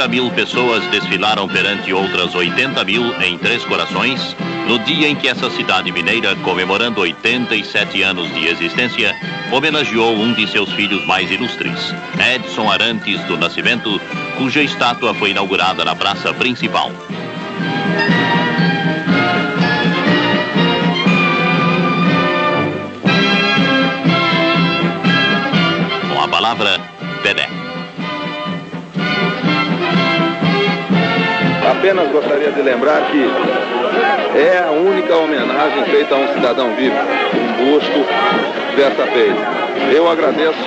30 mil pessoas desfilaram perante outras 80 mil em Três Corações, no dia em que essa cidade mineira, comemorando 87 anos de existência, homenageou um de seus filhos mais ilustres, Edson Arantes do Nascimento, cuja estátua foi inaugurada na praça principal. Com a palavra, Dedé. Apenas gostaria de lembrar que é a única homenagem feita a um cidadão vivo, dessa vez. Eu agradeço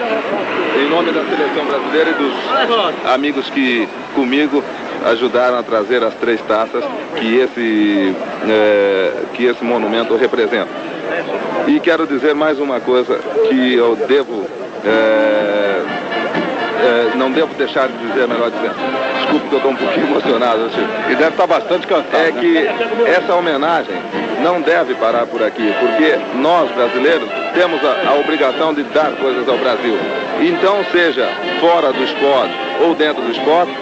em nome da seleção brasileira e dos amigos que comigo ajudaram a trazer as três taças que esse, é, que esse monumento representa. E quero dizer mais uma coisa que eu devo é, é, não devo deixar de dizer, melhor dizendo. Desculpe que eu estou um pouquinho emocionado, Chico. E deve estar bastante cansado. É né? que essa homenagem não deve parar por aqui, porque nós, brasileiros, temos a, a obrigação de dar coisas ao Brasil. Então, seja fora do esporte ou dentro do esporte,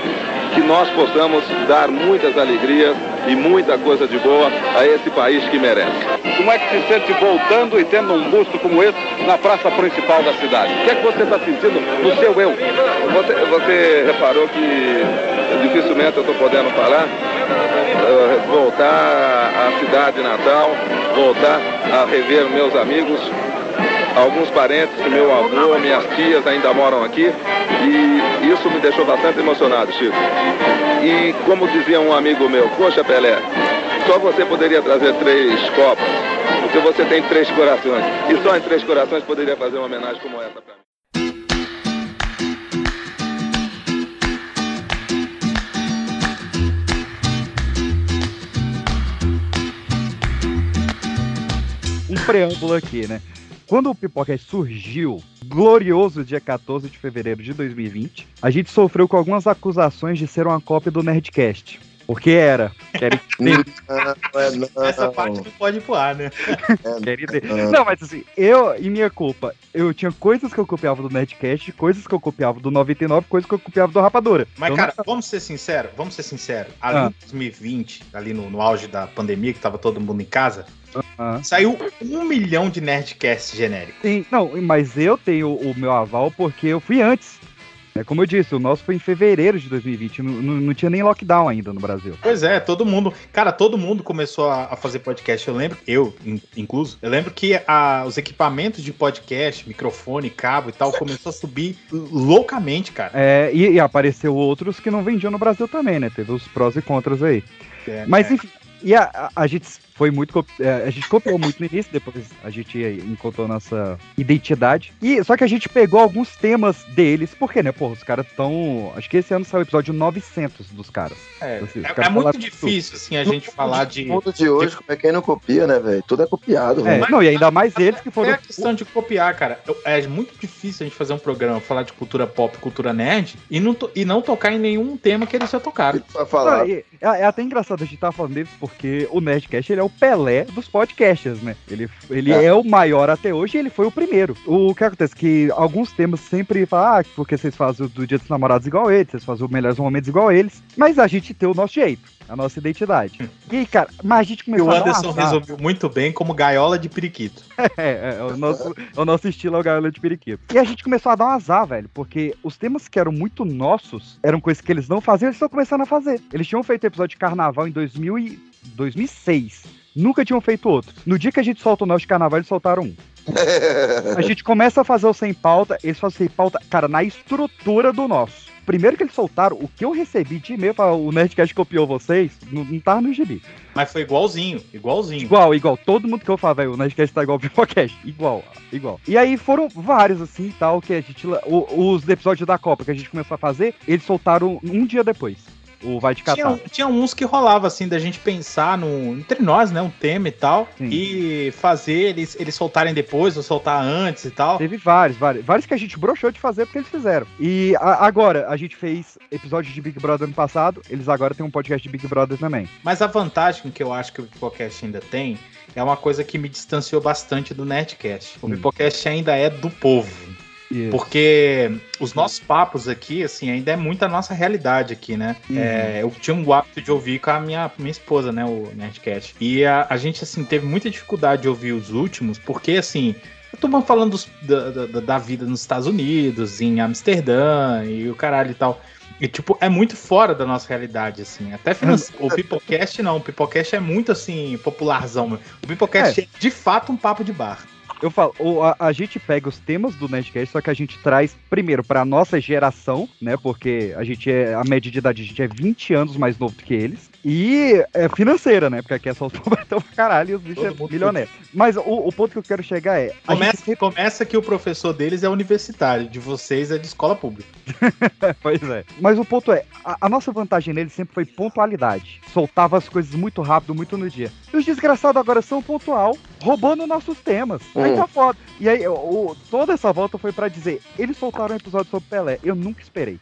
que nós possamos dar muitas alegrias e muita coisa de boa a esse país que merece. Como é que se sente voltando e tendo um busto como esse na praça principal da cidade? O que é que você está sentindo no seu eu? Você, você reparou que dificilmente eu estou podendo falar? Voltar à cidade natal, voltar a rever meus amigos, alguns parentes meu avô, minhas tias ainda moram aqui e isso me deixou bastante emocionado, Chico. E como dizia um amigo meu, poxa Pelé, só você poderia trazer três copas, porque você tem três corações. E só em três corações poderia fazer uma homenagem como essa para mim. um preâmbulo aqui, né? Quando o Pipocast surgiu, glorioso dia 14 de fevereiro de 2020, a gente sofreu com algumas acusações de ser uma cópia do Nerdcast. Porque era. Querem Não, é não. Essa parte não pode ir pro ar, né? querem dizer. Não, mas assim, eu e minha culpa, eu tinha coisas que eu copiava do Nerdcast, coisas que eu copiava do 99, coisas que eu copiava do Rapadura. Mas, Então, cara, vamos ser sinceros, vamos ser sinceros. Ali Ah. em 2020, ali no, no auge da pandemia, que tava todo mundo em casa, ah, saiu um milhão de Nerdcast genérico. sim, não, mas eu tenho o meu aval porque eu fui antes. É como eu disse, o nosso foi em fevereiro de 2020, não, não, tinha nem lockdown ainda no Brasil. Pois é, todo mundo. Cara, todo mundo começou a, a fazer podcast. Eu lembro, eu in- incluso, eu lembro que a- os equipamentos de podcast, microfone, cabo e tal, começou a subir loucamente, cara. É, e, e apareceu outros que não vendiam no Brasil também, né? Teve os prós e contras aí. É, Mas é. enfim, e a, a, a gente foi muito. é, A gente copiou muito no início, depois a gente encontrou nossa identidade. E só que a gente pegou alguns temas deles, porque, né? Pô, os caras estão. Acho que esse ano saiu o episódio 900 dos caras. É, assim, os é- caras é muito difícil, assim, a gente falar de. No mundo de hoje, como é que quem não copia, né, velho? Tudo é copiado, É, velho. não, e ainda mais eles que É foram. a questão de copiar, cara. É muito difícil a gente fazer um programa, falar de cultura pop, cultura nerd, e não, to- e não tocar em nenhum tema que eles já tocaram. Não, é, é até engraçado a gente estar falando deles, porque o Nerdcast ele é o Pelé dos podcasters, né? Ele, ele é. É. o maior até hoje e ele foi o primeiro. O que acontece? Que alguns temas sempre falam, ah, porque vocês fazem o do Dia dos Namorados igual eles, vocês fazem o Melhores Momentos igual eles, mas a gente tem o nosso jeito, a nossa identidade. E aí, cara, mas a gente E começou o a dar um Anderson resumiu muito bem como gaiola de periquito. É, é, o nosso, o nosso estilo é o gaiola de periquito. E a gente começou a dar um azar, velho, porque os temas que eram muito nossos, eram coisas que eles não faziam, eles estão começando a fazer. Eles tinham feito episódio de carnaval em 2000 e 2006. Nunca tinham feito outro. No dia que a gente solta o nosso de carnaval, eles soltaram um. A gente começa a fazer o sem pauta, eles fazem sem pauta, cara, na estrutura do nosso. Primeiro que eles soltaram, o que eu recebi de e-mail para o Nerdcast copiou vocês, não, não tava no gibi. Mas foi igualzinho, igualzinho. Igual, igual. Todo mundo que eu falo, velho, o Nerdcast tá igual ao Pipocast. Igual, igual. E aí foram vários, assim, e tal, que a gente... o- os episódios da Copa que a gente começou a fazer, eles soltaram um dia depois. O Vai de Catar. Tinha, tinha uns que rolava assim da gente pensar no, entre nós, né, um tema e tal, Sim. e fazer eles, eles soltarem depois ou soltar antes e tal. Teve vários, vários. Vários que a gente broxou de fazer porque eles fizeram. E a- agora, a gente fez episódio de Big Brother ano passado, eles agora têm um podcast de Big Brother também. Mas a vantagem que eu acho que o Pipocast ainda tem é uma coisa que me distanciou bastante do Nerdcast. O Hum. Pipocast ainda é do povo. Isso. Porque os nossos papos aqui, assim, ainda é muito a nossa realidade aqui, né? Uhum. É, eu tinha um hábito de ouvir com a minha, minha esposa, né? O Nerdcast. E a, a gente, assim, teve muita dificuldade de ouvir os últimos, porque, assim. Eu tô falando dos- da, da, da vida nos Estados Unidos, em Amsterdã e o caralho e tal. E, tipo, é muito fora da nossa realidade, assim. Até finance... o Pipocast não. O Pipocast é muito, assim, popularzão. O Pipocast é. de fato um papo de bar. Eu falo, o- a, a gente pega os temas do Nerdcast, só que a gente traz, primeiro, pra nossa geração, né? Porque a gente é, a média de idade, a gente é 20 anos mais novo do que eles. E é financeira, né? Porque aqui é só os pobretão pra caralho e os bichos Todo é milionário. Mas o, o ponto que eu quero chegar é. Começa, sempre- começa que o professor deles é universitário, de vocês é de escola pública. Pois é. Mas o ponto é, a, a nossa vantagem nele sempre foi pontualidade. Soltava as coisas muito rápido, muito no dia. E os desgraçados agora são pontual, roubando nossos temas. Aí Tá foda. E aí, o, toda essa volta foi pra dizer, eles soltaram um episódio sobre Pelé. Eu nunca esperei.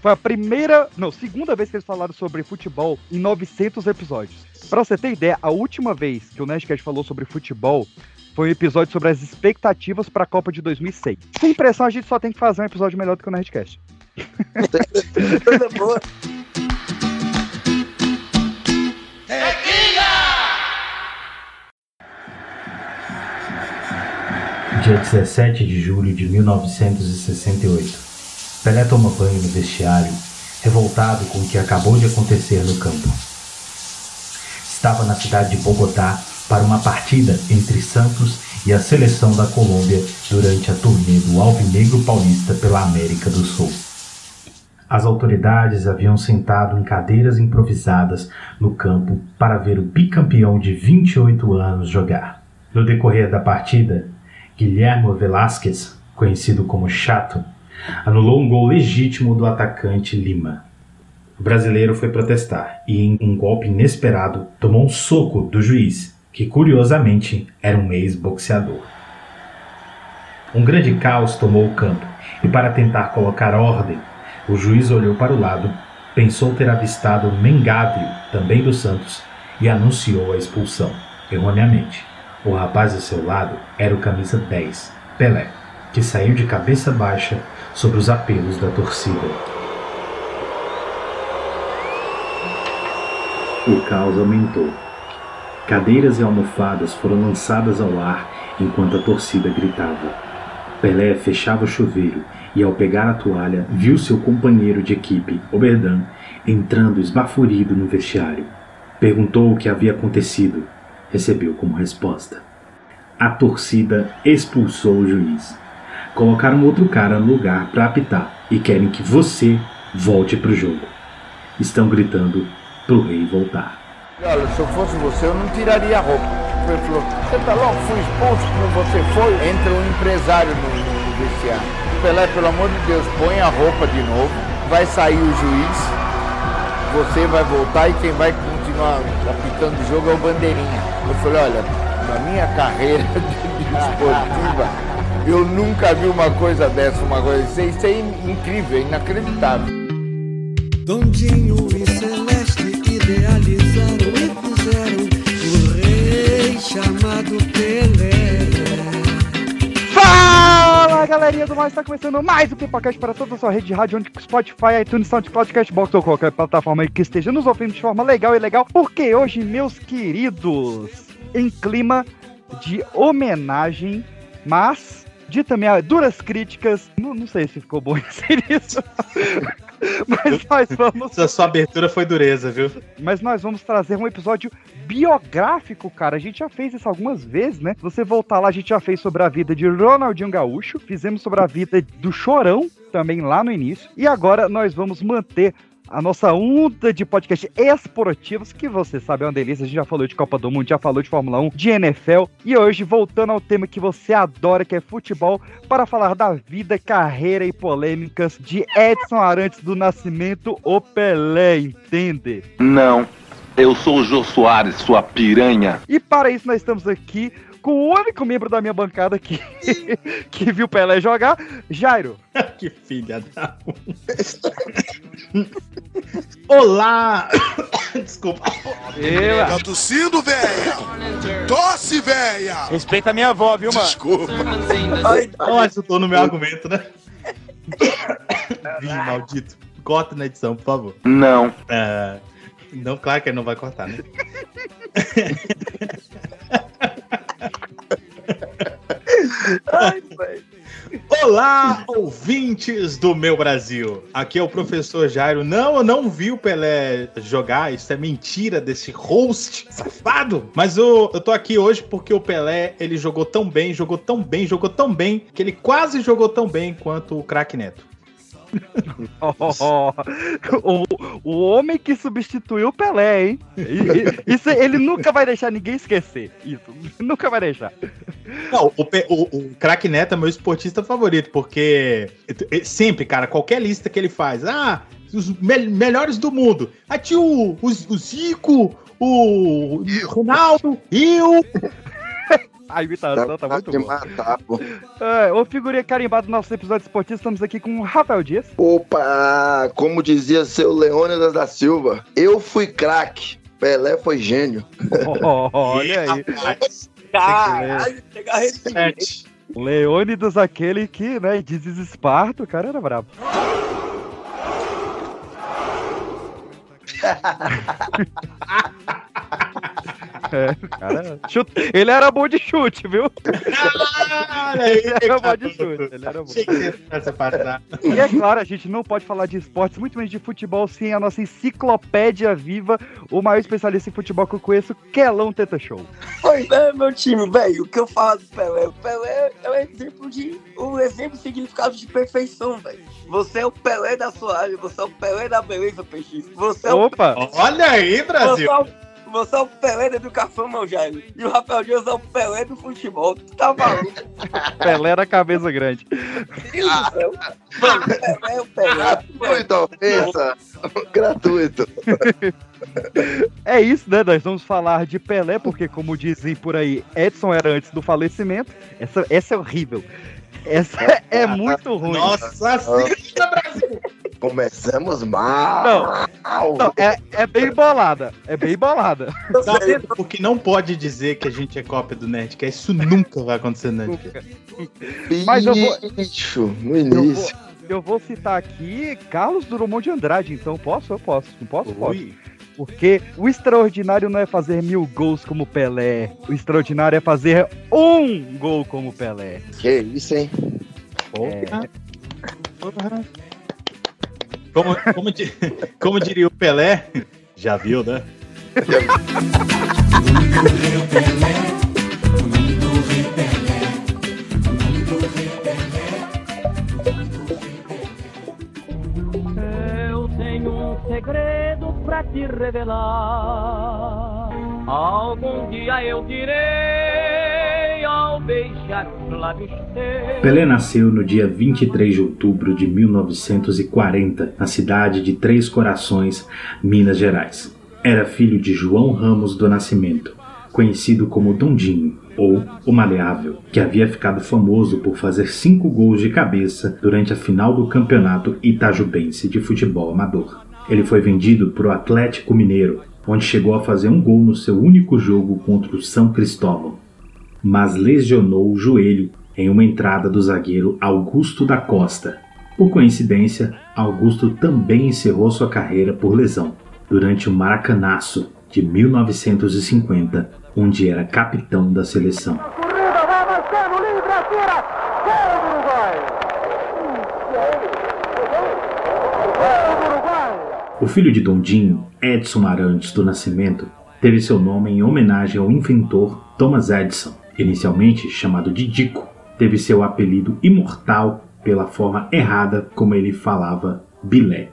Foi a primeira, não, segunda vez que eles falaram sobre futebol em 900 episódios. Pra você ter ideia, a última vez que o Nerdcast falou sobre futebol foi um episódio sobre as expectativas pra Copa de 2006. Sem impressão, a gente só tem que fazer um episódio melhor do que o Nerdcast. Coisa boa. Dia 17 de julho de 1968. Pelé toma banho no vestiário, revoltado com o que acabou de acontecer no campo. Estava na cidade de Bogotá para uma partida entre Santos e a seleção da Colômbia durante a turnê do Alvinegro Paulista pela América do Sul. As autoridades haviam sentado em cadeiras improvisadas no campo para ver o bicampeão de 28 anos jogar. No decorrer da partida, Guilherme Velásquez, conhecido como Chato, anulou um gol legítimo do atacante Lima. O brasileiro foi protestar e, em um golpe inesperado, tomou um soco do juiz, que curiosamente era um ex-boxeador. Um grande caos tomou o campo e, para tentar colocar ordem, o juiz olhou para o lado, pensou ter avistado Mengávio, também do Santos, e anunciou a expulsão, erroneamente. O rapaz ao seu lado era o camisa 10, Pelé, que saiu de cabeça baixa sobre os apelos da torcida. O caos aumentou. Cadeiras e almofadas foram lançadas ao ar enquanto a torcida gritava. Pelé fechava o chuveiro e, ao pegar a toalha, viu seu companheiro de equipe, Oberdan, entrando esbaforido no vestiário. Perguntou o que havia acontecido. Recebeu como resposta: A torcida expulsou o juiz. Colocaram outro cara no lugar para apitar e querem que você volte pro jogo. Estão gritando pro rei voltar. Olha, se eu fosse você, eu não tiraria a roupa. Ele falou, você tá louco? Fui expulso como você foi. Entra um empresário no, no, vestiário. Pelé, pelo amor de Deus, põe a roupa de novo. Vai sair o juiz. Você vai voltar e quem vai apitando o jogo é o Bandeirinha. Eu falei, olha, na minha carreira de, esportiva, eu nunca vi uma coisa dessa, uma coisa é- isso é in- incrível, é inacreditável. Dondinho e Celeste idealizaram e fizeram o rei chamado Pelé. Fala galerinha do mais, está começando mais um Pipocast para toda a sua rede de rádio, onde Spotify, iTunes, SoundCloud, Cashbox ou qualquer plataforma que esteja nos ouvindo de forma legal e legal, porque hoje, meus queridos, em clima de homenagem, mas de também duras críticas, não, não sei se ficou bom ser isso, mas nós vamos Essa sua abertura foi dureza, viu? mas nós vamos trazer um episódio biográfico, cara. A gente já fez isso algumas vezes, né? Se você voltar lá, a gente já fez sobre a vida de Ronaldinho Gaúcho, fizemos sobre a vida do Chorão também lá no início. E agora nós vamos manter a nossa onda de podcast esportivos, que você sabe é uma delícia. A gente já falou de Copa do Mundo, já falou de Fórmula 1, de NFL. E hoje, voltando ao tema que você adora, que é futebol, para falar da vida, carreira e polêmicas de Edson Arantes do Nascimento, o Pelé, entende? Não. Eu sou o Jô Soares, sua piranha. E para isso nós estamos aqui com o único membro da minha bancada que, que viu Pelé jogar, Jairo. que filha da. Olá! Desculpa. Eba. Tá tossindo, velha? Tosse, velha! Respeita a minha avó, viu, mano? Desculpa. Nossa, eu tô no meu argumento, né? Vim, maldito. Corta na edição, por favor. Não. Ah, não, claro que ele não vai cortar, né? Ai. Olá, ouvintes do meu Brasil. Aqui é o professor Jairo. Não, eu não vi o Pelé jogar. Isso é mentira desse host safado. Mas eu, eu tô aqui hoje porque o Pelé, ele jogou tão bem, jogou tão bem, jogou tão bem, que ele quase jogou tão bem quanto o craque Neto. Oh, o, o homem que substituiu o Pelé, hein? Isso ele nunca vai deixar ninguém esquecer. Isso, nunca vai deixar. Não, o, o, o craque Neto é meu esportista favorito, porque sempre, cara, qualquer lista que ele faz, ah, os me- melhores do mundo. Aí tinha o, o Zico, o Ronaldo, eu. A imitação tá muito de boa. matar, pô. É, ô figurinha carimbada do nosso episódio esportivo, estamos aqui com o Rafael Dias. Opa, como dizia seu Leônidas da Silva, eu fui craque, Pelé foi gênio. Olha aí. Caralho, Sete. Leônidas, aquele que, né, diz Esparto, o cara era brabo. É, o cara. chute- Ele era bom de chute, viu? Aí, Ele era bom cara. de chute. Ele era bom. E é claro, a gente não pode falar de esportes, muito menos de futebol, sem a nossa enciclopédia viva, o maior especialista em futebol que eu conheço, Kelão Teta Show. Pois é, meu time, velho. O que eu falo do Pelé? O Pelé é um exemplo de. um exemplo significado de perfeição, velho. Você é o Pelé da sua área, você é o Pelé da beleza, peixe. Você é o, Opa! Olha aí, você Brasil. é o, você é o Pelé da educação, meu Jairo. E o Rafael Dias é o Pelé do futebol. Tu tá maluco? Pelé da cabeça grande. Deus do céu. Mano, o Pelé é o Pelé. Gratuito, ofensa. Gratuito. É isso, né? Nós vamos falar de Pelé, porque, como dizem por aí, Edson era antes do falecimento. Essa, essa é horrível. Essa é muito ruim. Nossa senhora, Brasil. Começamos mal. Não, não, é, é bem bolada. É bem bolada. Sabe porque não pode dizer que a gente é cópia do Nerdcast? Isso nunca vai acontecer no Nerdcast. Mas eu vou- no Eu vou, início. eu vou citar aqui Carlos Drummond de Andrade, então posso? Eu posso. Não posso? Posso. Ui. Porque o extraordinário não é fazer mil gols como Pelé. O extraordinário é fazer um gol como Pelé. Que isso, hein? Porra. Porra. Como, como, di- como diria o Pelé, já viu, né? Eu segredo pra te revelar. Algum dia eu direi ao beijar os lábios teus. Pelé nasceu no dia 23 de outubro de 1940, na cidade de Três Corações, Minas Gerais. Era filho de João Ramos do Nascimento, conhecido como Dondinho, ou o Maleável, que havia ficado famoso por fazer cinco gols de cabeça durante a final do campeonato itajubense de futebol amador. Ele foi vendido para o Atlético Mineiro, onde chegou a fazer um gol no seu único jogo contra o São Cristóvão mas lesionou o joelho em uma entrada do zagueiro Augusto da Costa. Por coincidência, Augusto também encerrou sua carreira por lesão durante o Maracanaço de 1950, onde era capitão da seleção. Corrida, vai avançando, livre, atira. Gol do Uruguai. Gol do Uruguai. O filho de Dondinho, Edson Arantes do Nascimento, teve seu nome em homenagem ao inventor Thomas Edison, inicialmente chamado de Dico. Teve seu apelido imortal pela forma errada como ele falava Bilé,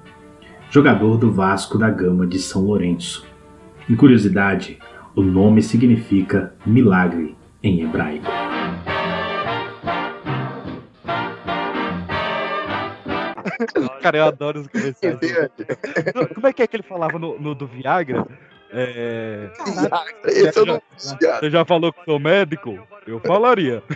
jogador do Vasco da Gama de São Lourenço. Em curiosidade, o nome significa milagre em hebraico. Cara, eu adoro os comerciais. Como é que é que ele falava no, no do Viagra? É... Esse eu não Você já falou que sou médico? Eu falaria.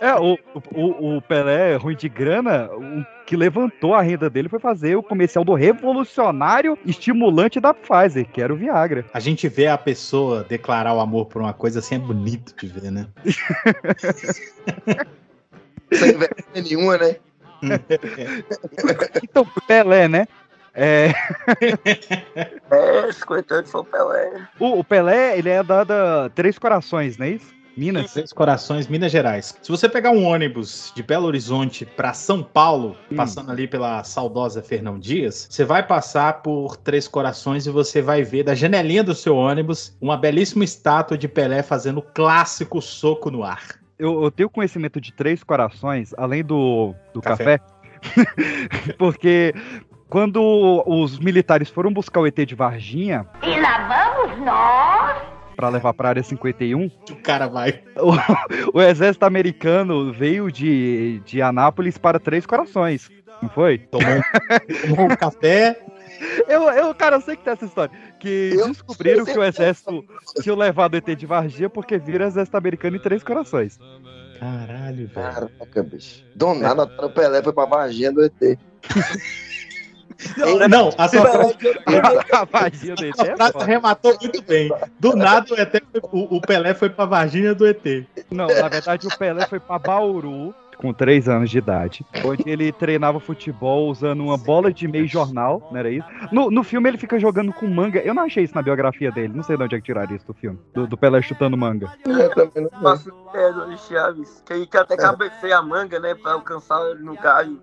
É, o, o, o Pelé, ruim de grana, o que levantou a renda dele foi fazer o comercial do revolucionário estimulante da Pfizer, que era o Viagra. A gente vê a pessoa declarar o amor por uma coisa assim, é bonito de ver, né? Sem vergonha nenhuma, né? Então, Pelé, né? É, É, 50 anos foi o Pelé. o, o Pelé, ele é da, da Três Corações, não é isso? Minas. Três Corações, Minas Gerais. Se você pegar um ônibus de Belo Horizonte para São Paulo, Hum. passando ali pela saudosa Fernão Dias, você vai passar por Três Corações e você vai ver da janelinha do seu ônibus uma belíssima estátua de Pelé fazendo o clássico soco no ar. Eu, eu tenho conhecimento de Três Corações, além do, do Café. café, porque quando os militares foram buscar o ET de Varginha E lá vamos nós. para levar para a área 51, O cara vai. o, o exército americano veio de, de Anápolis para Três Corações. Não foi? Tomou tomou um café. Eu, eu, cara, eu sei que tem essa história. Que Eu descobriram que o exército tinha levado o ET de Varginha porque viram o exército americano em Três Corações. Caralho, velho. Caraca, bicho. Do nada, o Pelé foi pra Varginha do ET. Não, a sua frase, a Varginha do ET a frase foda. arrematou muito bem. Do nada, o, ET foi- o, o Pelé foi pra Varginha do ET. Não, na verdade o Pelé foi pra Bauru com 3 anos de idade, onde ele treinava futebol usando uma bola de meio jornal, não era isso? No, no filme ele fica jogando com manga. Eu não achei isso na biografia dele, não sei de onde é que tiraram isso do filme. Do, do Pelé chutando manga. Eu também não. Faço ideia do Chaves. Que ele até cabeceia a manga, né? Pra alcançar ele no galho.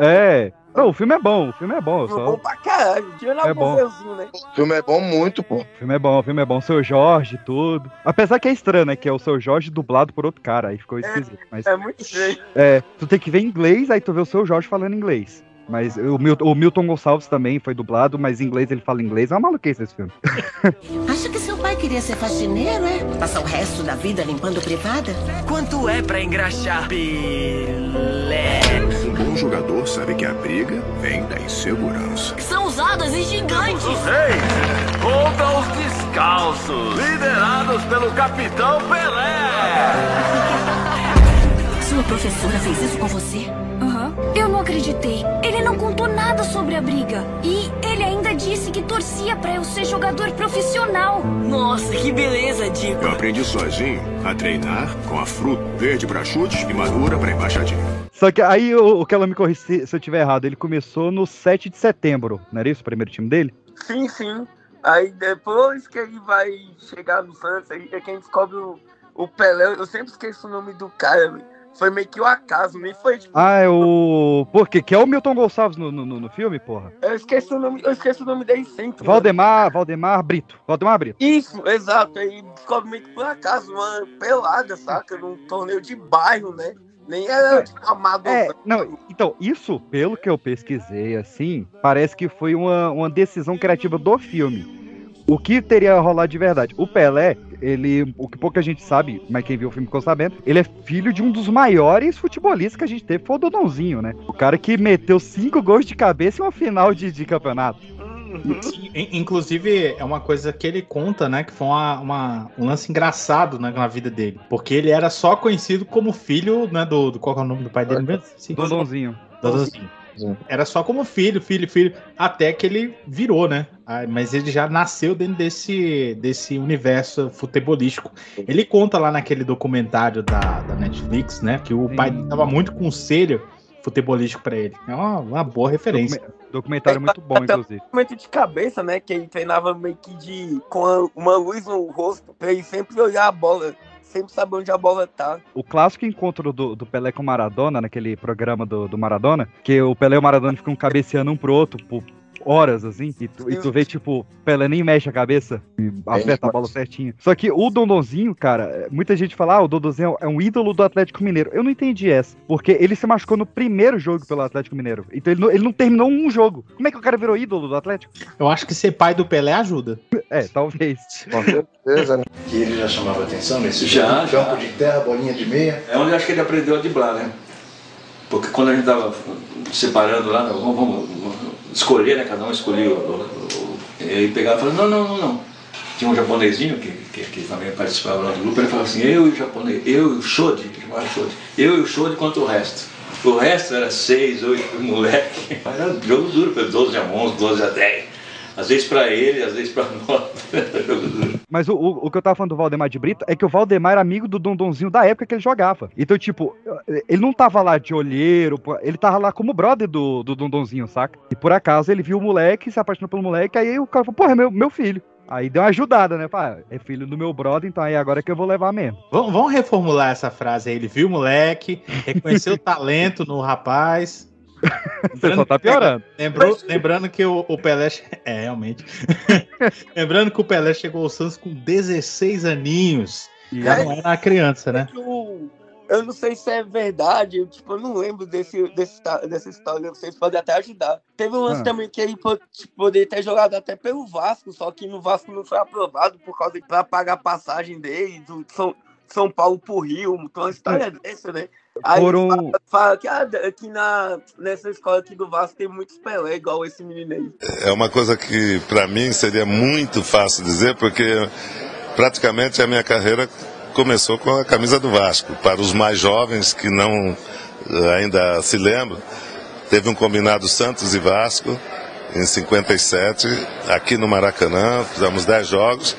É. Não, o filme é bom, o filme é bom. Bom Só... pra caralho. Tira É é bom. bom. né? O filme é bom muito, pô. O filme é bom, o filme é bom. Seu Jorge, tudo. Apesar que é estranho, né? Que é o seu Jorge dublado por outro cara. Aí ficou esquisito. Mas É muito estranho. é, tu tem que ver em inglês, aí tu vê o seu Jorge falando inglês. Mas o Milton, o Milton Gonçalves também foi dublado, mas em inglês ele fala inglês. É uma maluquice esse filme. Acha que seu pai queria ser faxineiro, é? Passar o resto da vida limpando privada? Quanto é pra engraxar? Pelé. Um bom jogador sabe que a briga vem da insegurança. São usadas e gigantes. Reis contra os descalços, liderados pelo Capitão Pelé. Sua professora fez isso com você? Eu não acreditei. Ele não contou nada sobre a briga. E ele ainda disse que torcia pra eu ser jogador profissional. Nossa, que beleza, Dico. Eu aprendi sozinho a treinar com a fruta verde para chutes e madura para embaixadinha. Só que aí o, que ela me corrige se, se eu tiver errado. Ele começou no 7 de setembro, não era isso o primeiro time dele? Sim, sim. Aí depois que ele vai chegar no Santos, aí é quem descobre o, o Pelé. Eu sempre esqueço o nome do cara, velho. Foi meio que o acaso, nem foi tipo. Ah, é o. Por quê? Que é o Milton Gonçalves no, no, no filme, porra? Eu esqueci o nome, eu esqueci o nome dele sempre. Valdemar, Valdemar Brito. Valdemar Brito. Isso, exato. Aí descobre meio que por acaso, uma pelada, saca? Num torneio de bairro, né? Nem era tipo, amador. É, não, então, isso, pelo que eu pesquisei, assim, parece que foi uma, uma decisão criativa do filme. O que teria rolado de verdade? O Pelé, ele, o que pouca gente sabe, mas quem viu o filme ficou sabendo, ele é filho de um dos maiores futebolistas que a gente teve, foi o Dodãozinho, né? O cara que meteu cinco gols de cabeça em uma final de, de campeonato. In- Inclusive, é uma coisa que ele conta, né? Que foi uma, uma- um lance engraçado né, na vida dele. Porque ele era só conhecido como filho, né? Do, do qual é o nome do pai dele mesmo? Sim. Dodãozinho. Era só como filho, filho, filho, até que ele virou, né? Ah, Mas ele já nasceu dentro desse, desse universo futebolístico. Ele conta lá naquele documentário da, da Netflix, né? Que o pai dele tava muito conselho futebolístico pra ele. É uma, uma boa referência. Documentário muito bom, Até inclusive. um momento de cabeça, né? Que ele treinava meio que de. com uma luz no rosto, pra ele sempre olhar a bola, sempre saber onde a bola tá. O clássico encontro do, do Pelé com o Maradona, naquele programa do, do Maradona, que o Pelé e o Maradona ficam cabeceando um pro outro por horas, assim, e tu, e tu vê, tipo, Pelé nem mexe a cabeça e aperta a bola certinho. Só que o Dondonzinho, cara, muita gente fala, ah, o Dondonzinho é um ídolo do Atlético Mineiro. Eu não entendi essa, porque ele se machucou no primeiro jogo pelo Atlético Mineiro. Então ele não, ele não terminou um jogo. Como é que o cara virou ídolo do Atlético? Eu acho que ser pai do Pelé ajuda. É, talvez. Com certeza, né? Que ele já chamava atenção nesse Já, jogo? Campo de terra, bolinha de meia. É onde eu acho que ele aprendeu a driblar, né? Porque quando a gente tava separando lá, vamos, vamos- vamos escolher, né? Cada um escolhia ele pegava e falava, não, não, não, não. tinha um japonesinho que, que, que também participava lá do grupo, ele falava assim, eu e o japonês, eu e o Shode, que chamava Shode, eu e o Shode contra o resto. O resto era seis, oito moleque. Era um jogo duro, foi 12 a 11, 12 a 10. Às vezes pra ele, às vezes pra nós. Mas o, o, o que eu tava falando do Valdemar de Brito é que o Valdemar era amigo do Dondonzinho da época que ele jogava. Então, tipo, ele não tava lá de olheiro, ele tava lá como brother do, do Dondonzinho, saca? E por acaso ele viu o moleque, se apaixonou pelo moleque, aí o cara falou, porra, é meu, meu filho. Aí deu uma ajudada, né? Pá, é filho do meu brother, então aí agora é que eu vou levar mesmo. Vamos, vamos reformular essa frase aí. Ele viu o moleque, reconheceu o talento no rapaz. Você só tá piorando. Lembrou, lembrando que o, o Pelé. É, realmente. lembrando que o Pelé chegou ao Santos com 16 aninhos. Já não era uma criança, né? Eu, eu não sei se é verdade, eu, tipo, eu não lembro desse, desse, dessa história, vocês podem até ajudar. Teve um lance Ah. também que ele po- tipo, poderia ter jogado até pelo Vasco, só que no Vasco não foi aprovado por causa de pra pagar a passagem dele do São, São Paulo pro Rio, então uma história dessa, né? Aí Foram- fala, fala que ah, aqui na, nessa escola aqui do Vasco tem muitos Pelé, igual esse menino aí. É uma coisa que para mim seria muito fácil dizer, porque praticamente a minha carreira começou com a camisa do Vasco. Para os mais jovens que não eh, ainda se lembram, teve um combinado Santos e Vasco em 57, aqui no Maracanã, fizemos 10 jogos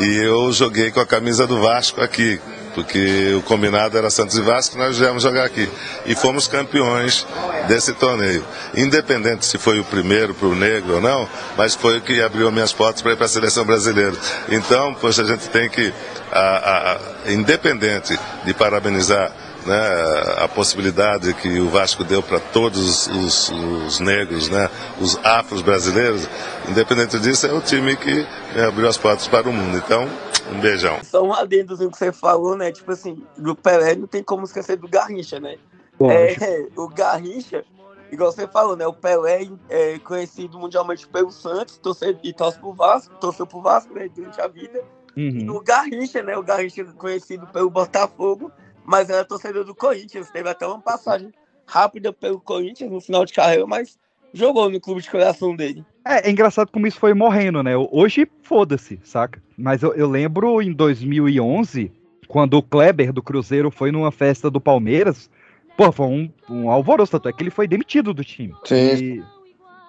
e eu joguei com a camisa do Vasco aqui, porque o combinado era Santos e Vasco, nós viemos jogar aqui. E fomos campeões desse torneio. Independente se foi o primeiro para o negro ou não, mas foi o que abriu minhas portas para ir para a seleção brasileira. Então, poxa, a gente tem que, a- a- independente de parabenizar né, a possibilidade que o Vasco deu para todos os, os negros, né, os afros brasileiros, independente disso, é o time que me abriu as portas para o mundo. Então, um beijão. Só um adendozinho que você falou, né? Tipo assim, do Pelé não tem como esquecer do Garrincha, né? É, o Garrincha, igual você falou, né? O Pelé é conhecido mundialmente pelo Santos, torce, e torce pro Vasco, torceu pro Vasco, né? Durante a vida. Uhum. O Garrincha, né? O Garrincha é conhecido pelo Botafogo, mas era torcedor do Corinthians. Teve até uma passagem rápida pelo Corinthians no final de carreira, mas jogou no clube de coração dele. É, é engraçado como isso foi morrendo, né? Hoje, foda-se, saca? Mas eu, eu lembro em 2011, quando o Kleber do Cruzeiro foi numa festa do Palmeiras, pô, foi um, um alvoroço, tanto é que ele foi demitido do time. Sim. E-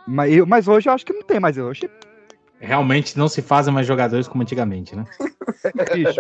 mas, mas hoje eu acho que não tem mais. Hoje, Realmente não se fazem mais jogadores como antigamente, né? bicho,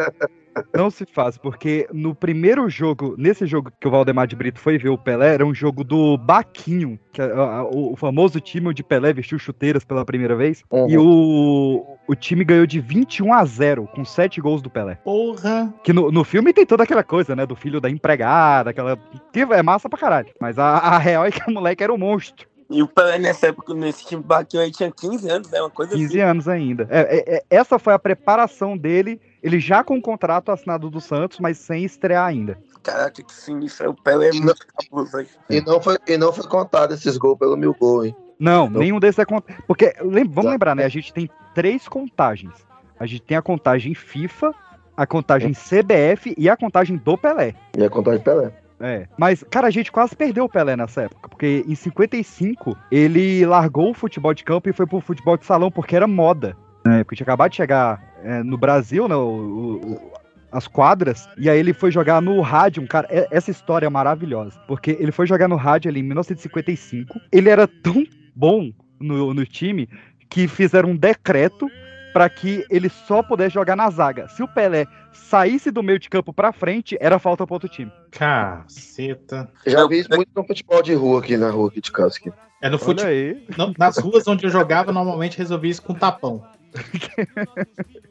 não se faz, porque no primeiro jogo, nesse jogo que o Valdemar de Brito foi ver o Pelé, era um jogo do Baquinho, que é a- o famoso time onde Pelé vestiu chuteiras pela primeira vez, Uhum. e o, o time ganhou de 21 a 0, com 7 gols do Pelé. Porra! Que no, no filme tem toda aquela coisa, né? Do filho da empregada, aquela. Que é massa pra caralho. Mas a, a real é que o moleque era um monstro. E o Pelé nessa época, nesse time Baquinho aí, tinha 15 anos, né? Uma coisa 15 assim. anos ainda. É, é, é, essa foi a preparação dele. Ele já com o contrato assinado do Santos, mas sem estrear ainda. Caraca, que sinistro. O Pelé é muito cabuloso, velho. E não foi, e não foi contado esses gols pelo mil gol, hein? Não, nenhum desses é cont... Porque, lem- vamos lembrar, né? A gente tem três contagens. A gente tem a contagem FIFA, a contagem CBF e a contagem do Pelé. E a contagem Pelé. É. Mas, cara, a gente quase perdeu o Pelé nessa época. Porque em 55 ele largou o futebol de campo e foi pro futebol de salão porque era moda. Né? Porque tinha acabado de chegar é, no Brasil, né? o- o- as quadras. E aí ele foi jogar no rádio. Cara, essa história é maravilhosa. Porque ele foi jogar no rádio ali em 1955. Ele era tão bom no, no time que fizeram um decreto para que ele só pudesse jogar na zaga. Se o Pelé saísse do meio de campo pra frente, era falta pro outro time. Caceta. Já vi isso muito no futebol de rua aqui na rua aqui de casa. Aqui. É no futebol. aí. Nas ruas onde eu jogava, normalmente resolvi isso com tapão.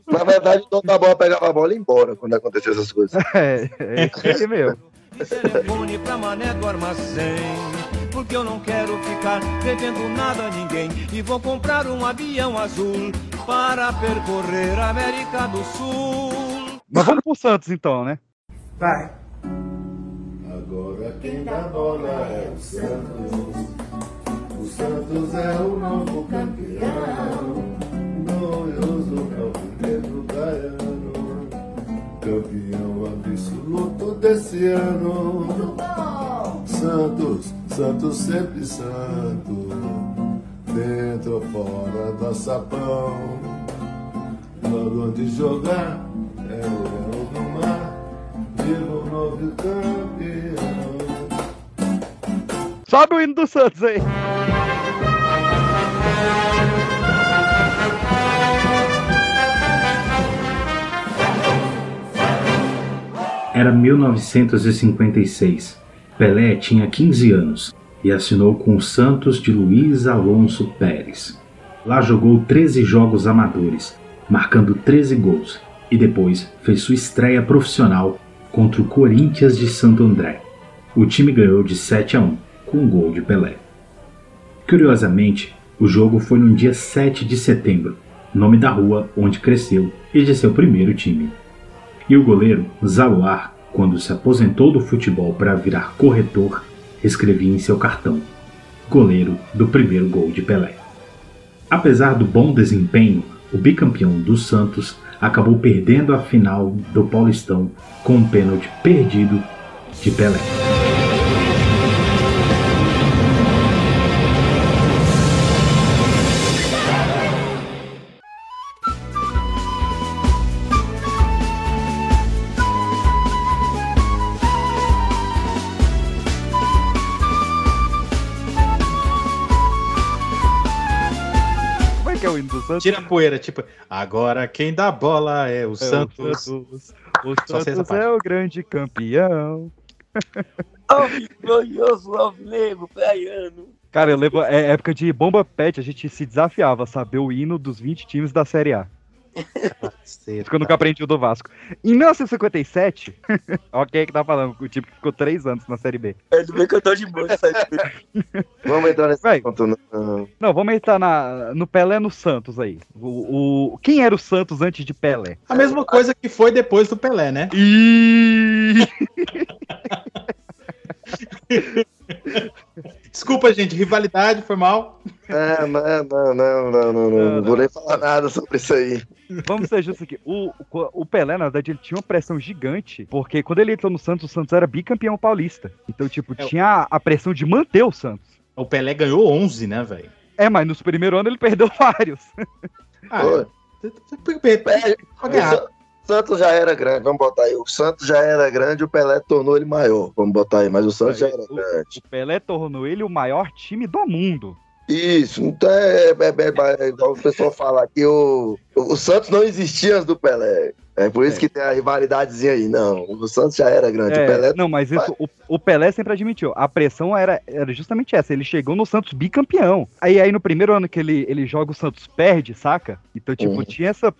Na verdade, o dono da bola pegava a bola e ia embora quando acontecia essas coisas. É, é isso aí mesmo. telefone pra mané do armazém. Porque eu não quero ficar devendo nada a ninguém. E vou comprar um avião azul para percorrer a América do Sul. Mas vamos pro Santos então, né? Vai. Quem dá bola é o Santos. O Santos é o novo campeão. Glorioso alvinegro baiano. Campeão absoluto desse ano. Santos, Santos sempre santo. Dentro ou fora do sapão. Jogador de jogar, é o leão do mar, viva o novo campeão. Sobe o hino do Santos aí. Era 1956. Pelé tinha 15 anos e assinou com o Santos de Luiz Alonso Pérez. Lá jogou 13 jogos amadores, marcando 13 gols, e depois fez sua estreia profissional contra o Corinthians de Santo André. O time ganhou de 7 a 1, com um gol de Pelé. Curiosamente, o jogo foi no dia 7 de setembro, nome da rua onde cresceu e de seu primeiro time. E o goleiro, Zaluar, quando se aposentou do futebol para virar corretor, escrevia em seu cartão: goleiro do primeiro gol de Pelé. Apesar do bom desempenho, o bicampeão do Santos acabou perdendo a final do Paulistão com um pênalti perdido de Pelé. Santos? Tira a poeira, tipo, agora quem dá bola é o É Santos. O Santos, o Santos parte. é o grande campeão. Glorioso alvinegro, praiano. Cara, eu lembro, é época de bomba pet, a gente se desafiava a saber o hino dos 20 times da Série A. Isso que eu nunca aprendi o do Vasco. Em 1957, ok que tá falando, o time que ficou três anos na Série B. É do bem que eu tô de boa. Vamos entrar nesse Vai. ponto. Não. Não, vamos entrar na, no Pelé no Santos aí. O, o- quem era o Santos antes de Pelé? A mesma coisa que foi depois do Pelé, né? E Desculpa, gente, rivalidade, foi mal. É, não, não, não, não, não, não, não vou nem falar nada sobre isso aí. Vamos ser justos aqui. O, o, Pelé, na verdade, ele tinha uma pressão gigante, porque quando ele entrou no Santos, o Santos era bicampeão paulista. Então, tipo, É, tinha a, pressão de manter o Santos. O Pelé ganhou 11, né, velho? É, mas nos primeiros anos ele perdeu vários. Ah, Oi. É. Sa- Santos já era grande, vamos botar aí. O Santos já era grande, o Pelé tornou ele maior. Vamos botar aí, mas o Santos já era grande. O Pelé tornou ele o maior time do mundo. Isso, então é, é, é- é igual o pessoal fala que o, o Santos não existia antes do Pelé. É por isso que tem a rivalidadezinha aí. Não, o Santos já era grande. É, o Pelé Não, mas isso, o, o Pelé sempre admitiu. A pressão era, era justamente essa. Ele chegou no Santos bicampeão. Aí, aí no primeiro ano que ele, ele joga, o Santos perde, saca? Então, tipo, Uhum. tinha essa, é, é,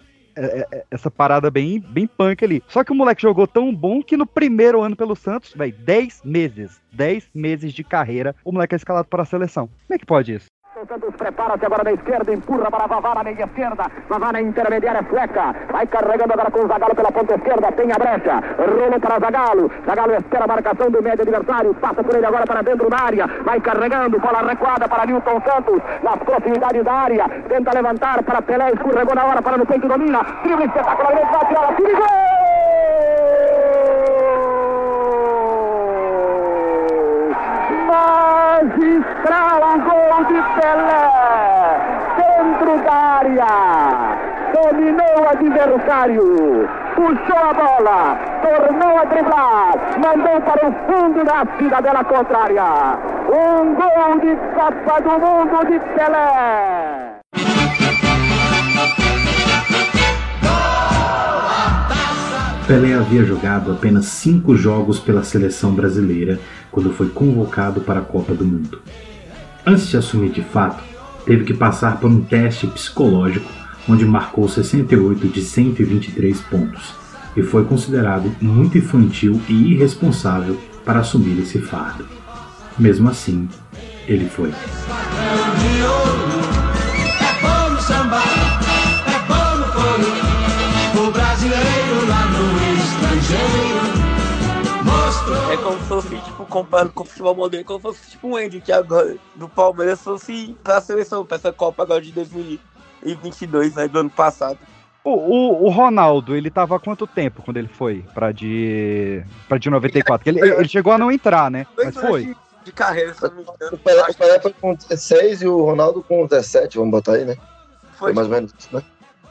essa parada bem, bem punk ali. Só que o moleque jogou tão bom que no primeiro ano pelo Santos, velho, 10 meses. 10 meses de carreira, o moleque é escalado para a seleção. Como é que pode isso? Santos prepara-se agora na esquerda, empurra para Vavá na meia esquerda. Vavá na intermediária fleca. Vai carregando agora com o Zagalo pela ponta esquerda. Tem a brecha. Rolou para Zagalo. Zagalo espera a marcação do médio adversário. Passa por ele agora para dentro da área. Vai carregando. Bola recuada para Newton Santos. Nas proximidades da área. Tenta levantar para Pelé. Escorregou na hora para no peito domina. Drible espetacularmente. Bate ela. Tira gol! Magistral gol de Pelé! Dentro da área! Dominou o adversário! Puxou a bola! Tornou a driblar! Mandou para o fundo da cidadela contrária! Um gol de Copa do Mundo de Pelé! Pelé havia jogado apenas cinco jogos pela seleção brasileira quando foi convocado para a Copa do Mundo. Antes de assumir de fato, teve que passar por um teste psicológico onde marcou 68 de 123 pontos e foi considerado muito infantil e irresponsável para assumir esse fardo. Mesmo assim, ele foi. É como se fosse, tipo, comparando com o futebol moderno, como se fosse tipo um Andy que agora do Palmeiras fosse pra seleção, pra essa Copa agora de 2022, né, do ano passado. O, o, o Ronaldo, ele tava há quanto tempo quando ele foi pra de. pra de 94? Ele, ele chegou a não entrar, né? Mas foi. de, carreira, se não me engano. O Pelé, o Pelé foi com 16 e o Ronaldo com 17, vamos botar aí, né? Foi, Foi. mais ou menos isso, né?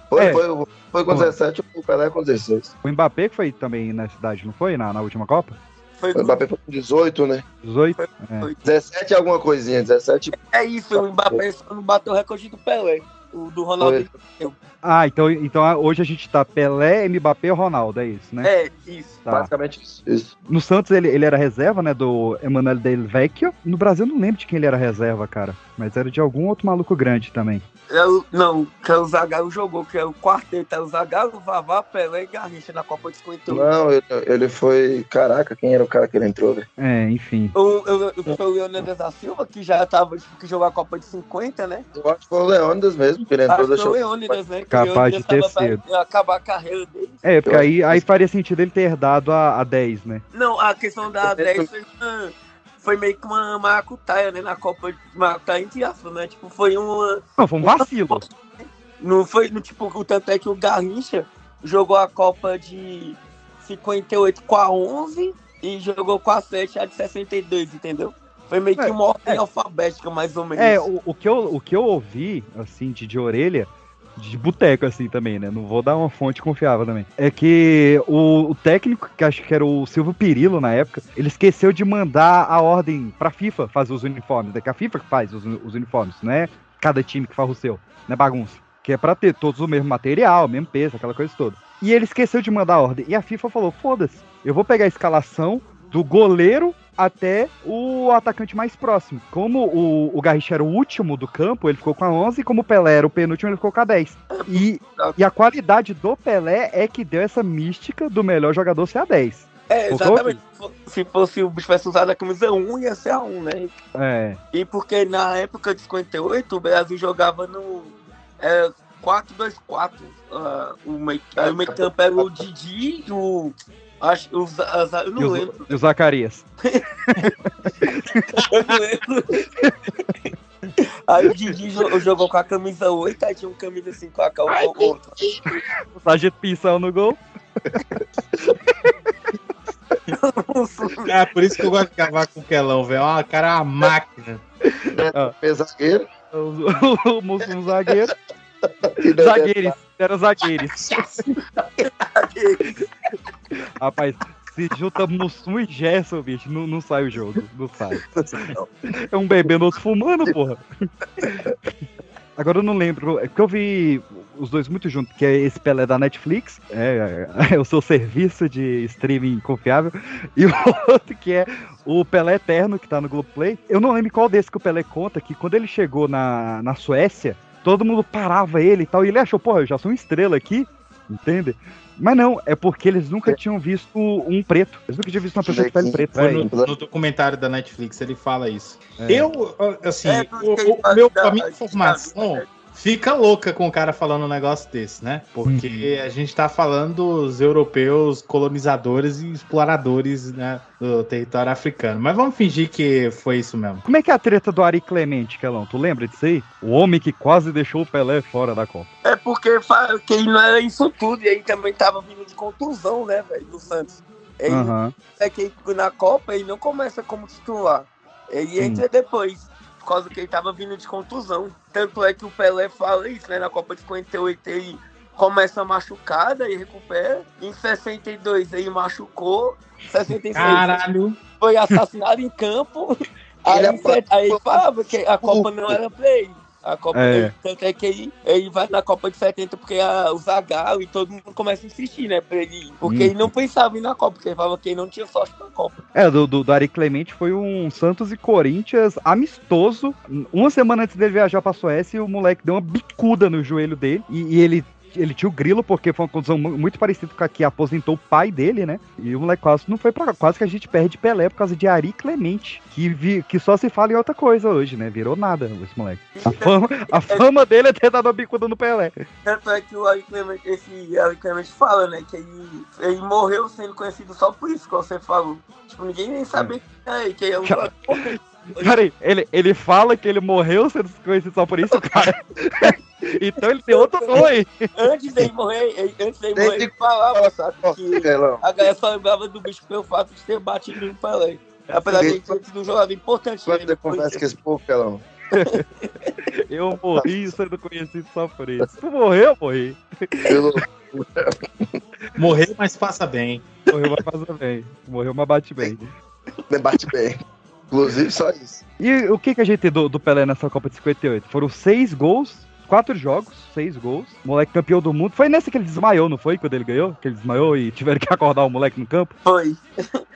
Foi, É. foi, foi com Porra. 17, o Pelé com 16. O Mbappé que foi também na cidade, não foi? Na, na última Copa? Foi O Mbappé foi com 18, né? 18? É. 17 é alguma coisinha, 17. É isso, o Mbappé só não bateu o recorde do Pelé. O do Ronaldo. Ah, então, então hoje a gente tá Pelé, Mbappé e Ronaldo, é isso, né? É, isso. Tá. Basicamente isso. isso. No Santos ele, ele era reserva, né, do Emanuel Del Vecchio. No Brasil eu não lembro de quem ele era reserva, cara. Mas era de algum outro maluco grande também. É o- não, que é o Zagallo jogou, que é o quarteto. É o Zagallo, Vavá, Pelé e Garrincha na Copa de 58. Não, ele, ele foi. Caraca, quem era o cara que ele entrou, velho? É, enfim. O, o, o, foi o Leônidas da Silva, que já tava, tipo, que jogou a Copa de 50, né? Eu acho que foi o Leônidas mesmo, que ele entrou deixou. o Leônidas, né? Que Capaz de ter tava pra sido. acabar a carreira dele. É, porque aí, aí faria sentido ele ter herdado a, a 10, né? Não, a questão da 10 foi, uma- foi meio que uma maracutaia, né? Na Copa de Maracutaia, entre aspas, né? Tipo, foi uma. Não, foi um vacilo. Não foi, no, tipo, o tanto é que o Garrincha jogou a Copa de 58 com a 11 e jogou com a 7 a de 62, entendeu? Foi meio que uma ordem alfabética, mais ou menos. É, o, o, que eu, o que eu ouvi, assim, de, de orelha, de boteco, assim, também, né? Não vou dar uma fonte confiável também. É que o, o técnico, que acho que era o Silvio Pirillo na época, ele esqueceu de mandar a ordem pra FIFA fazer os uniformes. É que a FIFA que faz os, os uniformes, não é cada time que faz o seu, não é bagunça. Que é pra ter todos o mesmo material, mesmo peso, aquela coisa toda. E ele esqueceu de mandar a ordem. E a FIFA falou: foda-se, eu vou pegar a escalação do goleiro até o atacante mais próximo. Como o, o Garrincha era o último do campo, ele ficou com a 11, e como o Pelé era o penúltimo, ele ficou com a 10. E, e a qualidade do Pelé é que deu essa mística do melhor jogador ser a 10. É, exatamente. Se fosse o bicho tivesse usado a camisa 1, ia ser a 1, né? É. E porque na época de 58, o Brasil jogava no é, 4-2-4. ah, o meio, aí o meio campo era o Didi, o. Acho, o, Za- eu E não o, lembro. e o Zacarias. Eu não lembro. Aí o Didi jo- jogou com a camisa 8, aí tinha um camisa 5 com a cal- outra. O Sargento Pinção no gol. É, por isso que eu gosto de cavar com o Quelão, velho. Ó, o cara é uma máquina. É zagueiro. O, o, moço um zagueiro. Zagueiros. Era zagueiros. Rapaz, se junta Mussum e Gerson, bicho, não, não sai o jogo. Não sai. É um bebendo, outro fumando, porra. Agora eu não lembro, é porque eu vi os dois muito juntos, que é esse Pelé da Netflix, é, é o seu serviço de streaming confiável, e o outro que é o Pelé Eterno, que tá no Globoplay. Eu não lembro qual desse que o Pelé conta, que quando ele chegou na, na Suécia, todo mundo parava ele e tal, e ele achou, porra, eu já sou uma estrela aqui, entende? Mas não, é porque eles nunca tinham visto um preto. Eles nunca tinham visto uma pessoa de pele preta. No, no documentário da Netflix, ele fala isso. É. Eu, assim, É, o, porque o meu, a minha informação fica louca com o cara falando um negócio desse, né? Porque Uhum. a gente tá falando dos europeus colonizadores e exploradores né, do território africano. Mas vamos fingir que foi isso mesmo. Como é que é a treta do Ari Clemente, Kelão? Tu lembra disso aí? O homem que quase deixou o Pelé fora da Copa. É porque fa- que ele não era isso tudo, e aí também tava vindo de contusão, né, velho, do Santos. Ele, Aham. É que na Copa ele não começa como titular. Ele Sim. entra depois, por causa que ele tava vindo de contusão. Tanto é que o Pelé fala isso, né? Na Copa de 58 ele começa machucada e recupera. Em 62 ele machucou. 66 Caralho. foi assassinado em campo. Aí, set- aí ele falava que a Copa não era pra ele. A Copa, É. Tanto é que ele, ele vai na Copa de 70 porque a, o Zagallo e todo mundo começa a insistir, né? Pra ele. Porque Hum. ele não pensava em ir na Copa, porque ele falava que ele não tinha sorte na Copa. É, do, do, do Ari Clemente foi um Santos e Corinthians amistoso. Uma semana antes dele viajar pra Suécia, o moleque deu uma bicuda no joelho dele. E, e ele, ele tinha o grilo, porque foi uma condição mu- muito parecida com a que aposentou o pai dele, né? E o moleque quase não foi pra Quase que a gente perde Pelé por causa de Ari Clemente. Que, vi, que só se fala em outra coisa hoje, né? Virou nada esse moleque. A fama, a fama dele é ter dado uma bicuda no Pelé. Tanto é que o Ari Clemente, esse Ari Clemente fala, né? Que ele, ele morreu sendo conhecido só por isso que você falou. Tipo, ninguém nem sabia quem é, que é Cara, Peraí, ele, ele fala que ele morreu sendo conhecido só por isso, cara. então ele tem outro nome aí. Antes dele morrer, antes dele morrer, ele falava, sabe? Que a galera só lembrava do bicho pelo fato de ter batido no Pelé. Apesar de ele ter sido um jogador importante. Quando né, você conversa com esse povo, Pelão? Eu morri sendo conhecido só por isso. Tu morreu, eu morri. Morreu, mas faça bem. Morreu, mas faça bem. Morreu, mas bate bem. Bate bem. Inclusive, só isso. E o que, que a gente tem do, do Pelé nessa Copa de 58? Foram seis gols, quatro jogos, seis gols. Moleque campeão do mundo. Foi nessa que ele desmaiou, não foi? Quando ele ganhou? Que ele desmaiou e tiveram que acordar o moleque no campo? Foi.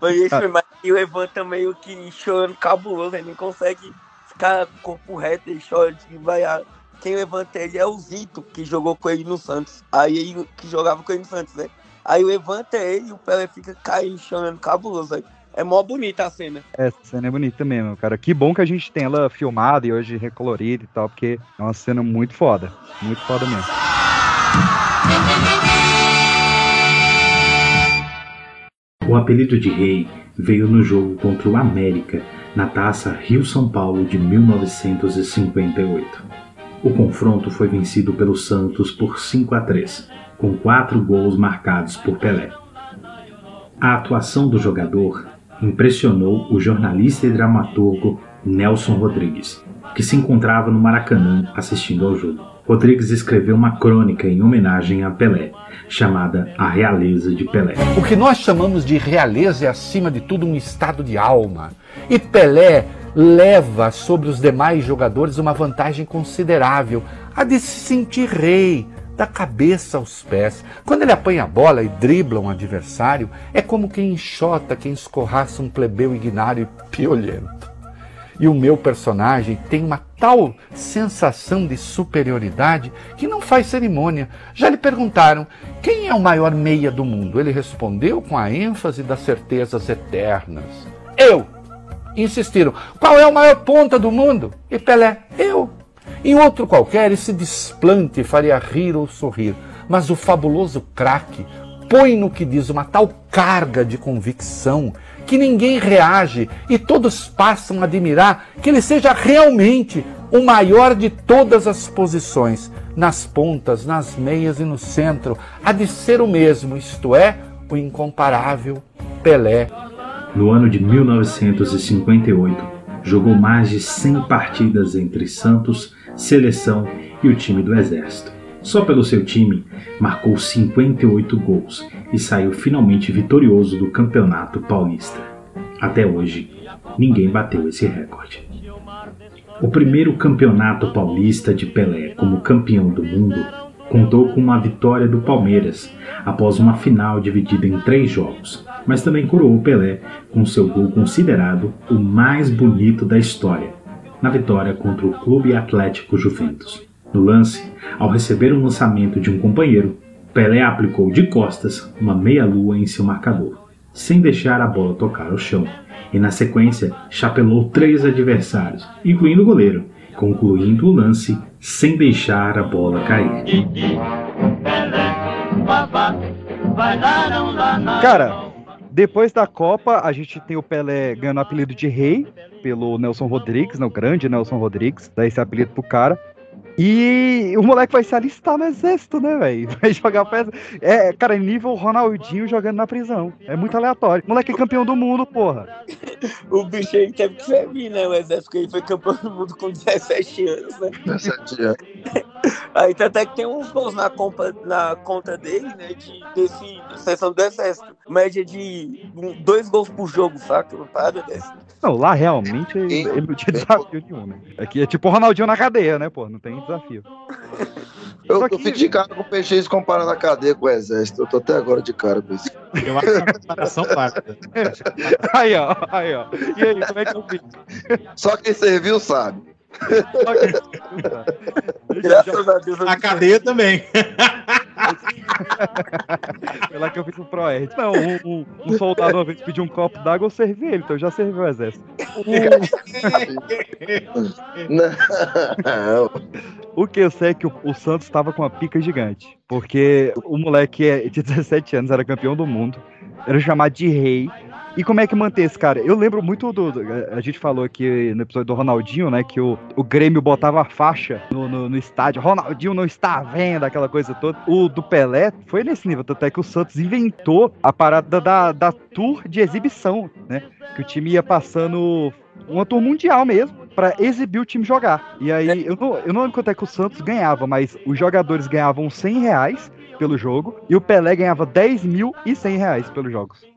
Foi isso, Ah. mas e o Evan também, o que chorando cabuloso, ele não consegue ficar com o corpo reto, ele chora de vaiar. Quem levanta ele é o Zito, que jogou com ele no Santos. Aí ele que jogava com ele no Santos, né? Aí levanta ele e o Pelé fica caindo, chorando cabuloso. Aí. É mó bonita a cena. Essa cena é bonita mesmo, cara. Que bom que a gente tem ela filmada e hoje recolorida e tal, porque é uma cena muito foda. Muito foda mesmo. O apelido de rei veio no jogo contra o América na taça Rio-São Paulo de 1958. O confronto foi vencido pelo Santos por 5 a 3, com quatro gols marcados por Pelé. A atuação do jogador impressionou o jornalista e dramaturgo Nelson Rodrigues, que se encontrava no Maracanã assistindo ao jogo. Rodrigues escreveu uma crônica em homenagem a Pelé, chamada A Realeza de Pelé. O que nós chamamos de realeza é, acima de tudo, um estado de alma. E Pelé leva sobre os demais jogadores uma vantagem considerável, a de se sentir rei, da cabeça aos pés. Quando ele apanha a bola e dribla um adversário, é como quem enxota, quem escorraça um plebeu ignário e piolhento. E o meu personagem tem uma tal sensação de superioridade que não faz cerimônia. Já lhe perguntaram quem é o maior meia do mundo. Ele respondeu com a ênfase das certezas eternas: Eu! Insistiram: qual é o maior ponta do mundo? E Pelé: Eu! Em outro qualquer, esse desplante faria rir ou sorrir, mas o fabuloso craque põe no que diz uma tal carga de convicção que ninguém reage e todos passam a admirar que ele seja realmente o maior de todas as posições, nas pontas, nas meias e no centro, há de ser o mesmo, isto é, o incomparável Pelé. No ano de 1958, jogou mais de 100 partidas entre Santos, seleção e o time do Exército. Só pelo seu time, marcou 58 gols e saiu finalmente vitorioso do Campeonato Paulista. Até hoje, ninguém bateu esse recorde. O primeiro Campeonato Paulista de Pelé como campeão do mundo contou com uma vitória do Palmeiras após uma final dividida em três jogos, mas também coroou Pelé com seu gol considerado o mais bonito da história, na vitória contra o Clube Atlético Juventus. No lance, ao receber um lançamento de um companheiro, Pelé aplicou de costas uma meia-lua em seu marcador, sem deixar a bola tocar ao chão, e na sequência chapelou três adversários, incluindo o goleiro, concluindo o lance sem deixar a bola cair. Cara, depois da Copa, a gente tem o Pelé ganhando o apelido de rei pelo Nelson Rodrigues, né, o grande Nelson Rodrigues, dá esse apelido pro cara. E o moleque vai se alistar no exército, né, velho? Vai jogar peça. É, cara, é nível Ronaldinho jogando na prisão. É muito aleatório. O moleque é campeão do mundo, porra. O bicho aí teve que servir, né? O exército que ele foi campeão do mundo com 17 anos, né? 17 anos. Aí até que tem uns gols na, conta na conta dele, né? De, desse sessão do exército. Média de um- dois gols por jogo, saca? Uma parada dessa. Não, lá realmente ele, ele não tinha desafio nenhum, né? Aqui é tipo o Ronaldinho na cadeia, né, pô? Não tem desafio. Eu, eu fico de cara com o PX comparando a cadeia com o exército. Eu tô até agora de cara com isso. Eu acho que a comparação válida. aí, ó, aí, ó. E aí, como é que eu fiz? Só quem serviu sabe. Graças a Deus. A cadeia também. Foi lá que eu fiz o Proerd. Não, um, um- um soldado uma vez pediu um copo d'água, eu servi ele, então eu já servi o exército. Não. O que eu sei é que o, o Santos tava com uma pica gigante. Porque o moleque é de 17 anos, era campeão do mundo, era chamado de rei. E como é que manter esse cara? Eu lembro muito do. a gente falou aqui no episódio do Ronaldinho, né? Que o, o Grêmio botava a faixa no, no, no estádio. Ronaldinho não está à venda, aquela coisa toda. O do Pelé foi nesse nível. Tanto é que o Santos inventou a parada da, da tour de exibição, né? Que o time ia passando uma tour mundial mesmo. pra exibir o time jogar. E aí, eu não, eu não lembro quanto é que o Santos ganhava, mas os jogadores ganhavam 100 reais pelo jogo e o Pelé ganhava 10 mil e 100 reais pelos jogos.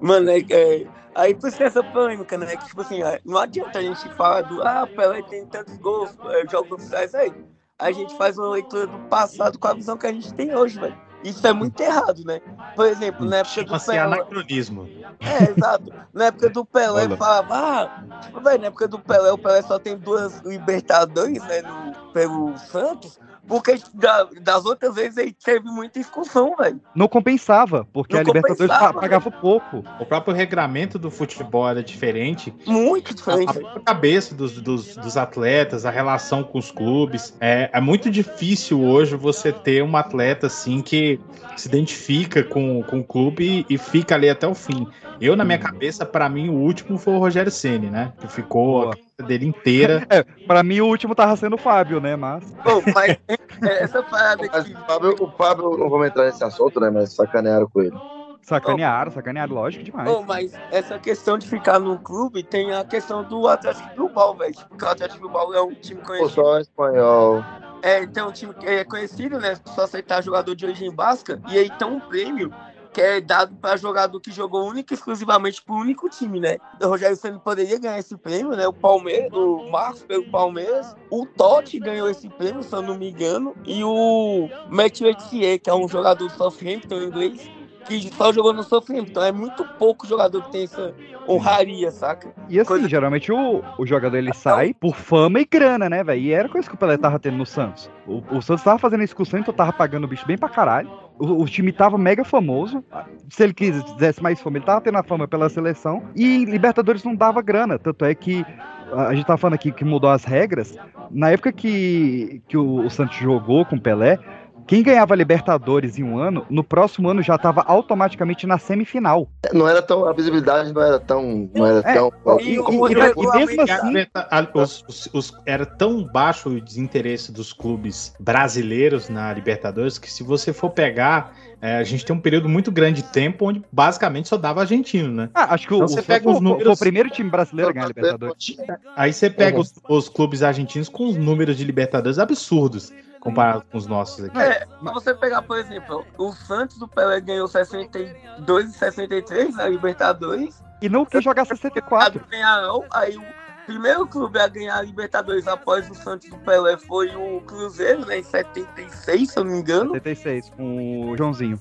Mano, é, é, aí por isso que essa polêmica, né? Que, tipo assim, é, não adianta a gente falar do ah, Pelé tem tantos gols, é, jogos oficiais aí. A gente faz uma leitura do passado com a visão que a gente tem hoje, velho. Isso é muito errado, né? Por exemplo, na época do Pelé. anacronismo. É, exato. Na época do Pelé, falava, ah, tipo, velho, na época do Pelé, o Pelé só tem duas Libertadores, né, no, pelo Santos, porque da- das outras vezes ele teve muita excursão, velho. Não compensava, porque Não a Libertadores compensava, pagava pouco. O próprio regramento do futebol era diferente. Muito diferente. A, a cabeça dos, dos, dos atletas, a relação com os clubes. É, é muito difícil hoje você ter um atleta assim que se identifica com, com o clube e, e fica ali até o fim. Eu, na minha cabeça, pra mim, o último foi o Rogério Ceni, né? Que ficou a carreira dele inteira. É, pra mim o último tava sendo o Fábio, né? Mas. Pô, mas é, essa parada Mas o Fábio, o Fábio, não vamos entrar nesse assunto, né? Mas sacanearam com ele. Sacanearam, sacanearam, lógico demais. Pô, mas essa questão de ficar no clube tem a questão do Atlético Bilbao, velho. Tipo, Porque o Atlético Bilbao é um time Pô, conhecido. só espanhol. É, tem um time é conhecido, né? Só aceitar jogador de origem basca. E aí tem um prêmio que é dado para jogador que jogou único e exclusivamente pro único time, né? O Rogério Senna poderia ganhar esse prêmio, né? O Palmeiras, o Marcos pelo Palmeiras. O Totti ganhou esse prêmio, se eu não me engano. E o Matthew Etier, que é um jogador do Southampton em inglês, que só jogou no Southampton. É muito pouco jogador que tem essa honraria, saca? E assim, geralmente o, o jogador ele sai por fama e grana, né, velho? E era coisa que o Pelé tava tendo no Santos. O, o Santos tava fazendo excursão, então tava pagando o bicho bem pra caralho. O, o time tava mega famoso. Se ele quisesse mais fama, ele tava tendo a fama pela seleção. E Libertadores não dava grana. Tanto é que a gente tá falando aqui que mudou as regras. Na época que, que o, o Santos jogou com o Pelé, quem ganhava Libertadores em um ano, no próximo ano já tava automaticamente na semifinal. Não era tão. A visibilidade não era tão. Não era É, tão. e- e- e mesmo assim- A- os- os- os- era tão baixo o desinteresse dos clubes brasileiros na Libertadores que se você for pegar, é, a gente tem um período muito grande de tempo onde basicamente só dava argentino, né? Ah, acho que o, Então o você pega foi, os foi- foi números- o primeiro time brasileiro a ganhar Libertadores. Aí você pega Uhum. os, os clubes argentinos com os números de Libertadores absurdos comparado com os nossos aqui. É, se você pegar, por exemplo, o Santos do Pelé ganhou 62 e 63 na Libertadores. E não quis jogar 64. Ganharam, aí o primeiro clube a ganhar a Libertadores após o Santos do Pelé foi o Cruzeiro, né, em 76, se eu não me engano. 76, com o Joãozinho.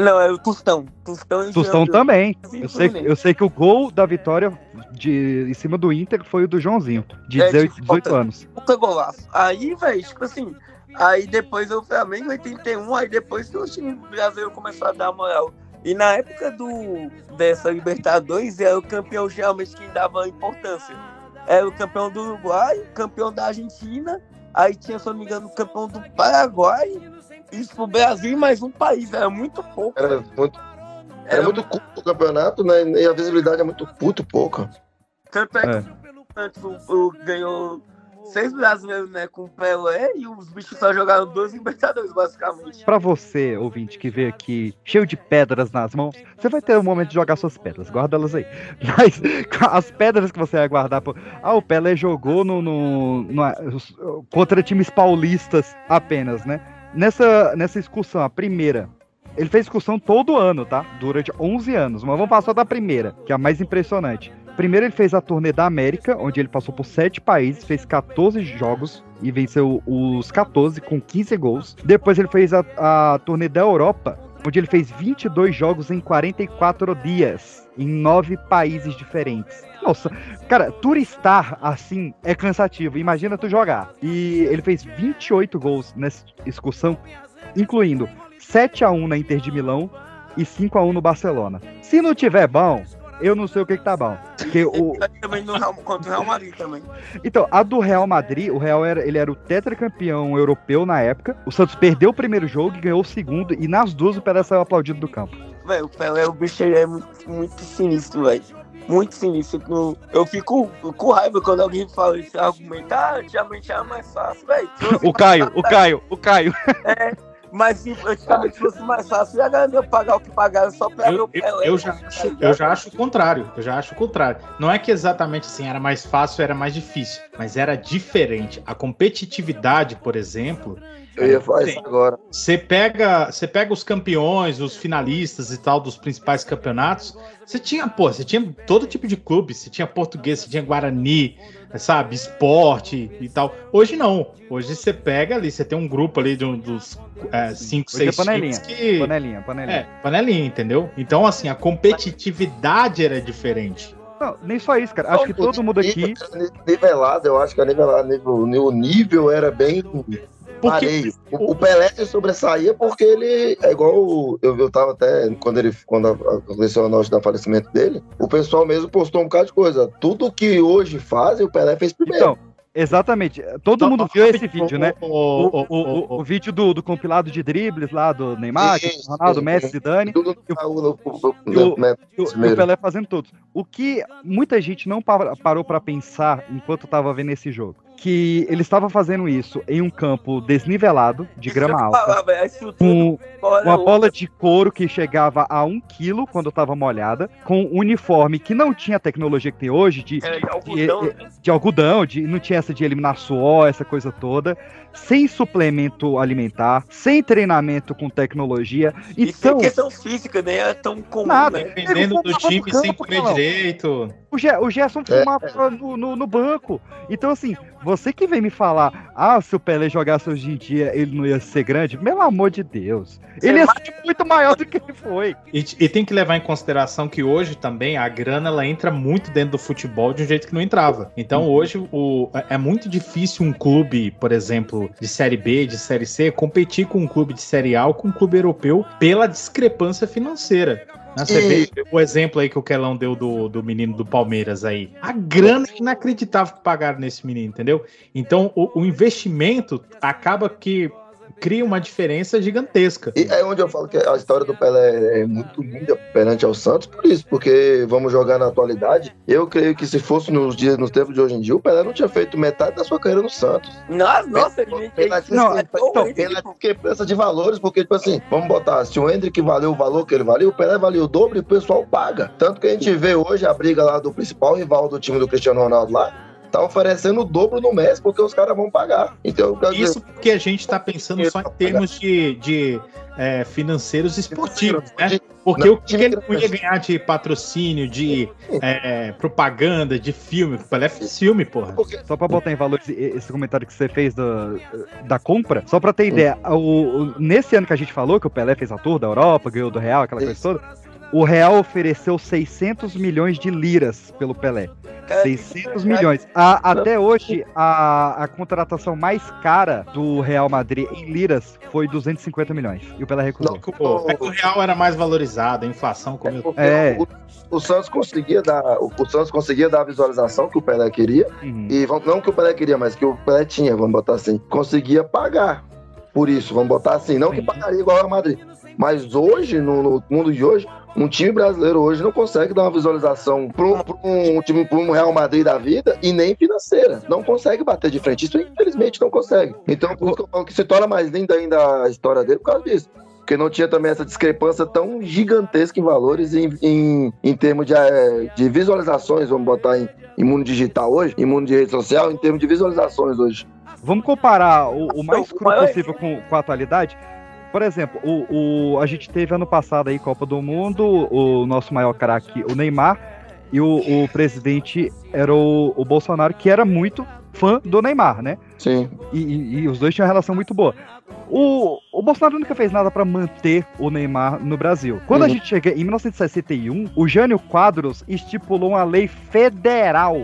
Não, é o Tostão. Tostão, e Tostão também. Eu sei, eu sei que o gol da vitória de, em cima do Inter foi o do Joãozinho, de É, 18, de 18 falta. anos. Puta golaço. Aí, velho, tipo assim, aí depois o Flamengo 81, aí depois que o time brasileiro começou a dar moral. E na época do dessa Libertadores, era o campeão geralmente quem dava importância. Era o campeão do Uruguai, campeão da Argentina, aí tinha, se não me engano, o campeão do Paraguai, isso pro Brasil e mais um país, era muito pouco. Era muito. Era muito curto o campeonato, né? E a visibilidade é muito, muito pouca. Tanto é que É. o ganhou seis brasileiros né, com o Pelé e os bichos só jogaram dois Libertadores, basicamente. Pra você, ouvinte, que veio aqui cheio de pedras nas mãos, você vai ter um momento de jogar suas pedras, guarda elas aí. Mas as pedras que você vai guardar. Por... Ah, o Pelé jogou no, no- no- contra times paulistas apenas, né? Nessa, nessa excursão, a primeira. Ele fez excursão todo ano, tá? Durante 11 anos. Mas vamos passar da primeira, que é a mais impressionante. Primeiro ele fez a turnê da América, onde ele passou por 7 países, fez 14 jogos e venceu os 14 com 15 gols. Depois ele fez a, a turnê da Europa, onde ele fez 22 jogos em 44 dias, em 9 países diferentes. Nossa, cara, turistar assim é cansativo. Imagina tu jogar. E ele fez 28 gols nessa excursão, incluindo 7 a 1 na Inter de Milão e 5 a 1 no Barcelona. Se não tiver bom, eu não sei o que, que tá bom. Porque o, Também no Real, contra o Real Madrid também. então, a do Real Madrid, o Real era, ele era o tetracampeão europeu na época. O Santos perdeu o primeiro jogo e ganhou o segundo, e nas duas o Pelé saiu aplaudido do campo. Velho, o Pelé, o bicho é muito, muito sinistro, velho. Muito sinistro. Eu fico com raiva quando alguém fala esse argumento. Ah, antigamente era mais fácil, velho. O Caio, o Caio, o Caio. É, Mas se antigamente fosse mais fácil, já ganhou pagar o que pagaram só pra ver Eu, o eu- eu já acho, eu já acho o contrário. Eu já acho o contrário. Não é que exatamente assim era mais fácil, era mais difícil, mas era diferente. A competitividade, por exemplo. Eu ia falar isso agora. Você pega, você pega os campeões, os finalistas e tal dos principais campeonatos. Você tinha, pô, você tinha todo tipo de clube. Você tinha português, você tinha Guarani, sabe, esporte e tal. Hoje não. Hoje você pega ali, você tem um grupo ali de um- dos é, cinco, Hoje é seis panelinha. times que Panelinha, panelinha. é, panelinha, entendeu? Então, assim, a competitividade era diferente. Não, nem só isso, cara. Acho que todo mundo aqui. Nivelado, eu acho que a nivelado, nível, o nível era bem pareio. O, o Pelé se sobressaía porque ele é igual. Eu, eu tava até. Quando ele quando aconteceu a noite do falecimento dele, o pessoal mesmo postou um bocado de coisa. Tudo que hoje fazem, o Pelé fez primeiro. Então, exatamente. Todo mundo viu esse vídeo, né? O, O, o, o, o vídeo do, do compilado de dribles lá do Neymar, Cristiano Ronaldo, Messi. Tudo E o- e o-. Pelé fazendo todos. O que muita gente não pa- parou pra pensar enquanto tava vendo esse jogo, que ele estava fazendo isso em um campo desnivelado, de grama alta, estrutura com é uma bola de couro que chegava a um quilo quando estava molhada, com um uniforme que não tinha a tecnologia que tem hoje de, É, de de- algodão, de- de algodão, de, não tinha essa de eliminar suor, essa coisa toda, sem suplemento alimentar, sem treinamento com tecnologia. E sem Então, questão física, nem é tão comum, Nada. né? Dependendo do time sem campo, comer Carlão. direito. o, Ge- o Gerson É. fumava no, no, no banco. Então, assim, você que vem me falar, ah, se o Pelé jogasse hoje em dia, ele não ia ser grande, pelo amor de Deus. Ele ia ser muito maior do que ele foi. E, e tem que levar em consideração que hoje também a grana ela entra muito dentro do futebol de um jeito que não entrava. Então hoje o, é é muito difícil um clube, por exemplo, de Série B, de Série C, competir com um clube de Série A ou com um clube europeu pela discrepância financeira. Você E- vê o exemplo aí que o Kelão deu do, do menino do Palmeiras aí. A grana é inacreditável que pagaram nesse menino, entendeu? Então o, o investimento acaba que cria uma diferença gigantesca. E é onde eu falo que a história do Pelé é muito linda perante ao Santos, por isso, porque vamos jogar na atualidade. Eu creio que se fosse nos dias, nos tempos de hoje em dia, o Pelé não tinha feito metade da sua carreira no Santos. Nossa, nossa, Pela, Não, discrepância- pela discrepância de valores, porque, tipo assim, vamos botar, se o Hendrick valeu o valor que ele valeu, o Pelé valeu o dobro e o pessoal paga. Tanto que a gente vê hoje a briga lá do principal rival do time do Cristiano Ronaldo lá, tá oferecendo o dobro no mês, porque os caras vão pagar. Então, quero dizer, Isso porque a gente está pensando só em termos de, de é, financeiros esportivos, né? Porque Não, o que ele não ia ganhar de patrocínio, de é, propaganda, de filme? O Pelé fez filme, porra. Só pra botar em valor esse, comentário que você fez da, da compra, só pra ter ideia, o, o- nesse ano que a gente falou, que o Pelé fez a tour da Europa, ganhou do Real, aquela coisa toda, o Real ofereceu 600 milhões de liras pelo Pelé. 600 milhões. A- até hoje, a, a contratação mais cara do Real Madrid em liras foi 250 milhões. E o Pelé recusou. Pô, é que o real era mais valorizado, a inflação comeu. Porque É. o, o Santos conseguia dar o, o Santos conseguia dar a visualização que o Pelé queria Uhum. e não que o Pelé queria, mas que o Pelé tinha, vamos botar assim, conseguia pagar por isso, vamos botar assim, não que pagaria igual ao Madrid. Mas hoje, no, no mundo de hoje, um time brasileiro hoje não consegue dar uma visualização para um, time, para um Real Madrid da vida e nem financeira. Não consegue bater de frente. Isso, infelizmente, não consegue. Então, por isso que eu falo que se torna mais linda ainda a história dele por causa disso. Porque não tinha também essa discrepância tão gigantesca em valores em, em, em termos de, eh, de visualizações, vamos botar em, em mundo digital hoje, em mundo de rede social, em termos de visualizações hoje. Vamos comparar o, o mais cru possível com, com a atualidade. Por exemplo, o, o- a gente teve ano passado aí Copa do Mundo, o nosso maior craque, o Neymar, e o, o presidente era o, o Bolsonaro, que era muito fã do Neymar, né? Sim. E, e- e os dois tinham uma relação muito boa. O, o Bolsonaro nunca fez nada pra manter o Neymar no Brasil. Quando a Uhum. gente chega em 1961, o Jânio Quadros estipulou uma lei federal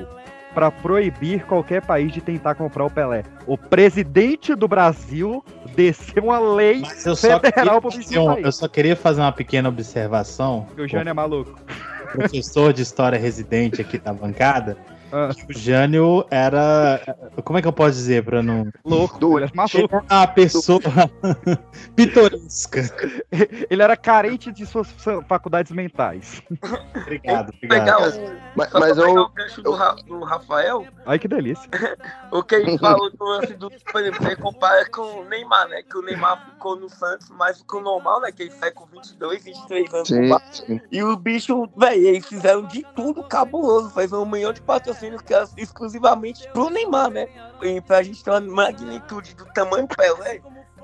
para proibir qualquer país de tentar comprar o Pelé. O presidente do Brasil desceu uma lei Mas eu só, federal queria para fazer um- eu só queria fazer uma pequena observação. O Jânio é maluco. professor de história residente aqui na bancada, O Jânio era. Como é que eu posso dizer pra não. Louco, ele é maluco. Era uma pessoa pitoresca. Ele era carente de suas faculdades mentais. Obrigado, Pegar obrigado. o, Mas- só mas eu- o gancho do, Ra- do Rafael, Ai, que delícia. o que ele falou do lance do. Por exemplo, você compara com o Neymar, né? Que o Neymar ficou no Santos mais do que o normal, né? Que ele sai com 22, 23 anos. Sim, sim. E o bicho, velho, eles fizeram de tudo cabuloso. Faz um milhão de patrocínios que é exclusivamente pro Neymar, né? E pra gente ter uma magnitude do tamanho Pelé.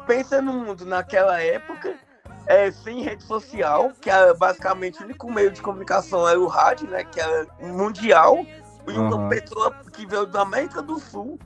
Pensa no mundo naquela época, é, sem rede social, que era basicamente o único meio de comunicação era o rádio, né? Que era mundial. E uma Aham. pessoa que veio da América do Sul,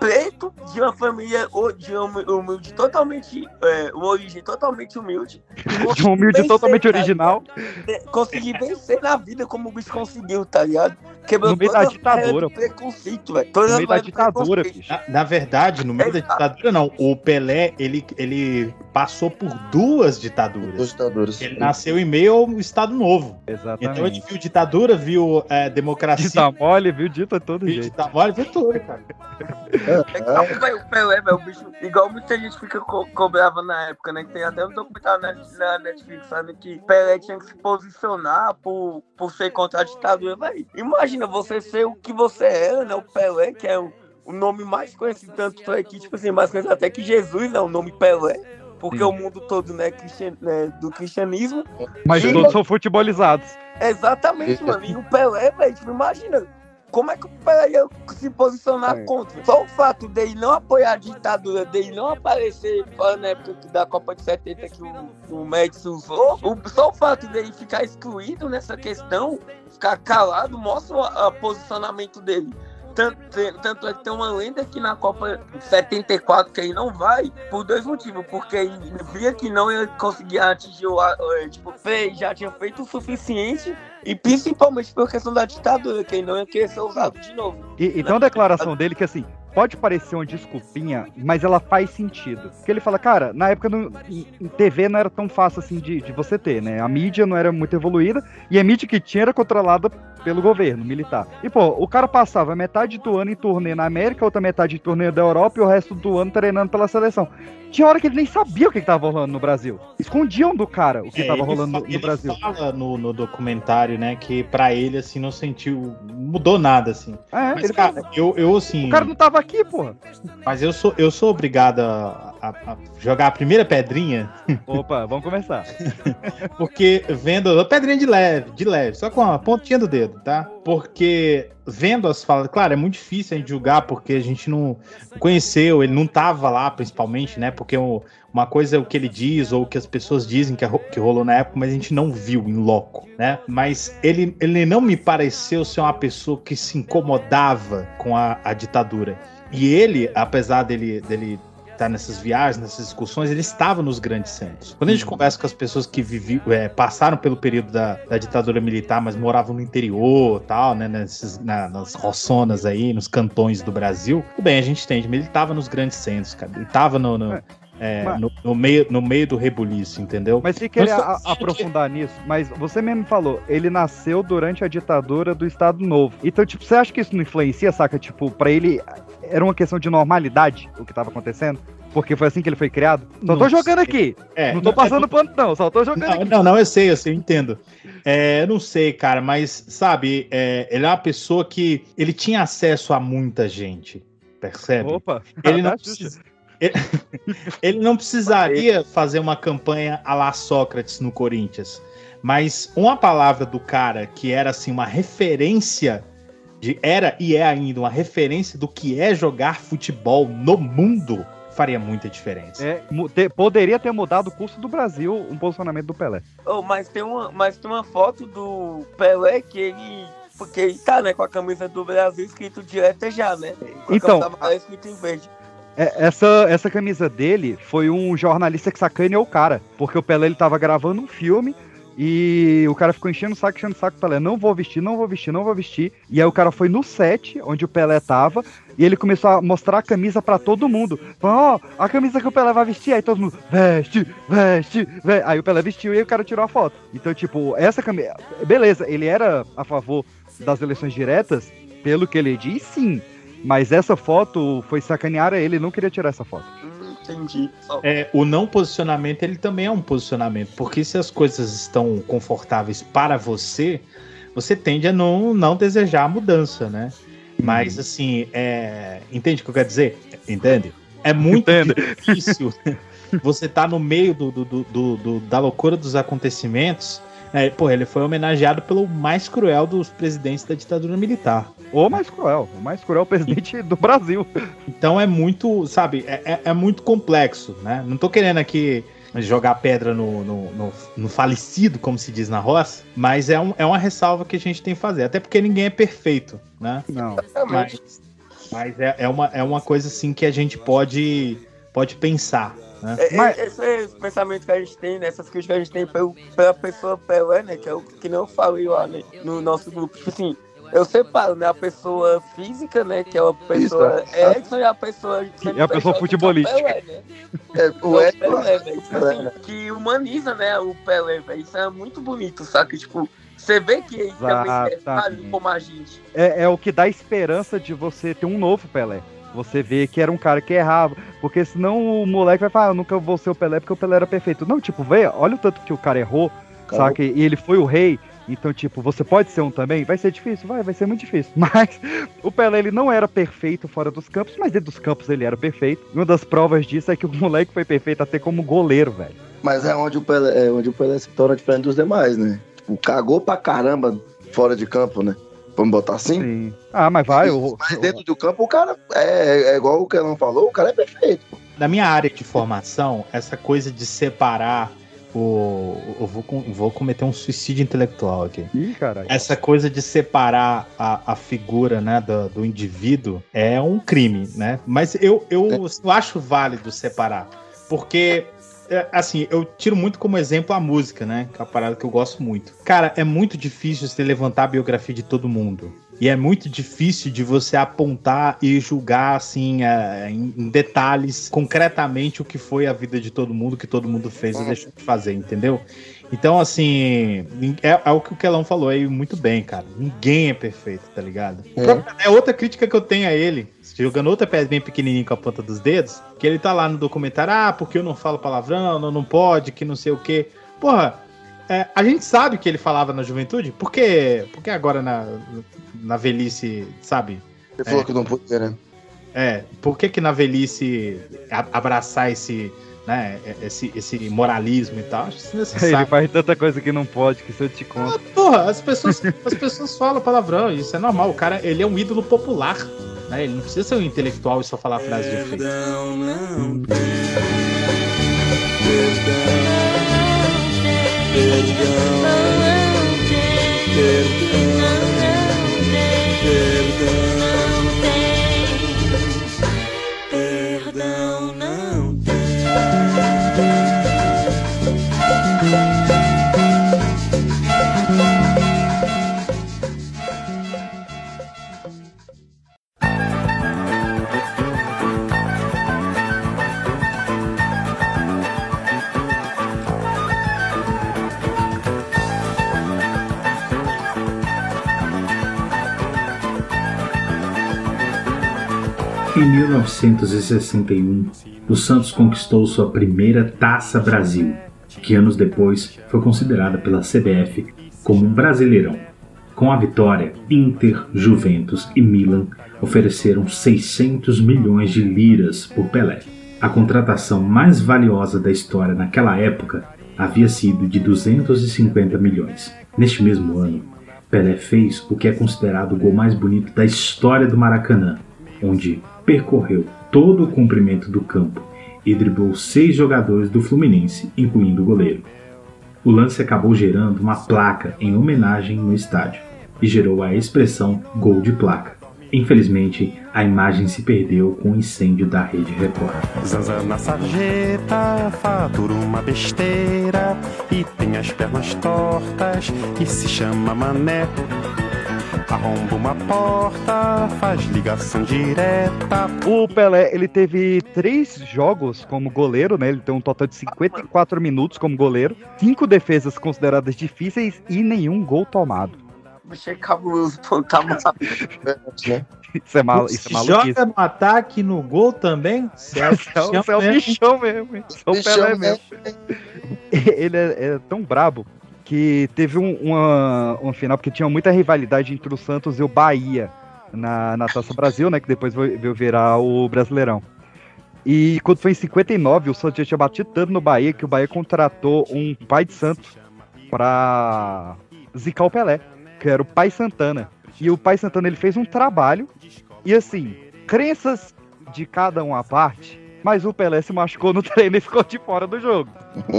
preto, de uma família de humi- humilde, totalmente. É, uma origem totalmente humilde. De um humilde totalmente original. ligado? Conseguir vencer na vida como o bicho conseguiu, tá ligado? Quebrou No meio da ditadura, preconceito, velho. No meio da ditadura, bicho. Na, na verdade, no meio da ditadura, não. O Pelé, ele, ele passou por duas ditaduras. Duas ditaduras. Ele nasceu em meio ao Estado Novo. Exatamente. Então ele viu ditadura, viu é, democracia. Dita mole, viu? Dita todo viu jeito. dita mole, viu tudo, cara. Então, velho, o Pelé, velho, o bicho, igual muita gente fica co cobrava na época, né? Que tem até um documentário na, na Netflix, sabe? Que Pelé tinha que se posicionar por, por ser contra a ditadura, velho. Imagina você ser o que você era, né? O Pelé, que é o, o nome mais conhecido, tanto aqui, tipo assim, mais conhecido até que Jesus, né? O nome Pelé. Porque Sim. o mundo todo, né, cristian, né, do cristianismo. Mas E- todos são futebolizados. Exatamente, mano. E o Pelé, velho, tipo, imagina. Como é que o Pelé ia se posicionar É. contra? Só o fato dele não apoiar a ditadura, dele não aparecer na época da Copa de 70 que o, o Médici usou, o- só o fato dele ficar excluído nessa questão, ficar calado, mostra o a- posicionamento dele. Tanto, tanto é que tem uma lenda que na Copa 74 que ele não vai, por dois motivos. Porque ele via que não ia conseguir atingir o. a- eh, Tipo, fez, já tinha feito o suficiente. E principalmente por questão da ditadura, que ele não ia querer ser usado de novo. E, e tem uma declaração dele que, assim, pode parecer uma desculpinha, mas ela faz sentido. Porque ele fala, cara, na época no, em TV não era tão fácil assim de, de você ter, né? A mídia não era muito evoluída e a mídia que tinha era controlada pelo governo militar. E, pô, o cara passava metade do ano em turnê na América, outra metade em turnê da Europa e o resto do ano treinando pela seleção. Tinha hora que ele nem sabia o que, que tava rolando no Brasil. Escondiam do cara o que É, tava ele rolando no, no ele Brasil. fala no, no documentário, né, que pra ele, assim, não sentiu. mudou nada, assim. É, Mas, ele cara, eu, eu assim. O cara não tava aqui, porra. Mas eu sou, eu sou obrigado a, a- a jogar a primeira pedrinha, Opa, vamos começar. porque vendo. Pedrinha de leve, de leve, só com a pontinha do dedo, tá? Porque vendo as falas, claro, é muito difícil a gente julgar, porque a gente não conheceu, ele não tava lá, principalmente, né? Porque o- uma coisa é o que ele diz, ou o que as pessoas dizem que, que rolou na época, mas a gente não viu em loco, né? Mas ele, ele não me pareceu ser uma pessoa que se incomodava com a, a ditadura. E ele, apesar dele, dele estar nessas viagens, nessas discussões, ele estava nos grandes centros. Quando a gente conversa com as pessoas que viviam, é, passaram pelo período da, da ditadura militar, mas moravam no interior, tal, né, nesses, na- nas roçonas aí, nos cantões do Brasil, tudo bem, a gente entende, mas ele estava nos grandes centros, cara. Ele estava no, no, é, mas- no- no meio, no meio do rebuliço, entendeu? Mas se querer Mas- a- aprofundar nisso, mas você mesmo falou, ele nasceu durante a ditadura do Estado Novo. Então, tipo, você acha que isso não influencia, saca? Tipo, pra ele era uma questão de normalidade o que tava acontecendo? Porque foi assim que ele foi criado? Só tô Não jogando sei. aqui. É, não tô não- passando pano, não. Só tô jogando Não, aqui. não, não, eu sei, eu sei, eu entendo. É, eu não sei, cara, mas, sabe, é, ele é uma pessoa que ele tinha acesso a muita gente, percebe? Opa, Ele não, precisa- ele, ele não precisaria fazer uma campanha a la Sócrates no Corinthians, mas uma palavra do cara que era, assim, uma referência, era e é ainda uma referência do que é jogar futebol no mundo, faria muita diferença. É, te- poderia ter mudado o curso do Brasil um posicionamento do Pelé. Oh, mas, tem uma, mas tem uma foto do Pelé que ele. Porque ele tá, né, com a camisa do Brasil escrito direto já, né? Com a Então, camisa amarela escrito em verde. É, essa, essa camisa dele foi um jornalista que sacaneou o cara. Porque o Pelé ele tava gravando um filme e o cara ficou enchendo o saco, enchendo o saco do Pelé. Não vou vestir, não vou vestir, não vou vestir. E aí o cara foi no set onde o Pelé tava e ele começou a mostrar a camisa pra todo mundo. Falou, ó, a camisa que o Pelé vai vestir. Aí todo mundo, veste, veste, veste. Aí o Pelé vestiu e aí o cara tirou a foto. Então, tipo, essa camisa. Beleza, ele era a favor das eleições diretas. Pelo que ele diz, sim. Mas essa foto foi sacanear ele, não queria tirar essa foto. Hum, entendi. É, o não posicionamento, ele também é um posicionamento, porque se as coisas estão confortáveis para você, você tende a não, não desejar a mudança, né? Mas, assim, é... entende o que eu quero dizer? Entende? É muito difícil você tá no meio do, do- do- do- do- da loucura dos acontecimentos. É, pô, ele foi homenageado pelo mais cruel dos presidentes da ditadura militar. O mais cruel, o mais cruel presidente do Brasil. Então é muito, sabe, é, é- é muito complexo, né? Não tô querendo aqui jogar pedra no, no, no- no falecido, como se diz na roça, mas é, um- é uma ressalva que a gente tem que fazer. Até porque ninguém é perfeito, né? Não. Mas, mas é, é, uma, é uma coisa assim que a gente pode, pode pensar. Né? É, é, esse é esse pensamento que a gente tem, né? Essas críticas que a gente tem pelo, pela pessoa Pelé, né? Que é o que não falei lá né? no nosso grupo. Tipo assim, eu separo, né? A pessoa física, né? Que é uma pessoa Isso, é. Edson e a pessoa... E a pessoa futebolística. Pelé, né? É, É o o Edson- Pelé, velho. Tipo assim, que humaniza, né? O Pelé, velho. Isso é muito bonito, saca? Tipo, você vê que ele também é como a gente. É, é o que dá esperança de você ter um novo Pelé. Você vê que era um cara que errava, porque senão o moleque vai falar, ah, eu nunca vou ser o Pelé porque o Pelé era perfeito. Não, tipo, vê, olha o tanto que o cara errou, Cara, saca? E ele foi o rei, então, tipo, você pode ser um também? Vai ser difícil? Vai, vai ser muito difícil. Mas o Pelé, ele não era perfeito fora dos campos, mas dentro dos campos ele era perfeito. E uma das provas disso é que o moleque foi perfeito até como goleiro, velho. Mas é onde o Pelé, é onde o Pelé se torna diferente dos demais, né? Tipo, cagou pra caramba fora de campo, né? Vamos botar assim? Sim. Ah, mas vai, o, Mas dentro do campo o cara é, é igual o que não falou, o cara é perfeito. Na minha área de formação, essa coisa de separar o. Eu vou, vou cometer um suicídio intelectual aqui. Ih, caralho. Essa coisa de separar a, a figura né, do, do indivíduo é um crime, né? Mas eu, eu, eu acho válido separar. Porque, é, assim, eu tiro muito como exemplo a música, né? Que é uma parada que eu gosto muito. Cara, é muito difícil você levantar a biografia de todo mundo. E é muito difícil de você apontar e julgar, assim, é, em, detalhes, concretamente, o que foi a vida de todo mundo, o que todo mundo fez ou deixou de fazer, entendeu? Então, assim, é, é o que o Kelão falou aí muito bem, cara. Ninguém é perfeito, tá ligado? Próprio- É outra crítica que eu tenho a ele, jogando outra pedrinha pequenininha com a ponta dos dedos, que ele tá lá no documentário, ah, porque eu não falo palavrão, não, não pode, que não sei o quê. Porra, é, a gente sabe que ele falava na juventude, por que, por que agora na, na velhice, sabe? Ele falou que não podia, né? É, por que que na velhice abraçar esse, né, esse, esse moralismo e tal? Acho Ele desnecessário. faz tanta coisa que não pode, que se eu te conto. Porra, as pessoas, as pessoas falam palavrão, isso é normal. O cara, ele é um ídolo popular, né? Ele não precisa ser um intelectual e só falar frase de efeito. Perdão não Perdão Em 1961, o Santos conquistou sua primeira Taça Brasil, que anos depois foi considerada pela CBF como um Brasileirão. Com a vitória, Inter, Juventus e Milan ofereceram 600 milhões de liras por Pelé. A contratação mais valiosa da história naquela época havia sido de 250 milhões. Neste mesmo ano, Pelé fez o que é considerado o gol mais bonito da história do Maracanã, onde percorreu todo o comprimento do campo e driblou seis jogadores do Fluminense, incluindo o goleiro. O lance acabou gerando uma placa em homenagem no estádio e gerou a expressão gol de placa. Infelizmente, a imagem se perdeu com o incêndio da Rede Record. Zanza na sarjeta, fatura uma besteira e tem as pernas tortas e se chama mané. Arromba uma porta, faz ligação direta. O Pelé, ele teve três jogos como goleiro, né? Ele tem um total de 54 minutos como goleiro, cinco defesas consideradas difíceis e nenhum gol tomado. bicho é cabuloso, pô, tá maluco. Isso é, mal, isso é Se maluquice. joga no ataque e no gol também? Você é, é o- é o bichão mesmo, é o Pelé mesmo. Ele é, é tão brabo que teve um, uma, uma final, porque tinha muita rivalidade entre o Santos e o Bahia na, na Taça Brasil, né? Que depois veio virar o Brasileirão. E quando foi em 59, o Santos já tinha batido tanto no Bahia que o Bahia contratou um pai de Santos pra zicar o Pelé, que era o Pai Santana. E o Pai Santana ele fez um trabalho, e assim, crenças de cada um à parte, mas o Pelé se machucou no treino e ficou de fora do jogo.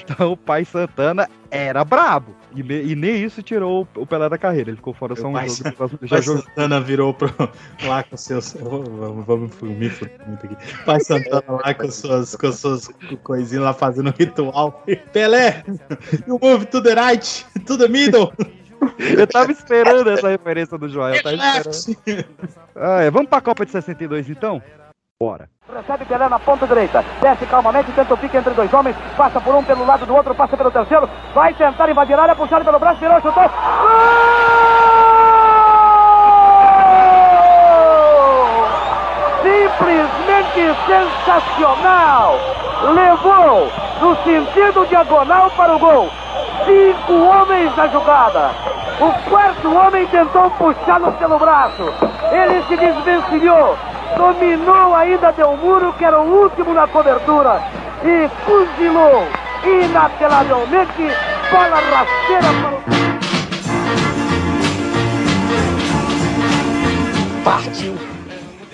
Então o Pai Santana era brabo. E, me- e nem isso tirou o Pelé da carreira. Ele ficou fora só um Pai jogo. Pai. Santana virou pro, lá com seus. Vamos, vamos me muito aqui. Pai Santana lá com suas, com suas coisinhas lá fazendo ritual. Pelé! You move to the right, to the middle. Eu tava esperando essa referência do Joel. Eu tava esperando. Ah, é, vamos pra Copa de 62 então? Bora. Recebe Pelé na ponta direita. Desce calmamente, tenta o pique entre dois homens. Passa por um pelo lado do outro, passa pelo terceiro. Vai tentar invadir a área, puxado pelo braço, virou, chutou. Gol! Simplesmente sensacional! Levou no sentido diagonal para o gol. Cinco homens na jogada. O quarto homem tentou puxá-lo pelo braço. Ele se desvencilhou. Dominou ainda Del Muro, que era o último na cobertura. E fuzilou. Inapelavelmente, bola rasteira para o. Partiu.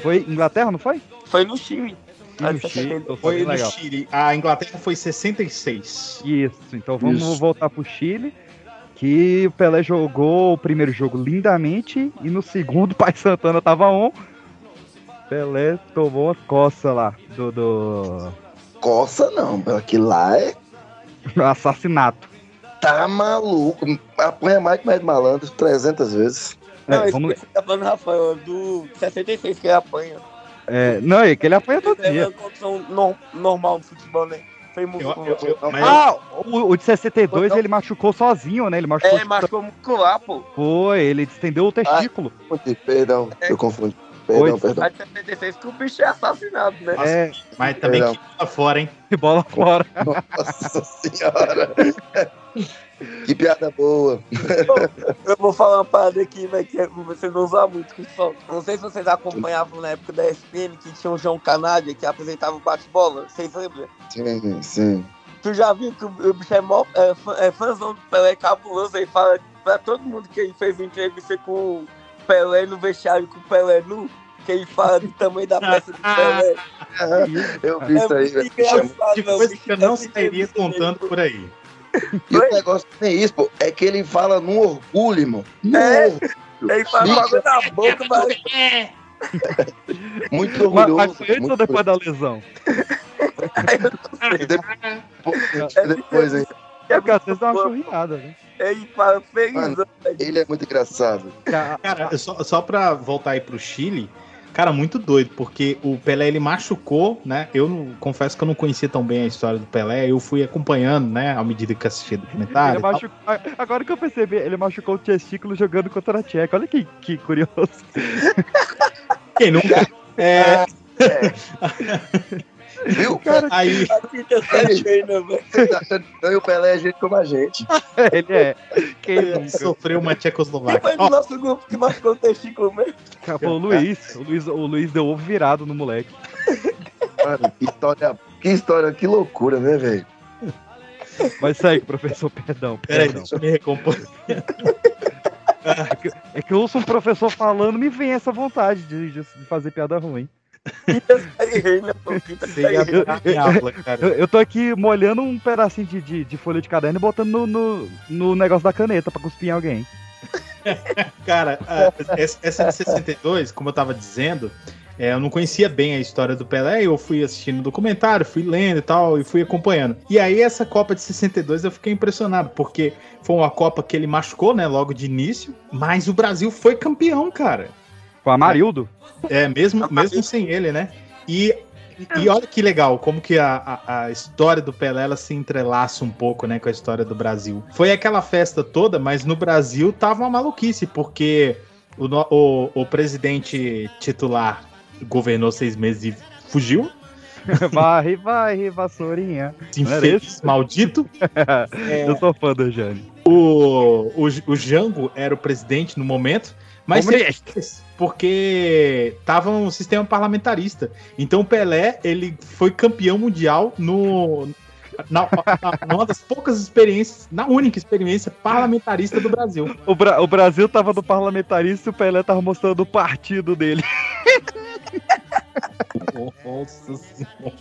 Foi Inglaterra, não foi? Foi no Chile. No Chile. então Foi no legal. Chile. A Inglaterra foi 66. Isso, então vamos Isso. voltar pro Chile. Que o Pelé jogou o primeiro jogo lindamente e no segundo o Pai Santana tava on. Pelé tomou uma coça lá do, do Coça não, aquilo lá é. assassinato. Tá maluco. Apanha mais que mais malandro 300 vezes. Não, É, esse vamos- você tá falando, Rafael, do 66 que ele apanha. É, não, é que ele apanha todo Ele é dia. uma condição no- normal no futebol, né? Foi muscular. Ah, o, o de 62 ele machucou sozinho, né? Ele machucou. É, machucou muscular, pô. Foi, ele estendeu o testículo. Perdão, eu confundi. Oi, Perdão, perdão. A de 76 que o bicho é assassinado, né? É, Mas também Perdão. que bola fora, hein? que bola fora. Nossa senhora. que piada boa. Eu vou falar uma parada aqui, velho, que você não usa muito, só. Não sei se vocês acompanhavam na época da ESPN que tinha o João Canádia que apresentava o bate-bola. Vocês lembram? Sim, sim. Tu já viu que o o bicho é, mó, é, fã- é fãzão do Pelé cabuloso e fala pra todo mundo que ele fez entrevista com o Pelé no vestiário com o Pelé nu, que ele fala do tamanho da peça do Pelé. Eu vi isso aí, É velho. De velho, coisa que eu é não sairia entrevista contando por aí. E o negócio nem isso, pô, é que ele fala num orgulho, irmão. Num É. orgulho. Ele fala bagulho na boca, mas Muito Mas, orgulhoso. mas foi antes ou depois da lesão? Depois, depois hein? É porque às vezes dá uma churriada, né? ele fala feliz. Mano, ele é muito engraçado. Cara, só, só pra voltar aí pro Chile, cara, muito doido, porque o Pelé ele machucou, né? Eu não, confesso que eu não conhecia tão bem a história do Pelé, eu fui acompanhando, né, à medida que assistia documentário. Machucou, agora que eu percebi, ele machucou o testículo jogando contra a Tcheca. Olha que, que curioso. Quem nunca? É, Viu? Cara, aí, aí, né, velho? Você tá achando que não, e o Pelé é gente como a gente. ele é. Quem ele sofreu uma Quem Tchecoslováquia. foi do nosso grupo que machucou o testículo mesmo? Foi o Luiz. O Luiz, o Luiz deu ovo virado no moleque. Mano, que história, que história, que loucura, né, velho? Mas segue, professor, perdão. Peraí, perdão. deixa eu me recompor. É que, é que eu ouço um professor falando, me vem essa vontade de, de fazer piada ruim. Aula, cara. Eu, eu tô aqui molhando um pedacinho de, de, de folha de caderno e botando no, no, no negócio da caneta pra cuspir em alguém. Cara, a- essa essa de 62, como eu tava dizendo, é, eu não conhecia bem a história do Pelé, eu fui assistindo o documentário, fui lendo e tal, e fui acompanhando. E aí, essa Copa de 62 eu fiquei impressionado, porque foi uma Copa que ele machucou, né, logo de início, mas o Brasil foi campeão, cara. Com a Marildo. É, mesmo, mesmo sem ele, né? E E olha que legal, como que a, a, a história do Pelé ela se entrelaça um pouco, né, com a história do Brasil. Foi aquela festa toda, mas no Brasil tava uma maluquice, porque o, o, o presidente titular governou seis meses e fugiu. Vai, vai, vassourinha. Infeliz maldito. É. Eu sou fã do Jane. O, o, o Jango era o presidente no momento, mas Comunista. Porque tava um sistema parlamentarista. Então o Pelé ele foi campeão mundial no na, na- numa das poucas experiências, na única experiência parlamentarista do Brasil. O, Bra- o Brasil tava no parlamentarista e o Pelé tava mostrando o partido dele. Nossa senhora.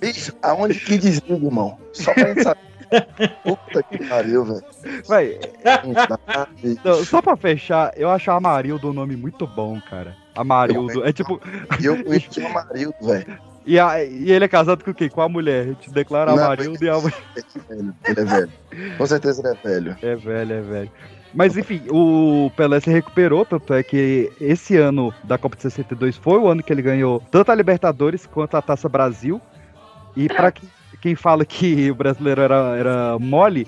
Bicho, aonde que desliga, irmão? Só pra gente saber. Puta que pariu, velho. Véi, Não só pra fechar, eu acho Amarildo um nome muito bom, cara. Amarildo. É tipo. E eu conheci o Amarildo, velho. E, a- e ele é casado com quem? Com a mulher. A gente declara Não, Amarildo e a mulher. Ele é velho. Com certeza ele é velho. É velho, é velho. Mas enfim, o Pelé se recuperou, tanto é que esse ano da Copa de 62 foi o ano que ele ganhou tanto a Libertadores quanto a Taça Brasil. E pra que- quem fala que o brasileiro era, era mole,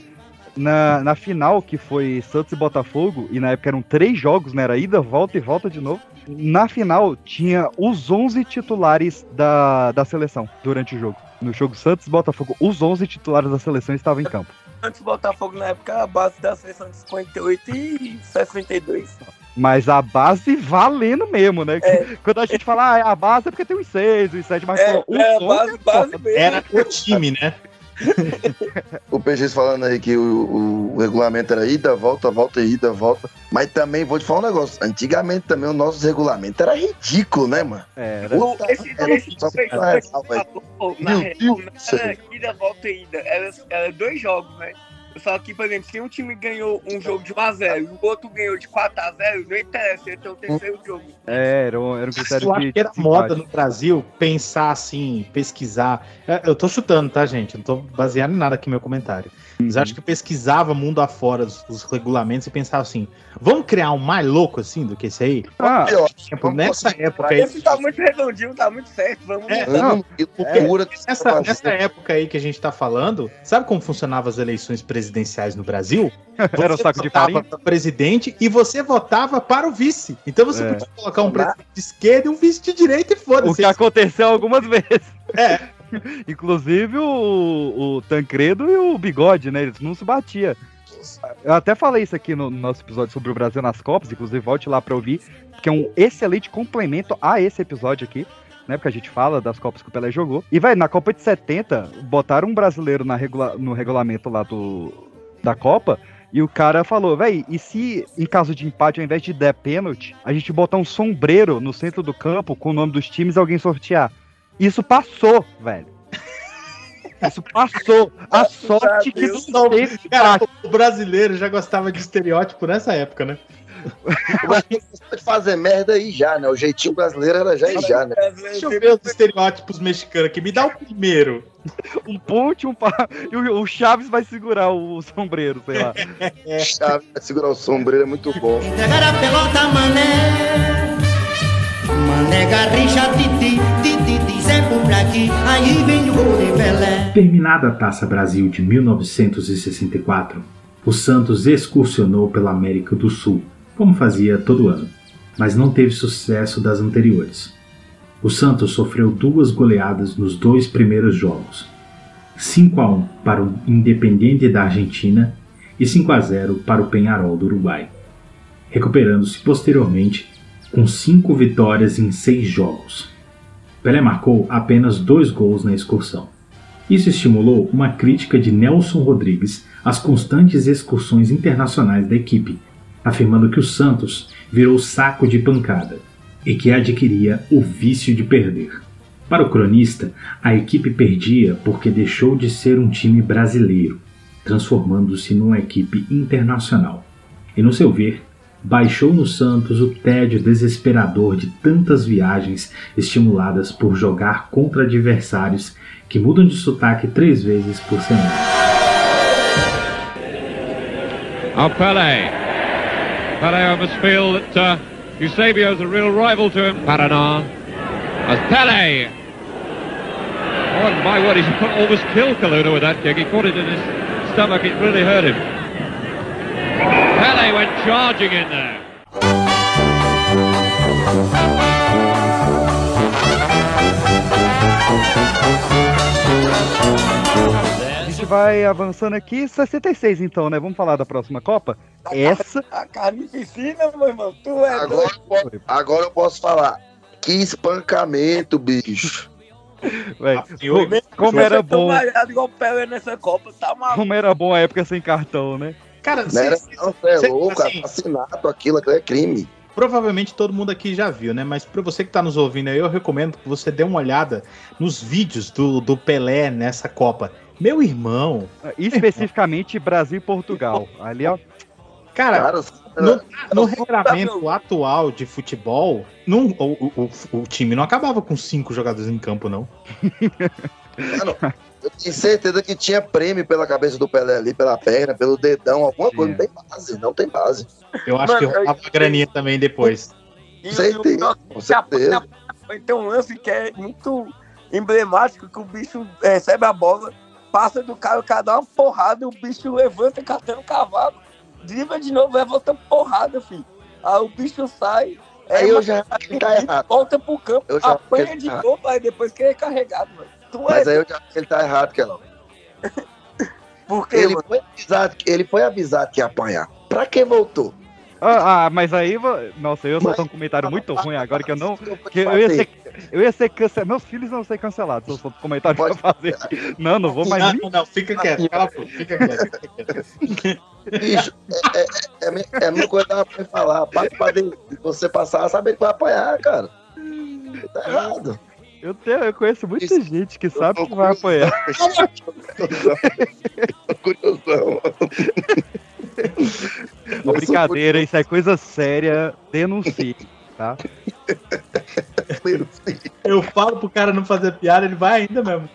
na, na final, que foi Santos e Botafogo, e na época eram três jogos, né? Era ida, volta e volta de novo. Na final, tinha os 11 titulares da, da seleção durante o jogo. No jogo Santos e Botafogo, os 11 titulares da seleção estavam em campo. Antes do Botafogo na época, a base da seleção de 58 e 62. Mas a base valendo mesmo, né? Quando a gente fala, ah, é a base é porque tem os seis, os sete, mas É, pô, o é, base, base mesmo. Era o time, né? O PG falando aí que o, o regulamento era ida, volta, volta, ida, volta. Mas também vou te falar um negócio. Antigamente também o nosso regulamento era ridículo, né, mano? É, O- esse, era esse, só pra aí. falou, na real, não céu. era ida, volta e ida. Era, era dois jogos, né? Só que, por exemplo, se um time ganhou um jogo de 1x0 e o outro ganhou de 4x0, não interessa, tem o terceiro jogo. É, era um, era um critério Eu acho que era de moda no Brasil pensar assim, pesquisar. É, Eu tô chutando, tá, gente? Não tô baseado em nada aqui no meu comentário. Mas eu acho que pesquisava mundo afora os, os regulamentos e pensava assim: vamos criar um mais louco assim do que esse aí? Ah, Eu acho Tipo, nessa época aí. Esse tá muito redondinho, tá muito certo, vamos É. Não, que loucura que você tá Nessa, nessa época aí que a gente tá falando, sabe como funcionavam as eleições presidenciais no Brasil? Era um saco de farinha? para o presidente e você votava para o vice. Então você É. podia colocar um presidente de esquerda e um vice de direita e O foda-se. que aconteceu algumas vezes. É. Inclusive o, o Tancredo e o Bigode, né? Eles não se batiam. Eu até falei isso aqui no nosso episódio sobre o Brasil nas Copas, inclusive volte lá pra ouvir, que é um excelente complemento a esse episódio aqui, né? Porque a gente fala das Copas que o Pelé jogou. E, vai na Copa de 70, botaram um brasileiro na regula- no regulamento lá do, da Copa. E o cara falou, véi, e se em caso de empate, ao invés de der pênalti, a gente botar um sombreiro no centro do campo com o nome dos times e alguém sortear? Isso passou, velho. Isso passou. A sorte que não teve Cara, o brasileiro já gostava de estereótipo nessa época, né? Pode fazer merda aí já, né? O jeitinho brasileiro era já e já, né? Deixa eu ver os estereótipos mexicanos aqui. Me dá o primeiro. Um ponte, um pá. E o, Chaves vai segurar o, sombreiro, sei lá. Chave pra segurar o sombreiro é muito bom. Entregar a pelota, mané. Mané Garrincha, titi, titi, Zé aqui. Aí vem o Pelé. Terminada a Taça Brasil de 1964, o Santos excursionou pela América do Sul, como fazia todo ano, mas não teve sucesso das anteriores. O Santos sofreu duas goleadas nos dois primeiros jogos: 5 a 1 para o Independiente da Argentina e 5 a 0 para o Penharol do Uruguai, recuperando-se posteriormente com cinco vitórias em seis jogos. Pelé marcou apenas dois gols na excursão. Isso estimulou uma crítica de Nelson Rodrigues às constantes excursões internacionais da equipe, afirmando que o Santos virou saco de pancada e que adquiria o vício de perder. Para o cronista, a equipe perdia porque deixou de ser um time brasileiro, transformando-se numa equipe internacional. E no seu ver, baixou no Santos o tédio desesperador de tantas viagens estimuladas por jogar contra adversários que mudam de sotaque três vezes por semana. Now Pele. Pele, I must feel that uh, Eusebio is a real rival to him. Paraná. As Pele. Oh my word, he's almost killed Kaluna with that kick. He caught it in his stomach, it really hurt him. Went charging in there. A gente vai avançando aqui, 66 então, né? Vamos falar da próxima Copa? Essa. A carnificina, meu irmão, tu é Agora, doido. agora eu posso falar. Que espancamento, bicho. Véi, co- como era bom, igual Pelé nessa Copa, tá maluco. como era bom a época sem cartão, né? Cara, Não era, cê- não, você é cê- louco, assim, assassinato, aquilo, aquilo é crime. Provavelmente todo mundo aqui já viu, né? Mas pra você que tá nos ouvindo aí, eu recomendo que você dê uma olhada nos vídeos do, do Pelé nessa Copa. Meu irmão, Especificamente Brasil e Portugal. Ali, ó. cara, Cara, no, no regulamento atual de futebol, não, o, o, o- o time não acabava com cinco jogadores em campo, não. Mano, eu tenho certeza que tinha prêmio pela cabeça do Pelé ali, pela perna, pelo dedão, alguma coisa. Não tem base, não tem base. Eu acho Mano, que rolava graninha também depois. E, Certeza, e o- com certeza. Tem um lance que é muito emblemático, que o bicho recebe a bola, passa do cara, o cara dá uma porrada, o bicho levanta catando o cavalo, dribla de novo, vai voltando porrada, filho. Aí o bicho sai, Aí é eu já tá errado. volta pro campo, Eu apanha de tá- novo, aí depois que ele é carregado, mano. Tu Mas é aí eu já acho que ele tá errado, que não. porque Ele foi, avisado, que- ele foi avisado que ia apanhar. Pra que voltou? Ah, ah, mas aí. Nossa, eu ia soltar um comentário muito ruim agora que eu não. Que eu ia ser. Eu ia ser cancelado. Meus filhos vão ser cancelados se eu solto um comentário pra fazer. Não, não vou mais Não, não, não, fica quieto, cala fica quieto. Bicho, é, é, é, é a mesma coisa que pra falar. Pra, pra você passar, saber que vai apanhar, cara. Tá errado. Eu, tenho, eu conheço muita gente que sabe que vai apanhar. Curiosão. Uma brincadeira, isso é coisa séria. Denuncie, tá? Eu falo pro cara não fazer piada, ele vai ainda mesmo.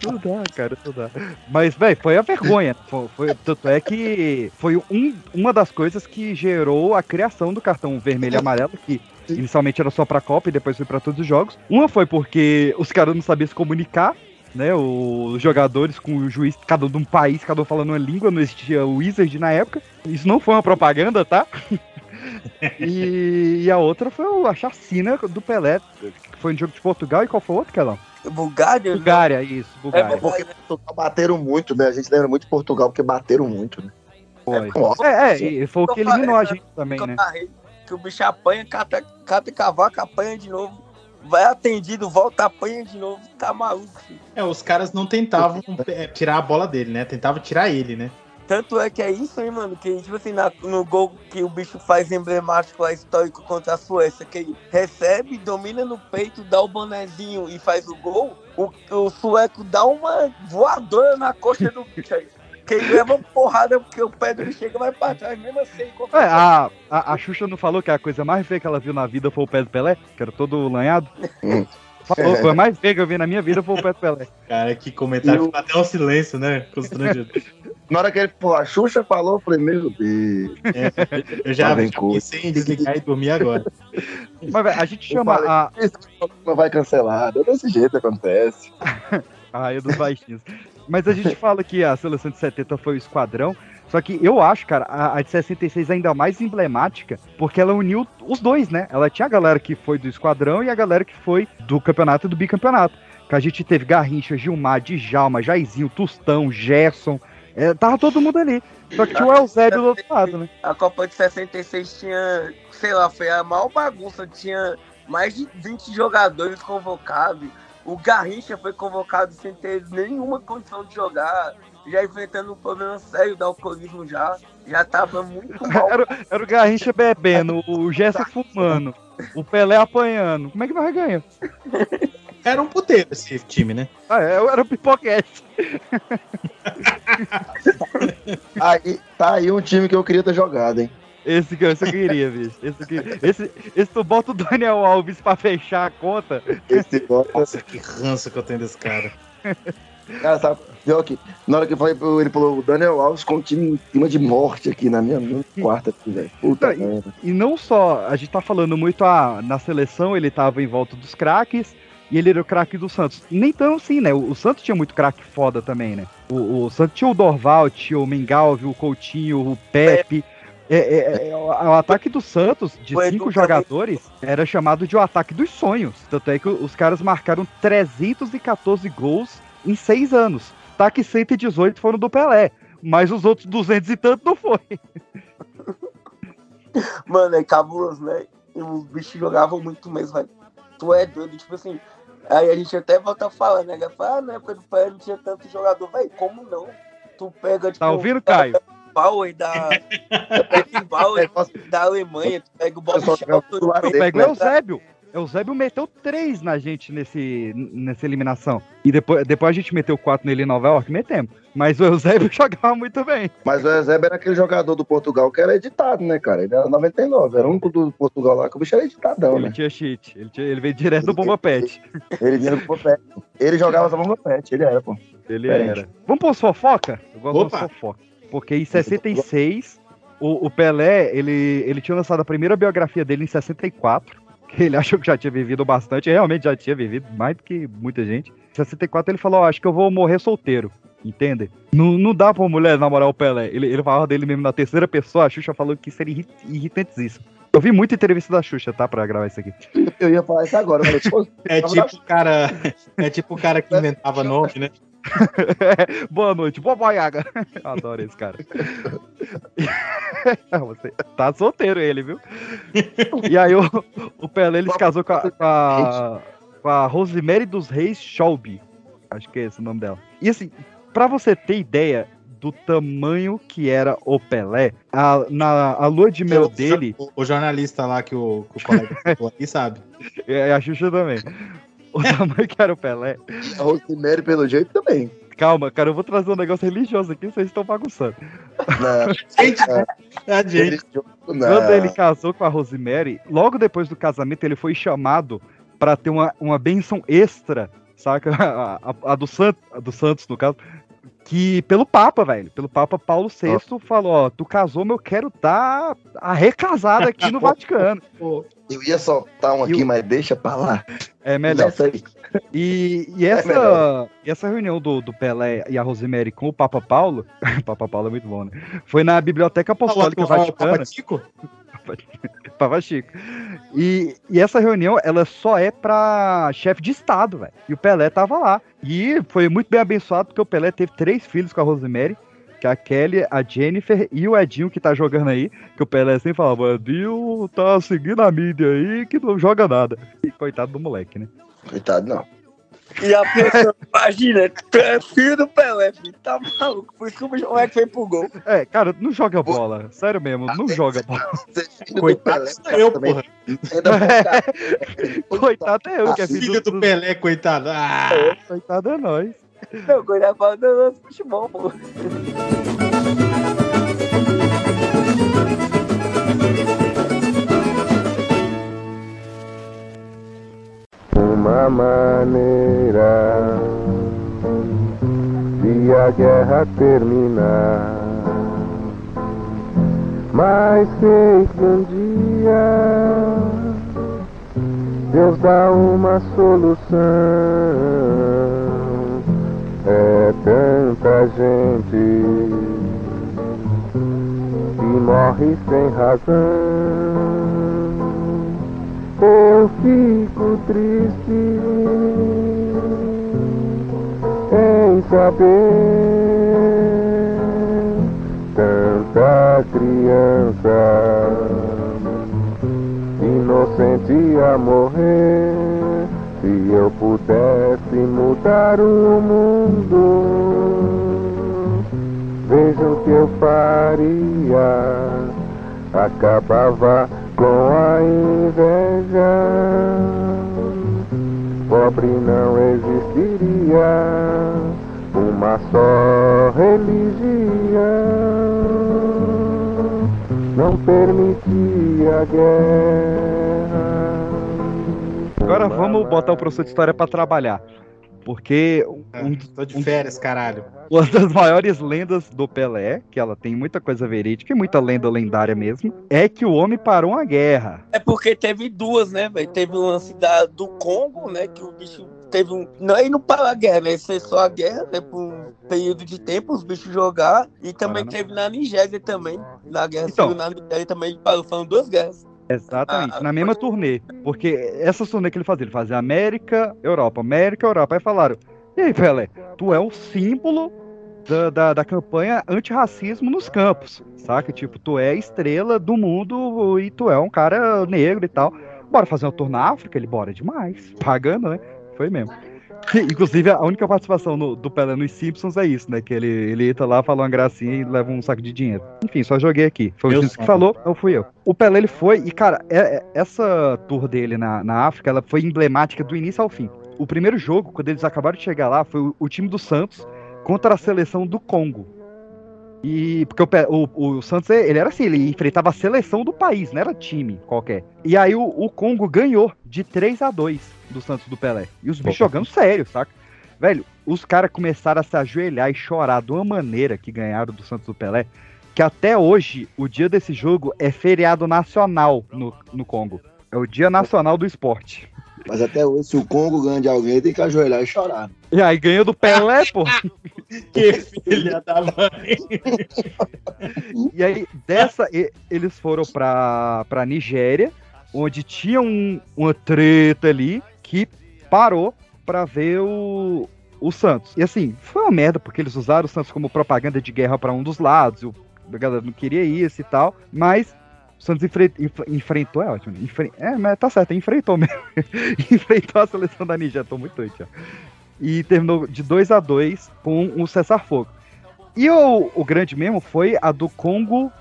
Não dá, cara, não dá. Mas, velho, foi a vergonha. Foi, foi- tanto é que foi um, uma das coisas que gerou a criação do cartão vermelho e amarelo, que inicialmente era só pra Copa e depois foi pra todos os jogos. Uma foi porque os caras não sabiam se comunicar. Né, os jogadores com o juiz, cada um de um país, cada um falando uma língua, não existia o Wizard na época. Isso não foi uma propaganda, tá? e, e a outra foi a chacina do Pelé, que foi no jogo de Portugal. E qual foi o outro, Kelão? Bulgária? Bulgária, isso, Bulgária. É porque Portugal bateram muito, né? A gente lembra muito de Portugal porque bateram muito, né? Foi. Nossa. É, é, e foi o que eliminou a gente também, né? Que o bicho apanha, cata, cata cavaco, apanha de novo. Vai atendido, volta, apanha de novo. Tá maluco, filho. É, os caras não tentavam é, tirar a bola dele, né? Tentavam tirar ele, né? Tanto é que é isso, hein, mano, que, tipo assim, na- no gol que o bicho faz emblemático lá, histórico contra a Suécia, que ele recebe, domina no peito, dá o bonezinho e faz o gol, o, o sueco dá uma voadora na coxa do bicho aí. Que ele leva uma porrada porque o pé bicho chega vai pra trás, mesmo assim. É, a, a, a Xuxa não falou que a coisa mais feia que ela viu na vida foi o pé do Pelé? Que era todo lanhado? Falou, foi a mais feia que eu vi na minha vida foi o pé do Pelé. Cara, que comentário. Ficou até um silêncio, né? Constrangedor. Na hora que ele, pô, a Xuxa falou, eu falei, meu Deus. Eu já Tá bem pensei em desligar e dormir agora. Mas, velho, a gente Eu chama falei, a. Isso não vai cancelar. É desse jeito que acontece. A raia dos baixinhos. Mas a gente fala que a seleção de 70 foi o esquadrão. Só que eu acho, cara, a, a de 66 ainda mais emblemática, porque ela uniu os dois, né? Ela tinha a galera que foi do esquadrão e a galera que foi do campeonato e do bicampeonato. Que a gente teve Garrincha, Gilmar, Djalma, Jairzinho, Tostão, Gerson. É, tava todo mundo ali. Só que tinha o Eusébio do outro lado, né? A Copa de 66 tinha, sei lá, foi a maior bagunça. Tinha mais de 20 jogadores convocados. O Garrincha foi convocado sem ter nenhuma condição de jogar. Já enfrentando um problema sério do alcoolismo já. Já tava muito mal. Era, era o Garrincha bebendo, o Gerson fumando, o Pelé apanhando. Como é que nós ganhamos? Era um puteiro esse time, né? Ah, é, era o pipoquete. Aí, tá aí um time que eu queria ter jogado, hein? Esse que esse eu queria, bicho. Esse, que, esse, esse tu bota o Daniel Alves pra fechar a conta. Esse bota. Nossa, que ranço que eu tenho desse cara. Cara, sabe, pior que na hora que eu falei, ele falou, o Daniel Alves com um time em clima de morte aqui na minha no quarta aqui, velho. Puta merda. E não só, a gente tá falando muito, ah, na seleção ele tava em volta dos craques e ele era o craque do Santos. Nem tão assim, né? O, o Santos tinha muito craque foda também, né? O, o Santos tinha o Dorval, tinha o Mengalvio, o Coutinho, o Pepe. É, é, é, o, o ataque do Santos, de O Edu cinco jogadores, era chamado de o ataque dos sonhos. Tanto é que os caras marcaram 314 gols em seis anos. Ataque 118 foram do Pelé. Mas os outros 200 e tanto não foi. Mano, é cabuloso, né? E os bichos jogavam muito mesmo, velho. Tu é doido, tipo assim. Aí a gente até volta a falar, né? Fala, ah, na época do Pelé não tinha tanto jogador, velho. Como não? Tu pega, tipo. Tá ouvindo, Caio? Bauer da. Bauer da Alemanha, tu pega o Bob Charlton. Eu pego o Eusébio. Eusébio meteu três na gente nesse, nessa eliminação. E depois, depois a gente meteu quatro nele em Nova York, metemos. Mas o Eusébio jogava muito bem. Mas o Eusébio era aquele jogador do Portugal que era editado, né, cara? Ele era 99, era um do Portugal lá que o bicho era editadão, Ele né? tinha cheat. Ele, tinha- ele veio direto do Bomba Pet. Ele vinha do Popete. Ele jogava só bomba pet, ele era, pô. Ele Diferente. era. Vamos pôr fofoca? Eu gosto Opa! de fofoca. Porque em 66, o, o Pelé, ele, ele tinha lançado a primeira biografia dele em 64. Que ele achou que já tinha vivido bastante. Realmente já tinha vivido mais do que muita gente. Em 64 ele falou: "Ó, Acho que eu vou morrer solteiro. Entende? Não, não dá pra mulher namorar o Pelé. Ele, ele falava dele mesmo na terceira pessoa. A Xuxa falou que seria irri- irritantíssimo. Eu vi muita entrevista da Xuxa, tá? Pra gravar isso aqui. Eu ia falar isso agora, mas. É tipo o cara, é tipo o cara que inventava nome, né? Boa noite, boa boiaga. Adoro esse cara. Você tá solteiro ele, viu? E aí o, o Pelé ele se casou com a, com a, com a Rosemary dos Reis Schaub. Acho que é esse o nome dela. E assim, pra você ter ideia do tamanho que era o Pelé, a, na, a lua de mel dele. O, o jornalista lá que o, que o colega citou aqui sabe. É a Xuxa também. O tamanho que era o Pelé. A Rosemary, pelo jeito, também. Calma, cara, eu vou trazer um negócio religioso aqui, vocês estão bagunçando. Não. É a gente. Quando ele casou com a Rosemary, logo depois do casamento, ele foi chamado pra ter uma, uma benção extra, saca? A, a- a do, Sant, a do Santos, no caso, que pelo Papa, velho. Pelo Papa Paulo VI falou: Ó, tu casou, mas eu quero estar arrecasado aqui no Vaticano. Eu ia soltar um aqui, mas deixa pra lá. É melhor. E, e É essa, melhor. e essa reunião do, do Pelé e a Rosemary com o Papa Paulo, o Papa Paulo é muito bom, né? Foi na Biblioteca Apostólica o- o Papa Vaticana. Papa Chico. E, e essa reunião, ela só é pra chefe de Estado, velho. E o Pelé tava lá. E foi muito bem abençoado, porque o Pelé teve três filhos com a Rosemary, que é a Kelly, a Jennifer e o Edinho, que tá jogando aí. Que o Pelé sempre falava, Edinho tá seguindo a mídia aí, que não joga nada. E coitado do moleque, né? Coitado, não. E a pessoa, imagina, tu é filho do Pelé, filho. Tá maluco? Por isso que o moleque foi pro gol. É, cara, não joga bola. Sério mesmo, não joga bola. Coitado sou eu, porra. Coitado é eu, que é filho, Filho do Pelé, coitado. Ah, Coitado é nós. Não, cuidado fala, não, não, futebol, pô. Maneira de a guerra terminar. Mas sei que um dia Deus dá uma solução. É tanta gente que morre sem razão. Eu fico triste em saber tanta criança inocente a morrer. Se eu pudesse mudar o mundo, veja o que eu faria. Acabava com a inveja. Pobre não existiria uma só religião. Não permitia a guerra. Agora vamos botar o professor de história pra trabalhar. Porque um, Tô de férias, caralho. uma das maiores lendas do Pelé, que ela tem muita coisa verídica e muita lenda lendária mesmo, é que o homem parou uma guerra. É porque teve duas, né, velho? Teve o lance da, do Congo, né? Que o bicho teve um. Não, aí não parou a guerra, né? Cessou a guerra, né? Por um período de tempo, os bichos jogar. E também teve na Nigéria também. Na guerra Então. civil na Nigéria também parou. Foram duas guerras. Exatamente, Ah, na mesma turnê. Porque essa turnê que ele fazia, ele fazia América, Europa, América, Europa. Aí falaram: E aí, Pelé, tu é o símbolo da, da, da campanha antirracismo nos campos, saca? Tipo, tu é a estrela do mundo e tu é um cara negro e tal. Bora fazer uma tour na África? Ele, bora demais. Pagando, né? Foi mesmo. Inclusive, a única participação no- do Pelé nos Simpsons é isso, né? Que ele, ele entra lá, fala uma gracinha e leva um saco de dinheiro. Enfim, só joguei aqui. Foi o Simpsons que falou, não fui eu. O Pelé, ele foi, e cara, é- é- essa tour dele na, na África, ela foi emblemática do início ao fim. O primeiro jogo, quando eles acabaram de chegar lá, foi o, o time do Santos contra a seleção do Congo. E porque o, o- o Santos, ele era assim, ele enfrentava a seleção do país, não era time qualquer. E aí o, o Congo ganhou de 3 a 2 do Santos do Pelé. E os bichos jogando sério, saca? Velho, os caras começaram a se ajoelhar e chorar de uma maneira que ganharam do Santos do Pelé, que até hoje, o dia desse jogo é feriado nacional no, no Congo. É o dia nacional do esporte. Mas até hoje, se o Congo ganha de alguém, tem que ajoelhar e chorar. E aí ganhou do Pelé, pô. Que filha da mãe. E aí, dessa, eles foram pra, pra Nigéria, onde tinha um- uma treta ali que parou pra ver o, o Santos. E assim, foi uma merda, porque eles usaram o Santos como propaganda de guerra pra um dos lados, o, a galera não queria isso e tal, mas o Santos enfre- enf- enfrentou, é ótimo? Enfre- é, mas tá certo, enfrentou mesmo. enfrentou a seleção da Nigéria, tô muito doido. E terminou de 2 a 2 com um cessar-fogo. E o, o grande mesmo foi a do Congo.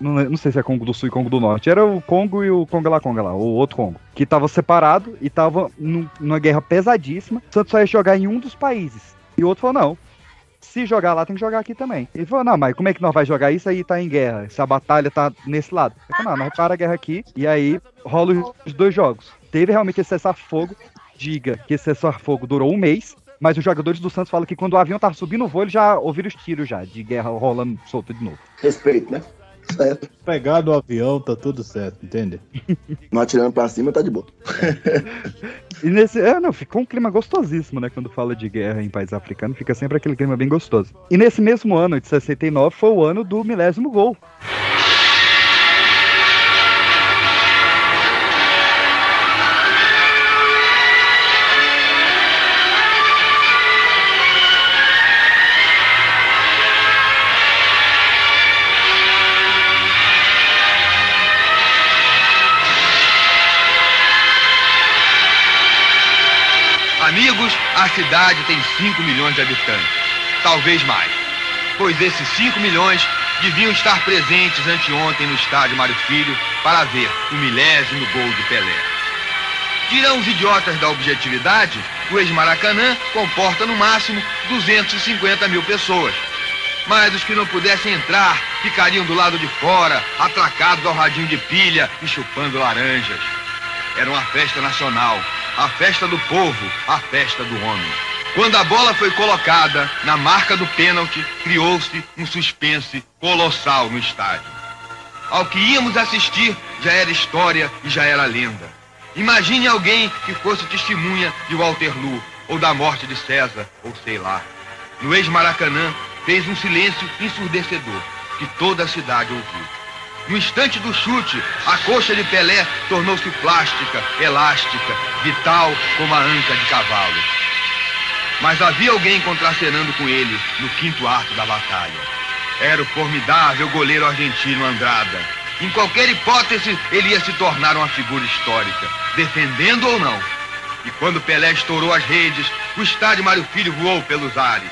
Não, não sei se é Congo do Sul e Congo do Norte. Era o Congo e o Conga lá Conga lá, o outro Congo. Que tava separado e tava num- numa guerra pesadíssima. O Santos só ia jogar em um dos países. E o outro falou: não. Se jogar lá, tem que jogar aqui também. Ele falou: não, mas como é que nós vai jogar isso aí tá em guerra? Se a batalha tá nesse lado. Ele falou: não, nós para a guerra aqui. E aí rola os dois jogos. Teve realmente esse cessar-fogo. Diga que esse cessar-fogo durou um mês. Mas os jogadores do Santos falam que quando o avião tava subindo o voo, eles já ouviram os tiros já, de guerra rolando solto de novo. Respeito, né? Certo. Pegar do avião, tá tudo certo, entende? Não atirando pra cima, tá de boa. E nesse. É, não, ficou um clima gostosíssimo, né? Quando fala de guerra em país africano, fica sempre aquele clima bem gostoso. E nesse mesmo ano, de 69, foi o ano do milésimo gol. Cidade tem 5 milhões de habitantes. Talvez mais. Pois esses 5 milhões deviam estar presentes anteontem no estádio Mário Filho para ver o milésimo gol de Pelé. Dirão os idiotas da objetividade, o ex-Maracanã comporta no máximo 250 mil pessoas. Mas os que não pudessem entrar ficariam do lado de fora, atracados ao radinho de pilha e chupando laranjas. Era uma festa nacional, a festa do povo, a festa do homem. Quando a bola foi colocada na marca do pênalti, criou-se um suspense colossal no estádio. Ao que íamos assistir, já era história e já era lenda. Imagine alguém que fosse testemunha de Waterloo, ou da morte de César, ou sei lá. No ex-Maracanã, fez um silêncio ensurdecedor, que toda a cidade ouviu. No instante do chute, a coxa de Pelé tornou-se plástica, elástica, vital como a anca de cavalo. Mas havia alguém contracenando com ele no quinto ato da batalha. Era o formidável goleiro argentino Andrada. Em qualquer hipótese, ele ia se tornar uma figura histórica, defendendo ou não. E quando Pelé estourou as redes, o estádio Mário Filho voou pelos ares.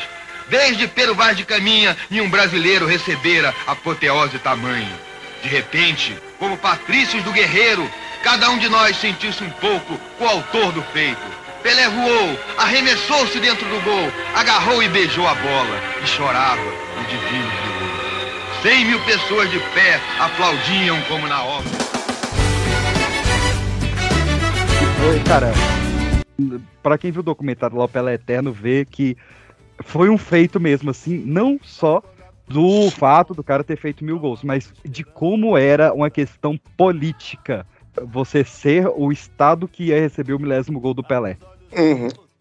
Desde Pero Vaz de Caminha, nenhum brasileiro recebera apoteose tamanho. De repente, como patrícios do guerreiro, cada um de nós sentiu-se um pouco o autor do feito. Pelé voou, arremessou-se dentro do gol, agarrou e beijou a bola e chorava o divino triunfo. Cem mil pessoas de pé aplaudiam como na obra. Foi, cara. Pra quem viu o documentário lá, o Pelé Eterno, vê que foi um feito mesmo, assim, não só do fato do cara ter feito mil gols, mas de como era uma questão política você ser o estado que ia receber o milésimo gol do Pelé.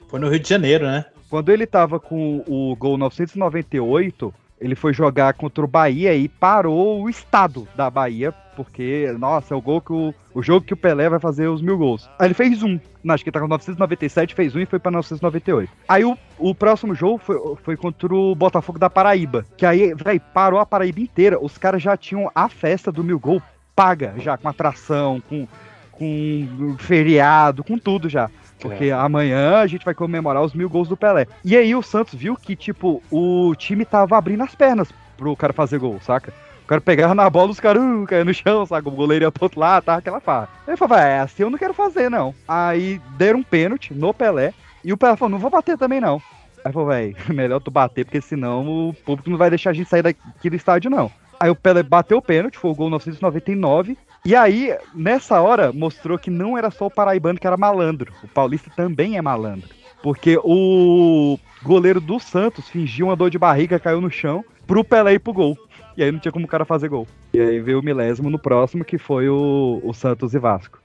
Foi no Rio de Janeiro, né? Quando ele tava com o gol 998, ele foi jogar contra o Bahia e parou o estado da Bahia, porque, nossa, é o gol que o, o jogo que o Pelé vai fazer os mil gols. Aí ele fez um, acho que ele tá com 997, fez um e foi pra 998. Aí o, o próximo jogo foi, foi contra o Botafogo da Paraíba, que aí, velho, parou a Paraíba inteira. Os caras já tinham a festa do mil gol paga, já com atração, com, com feriado, com tudo já. Porque É. amanhã a gente vai comemorar os mil gols do Pelé. E aí o Santos viu que, tipo, o time tava abrindo as pernas pro cara fazer gol, saca? O cara pegava na bola, os caras uh, no chão, saca? O goleiro ia pro outro lado, tava aquela. Aí ele falou, é assim eu não quero fazer, não. Aí deram um pênalti no Pelé, e o Pelé falou, não vou bater também, não. Aí falou, velho, melhor tu bater, porque senão o público não vai deixar a gente sair daqui do estádio, não. Aí o Pelé bateu o pênalti, foi o gol 999. E aí, nessa hora, mostrou que não era só o paraibano que era malandro. O paulista também é malandro. Porque o goleiro do Santos fingiu uma dor de barriga, caiu no chão, pro Pelé ir pro gol. E aí não tinha como o cara fazer gol. E aí veio o milésimo no próximo, que foi o, o Santos e Vasco.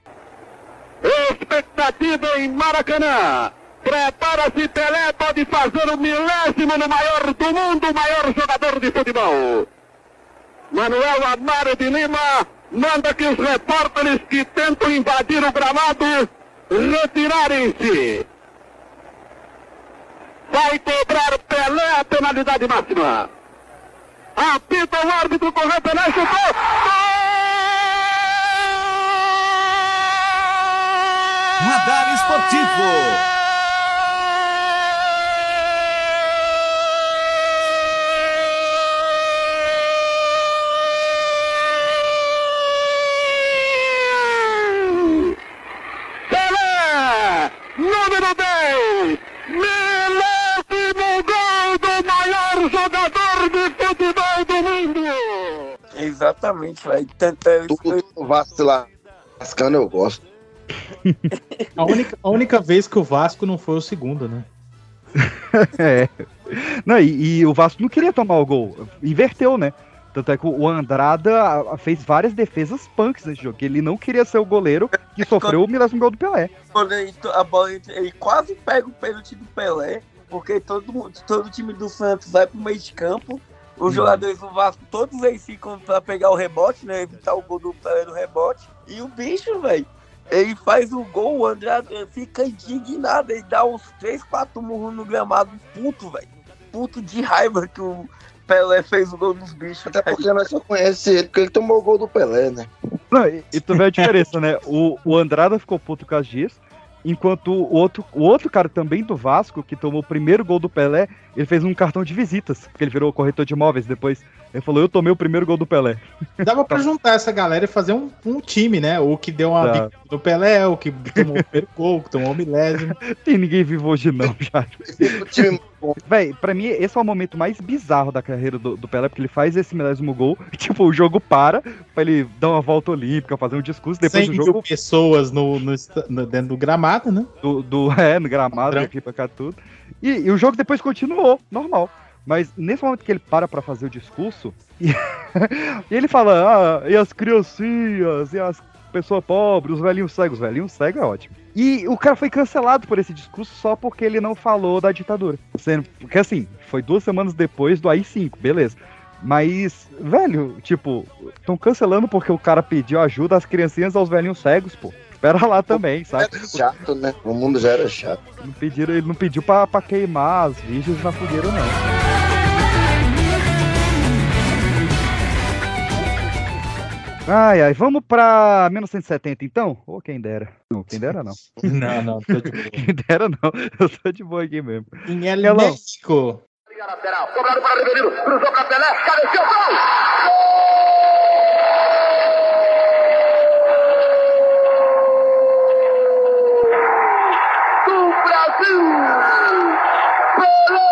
Expectativa em Maracanã. Prepara-se, Pelé pode fazer o milésimo no maior do mundo, o maior jogador de futebol. Manuel Amaro de Lima manda que os repórteres que tentam invadir o gramado retirarem-se. Vai cobrar Pelé a penalidade máxima. Apita o árbitro, correu Pelé, chutou. Radar Esportivo. Número 10, milésimo gol do maior jogador de futebol do mundo. Exatamente, velho. Tudo que o Vasco se lascando eu gosto. A única, a única vez que o Vasco não foi o segundo, né? é. Não, e, e o Vasco não queria tomar o gol. Inverteu, né? Tanto é que o Andrada fez várias defesas punks nesse jogo. Ele não queria ser o goleiro que sofreu o milésimo gol do Pelé. Quando ele, a bola ele quase pega o pênalti do Pelé, porque todo, mundo- todo o time do Santos vai pro meio de campo. Os jogadores do Vasco, todos eles ficam pra pegar o rebote, né? Evitar o gol do Pelé no rebote. E o bicho, velho, ele faz o gol, o André fica indignado. Ele dá uns 3, 4 murros no gramado, puto, velho. Puto de raiva que o Pelé fez o gol dos bichos. Até porque nós só conhecemos ele, porque ele tomou o gol do Pelé, né? Não, e, e tu vê a diferença, né? O, o Andrada ficou puto por causa disso. Enquanto o outro, o outro cara também do Vasco, que tomou o primeiro gol do Pelé, ele fez um cartão de visitas, porque ele virou corretor de imóveis depois. Ele falou, eu tomei o primeiro gol do Pelé. Dava pra juntar essa galera e fazer um, um time, né? O que deu uma Tá. no Pelé, o que tomou o primeiro gol, o que tomou o milésimo. Tem ninguém vivo hoje não, já. Véi, pra mim, esse é o momento mais bizarro da carreira do, do Pelé, porque ele faz esse milésimo gol, e, tipo, o jogo para, pra ele dar uma volta olímpica, fazer um discurso, depois 100 do mil jogo... pessoas no, no no- dentro do gramado, né? Do, do, é, no gramado, aqui pra cá tudo. E, e o jogo depois continuou, normal. Mas nesse momento que ele para pra fazer o discurso, e, e ele fala, ah, e as criancinhas, e as pessoas pobres, os velhinhos cegos, os velhinhos cegos é ótimo. E o cara foi cancelado por esse discurso só porque ele não falou da ditadura. Sendo, porque assim, foi duas semanas depois do AI-5, beleza. Mas, velho, tipo, estão cancelando porque o cara pediu ajuda às criancinhas aos velhinhos cegos, pô. Espera lá também, sabe? Era chato, né? O mundo já era chato. Não pediram, ele não pediu pra, pra queimar as virgens na fogueira, não. Ai, ai, vamos pra 1970 então? Ou quem dera. Não, quem dera não. Não, não, tô de boa. Quem dera não. Eu tô de boa aqui mesmo. Em El Hello. México. Lateral, cobrado para Riverino, cruzou para Pelé, cabeceou, gol! Do Brasil! Pelé!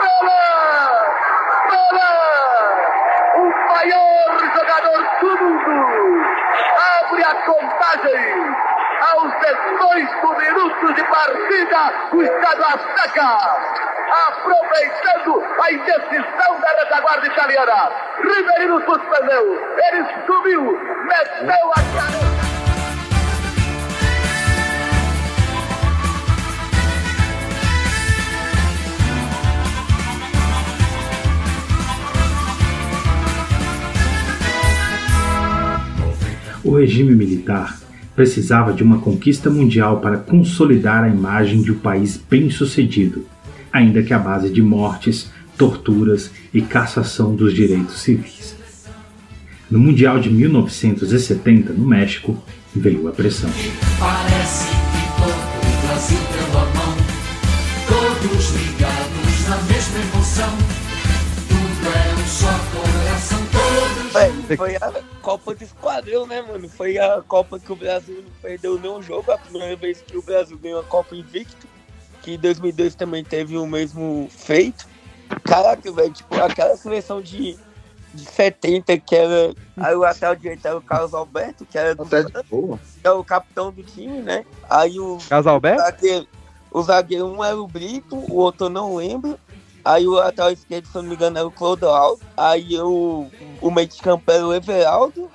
Pelé! Pelé! Maior jogador do mundo! Abre a contagem! aos 18 minutos de partida, o Estado Azteca, aproveitando a indecisão da retaguarda italiana. Ribeirinho suspendeu, ele subiu, meteu a cara. O regime militar precisava de uma conquista mundial para consolidar a imagem de um país bem-sucedido, ainda que à base de mortes, torturas e cassação dos direitos civis. No Mundial de 1970, no México, veio a pressão. Parece foi a Copa do Esquadrão, né, mano? Foi a Copa que o Brasil não perdeu nenhum jogo. A primeira vez que o Brasil ganhou a Copa invicto. Que em 2002 também teve o mesmo feito. Caraca, velho, tipo, aquela seleção de, de 70 que era. Aí o lateral direito era o Carlos Alberto, que era do que é o capitão do time, né? Aí o. Carlos Alberto? zagueiro- o zagueiro um era o Brito, o outro eu não lembro. Aí o lateral esquerdo, se eu não me engano, era o Clodoaldo. Aí o, o meio de campo era o Everaldo.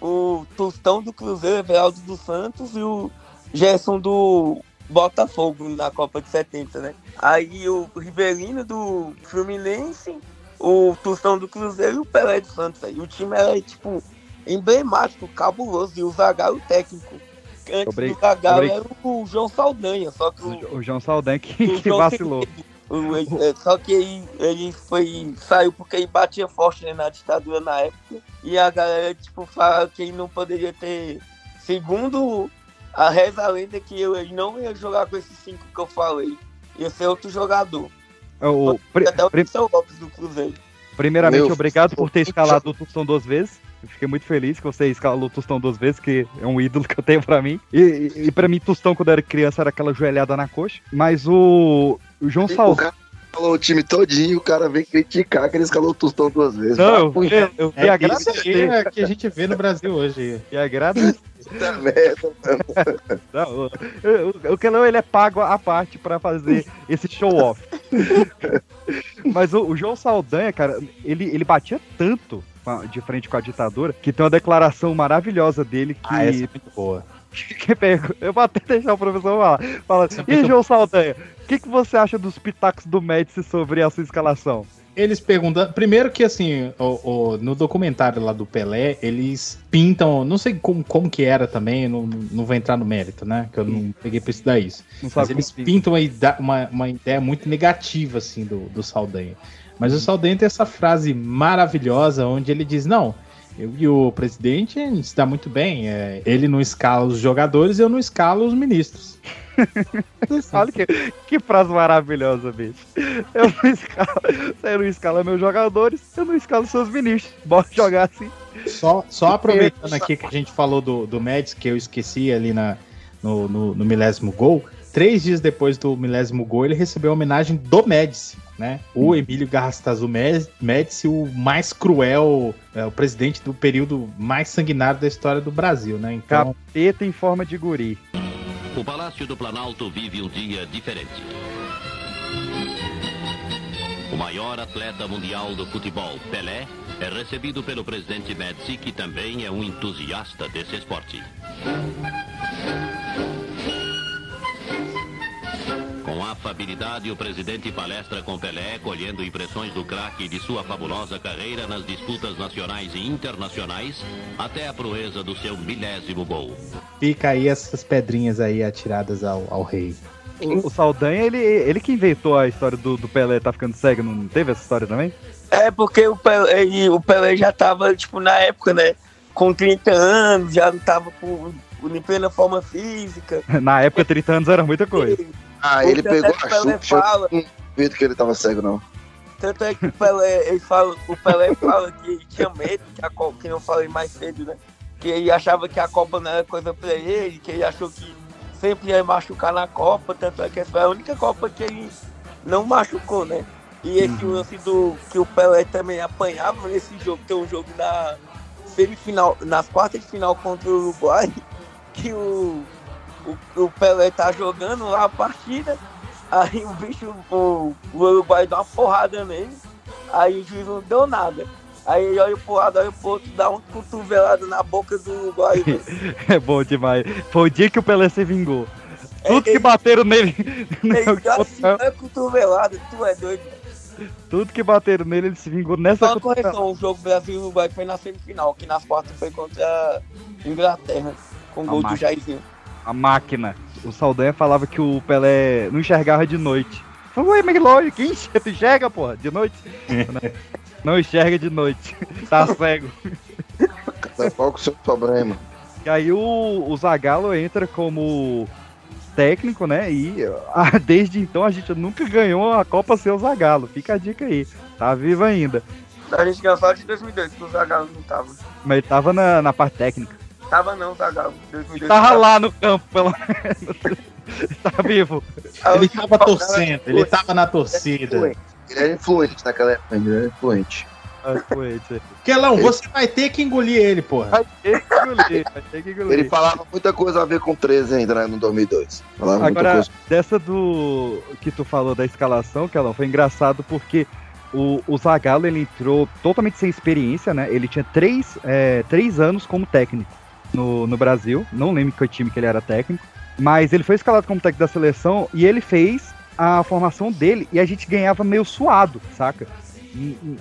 O Tostão do Cruzeiro, Everaldo dos Santos e o Gerson do Botafogo na Copa de 70, né? Aí o Ribeirinho do Fluminense, o Tostão do Cruzeiro e o Pelé do Santos. Aí o time era, tipo, emblemático, cabuloso. E o Zagallo técnico. Antes Obri- do Zagallo era o João Saldanha, só que o, O João Saldanha que, que vacilou. Só que ele, ele foi, saiu porque ele batia forte né, na ditadura na época. E a galera, tipo, fala que ele não poderia ter. Segundo a reza a lenda que ele não ia jogar com esses cinco que eu falei. Ia ser outro jogador. É O, Até o São Lopes do Cruzeiro. primeiramente, Meu, obrigado por ter escalado o Tostão duas vezes. Eu fiquei muito feliz que você escalou o Tostão duas vezes, que é um ídolo que eu tenho pra mim. E, e, e pra mim, Tostão, quando eu era criança, era aquela joelhada na coxa. Mas o, o João O Saldanha. cara falou o time todinho o cara vem criticar que ele escalou o Tostão duas vezes. Não, eu, Papo eu, eu É agradecer. é que a gente vê no Brasil hoje. E agradecer. Não, o- o- o Kelão ele é pago à parte pra fazer esse show off. Mas o, o João Saldanha, cara, ele, ele batia tanto de frente com a ditadura que tem uma declaração maravilhosa dele que. Ah, essa é muito boa. que pega- eu vou até deixar o professor falar. Fala, Essa e João Saldanha, o que, que você acha dos pitacos do Médici sobre a sua escalação? Eles perguntam. Primeiro que assim, o, o- no documentário lá do Pelé, eles pintam. Não sei como, como que era também, não, não vou entrar no mérito, né? Que eu não peguei pra estudar isso. Não Mas eles pintam uma, uma ideia muito negativa, assim, do, do Saldanha. Mas o Saldanha tem essa frase maravilhosa onde ele diz: Não, eu e o presidente dá muito bem. é, ele não escala os jogadores, eu não escalo os ministros. Olha que, que frase maravilhosa, bicho. Eu não escalo, você não escala meus jogadores, eu não escalo seus ministros. Bora jogar assim. Só, só aproveitando aqui que a gente falou do, do Médici, que eu esqueci ali na, no, no, no milésimo gol. Três dias depois do milésimo gol, ele recebeu a homenagem do Médici, né? O Emílio Garrastazu Mé- Médici, o mais cruel, é, o presidente do período mais sanguinário da história do Brasil, né? Então, Capeta em forma de guri. O Palácio do Planalto vive um dia diferente. O maior atleta mundial do futebol, Pelé, é recebido pelo presidente Médici, que também é um entusiasta desse esporte. Com afabilidade, o presidente palestra com Pelé, colhendo impressões do craque e de sua fabulosa carreira nas disputas nacionais e internacionais, até a proeza do seu milésimo gol. fica aí essas pedrinhas aí atiradas ao, ao rei. O, o Saldanha, ele, ele que inventou a história do, do Pelé tá ficando cego, não teve essa história também? É porque o Pelé, ele- o Pelé já tava, tipo, na época, né? Com 30 anos, já não tava com, em plena forma física. Na época, 30 anos era muita coisa. Ah, ele pegou a chuva, não duvido que ele tava cego, não. Tanto é que o Pelé, ele fala, o Pelé fala que ele tinha medo, que, a Copa, que eu falei mais cedo, né? Que ele achava que a Copa não era coisa pra ele, que ele achou que sempre ia machucar na Copa, tanto é que essa foi a única Copa que ele não machucou, né? E esse lance do que o Pelé também apanhava nesse jogo, tem um jogo na semifinal, nas quartas de final contra o Uruguai, que o o, o Pelé tá jogando lá a partida, aí o bicho, o, o Uruguai dá uma porrada nele, aí o juiz não deu nada. Aí ele olha pro lado, olha pro outro, dá uma cotovelada na boca do Uruguai. É bom demais. Foi o dia que o Pelé se vingou. É, Tudo que bateram nele. Ele dá assim, não é cotovelada, tu é doido. Tudo que bateram nele, ele se vingou nessa Só correção, o jogo Brasil-Uruguai foi na semifinal, que nas quartas foi contra a Inglaterra, com A gol do. Jairzinho. A máquina. O Saldanha falava que o Pelé não enxergava de noite. Falei, ué, mas lógico, quem enxerga? Tu enxerga, porra, de noite? não, não enxerga de noite. Tá cego. Qual que é o seu problema? E aí o, o Zagallo entra como técnico, né? E ah, desde então a gente nunca ganhou a Copa sem o Zagallo. Fica a dica aí. Tá vivo ainda. A gente ganhou só de 2002, que o Zagallo não tava. Mas ele tava na, na parte técnica. Tava não, Zagallo. 2002 Tava lá no campo, pelo menos. tá vivo. Ele tava torcendo, ele tava na torcida. Ele era influente naquela época, ele era influente. Kelão, você vai ter que engolir ele, porra. Vai ter que engolir, vai ter que engolir. Ele falava muita coisa a ver com 13 ainda, né, no 2002. Falava muita Agora, coisa. dessa do que tu falou da escalação, Kelão, foi engraçado porque o, o Zagallo ele entrou totalmente sem experiência, né? Ele tinha três, é, três anos como técnico no, no Brasil. Não lembro que time que ele era técnico. Mas ele foi escalado como técnico da seleção e ele fez a formação dele e a gente ganhava meio suado, saca?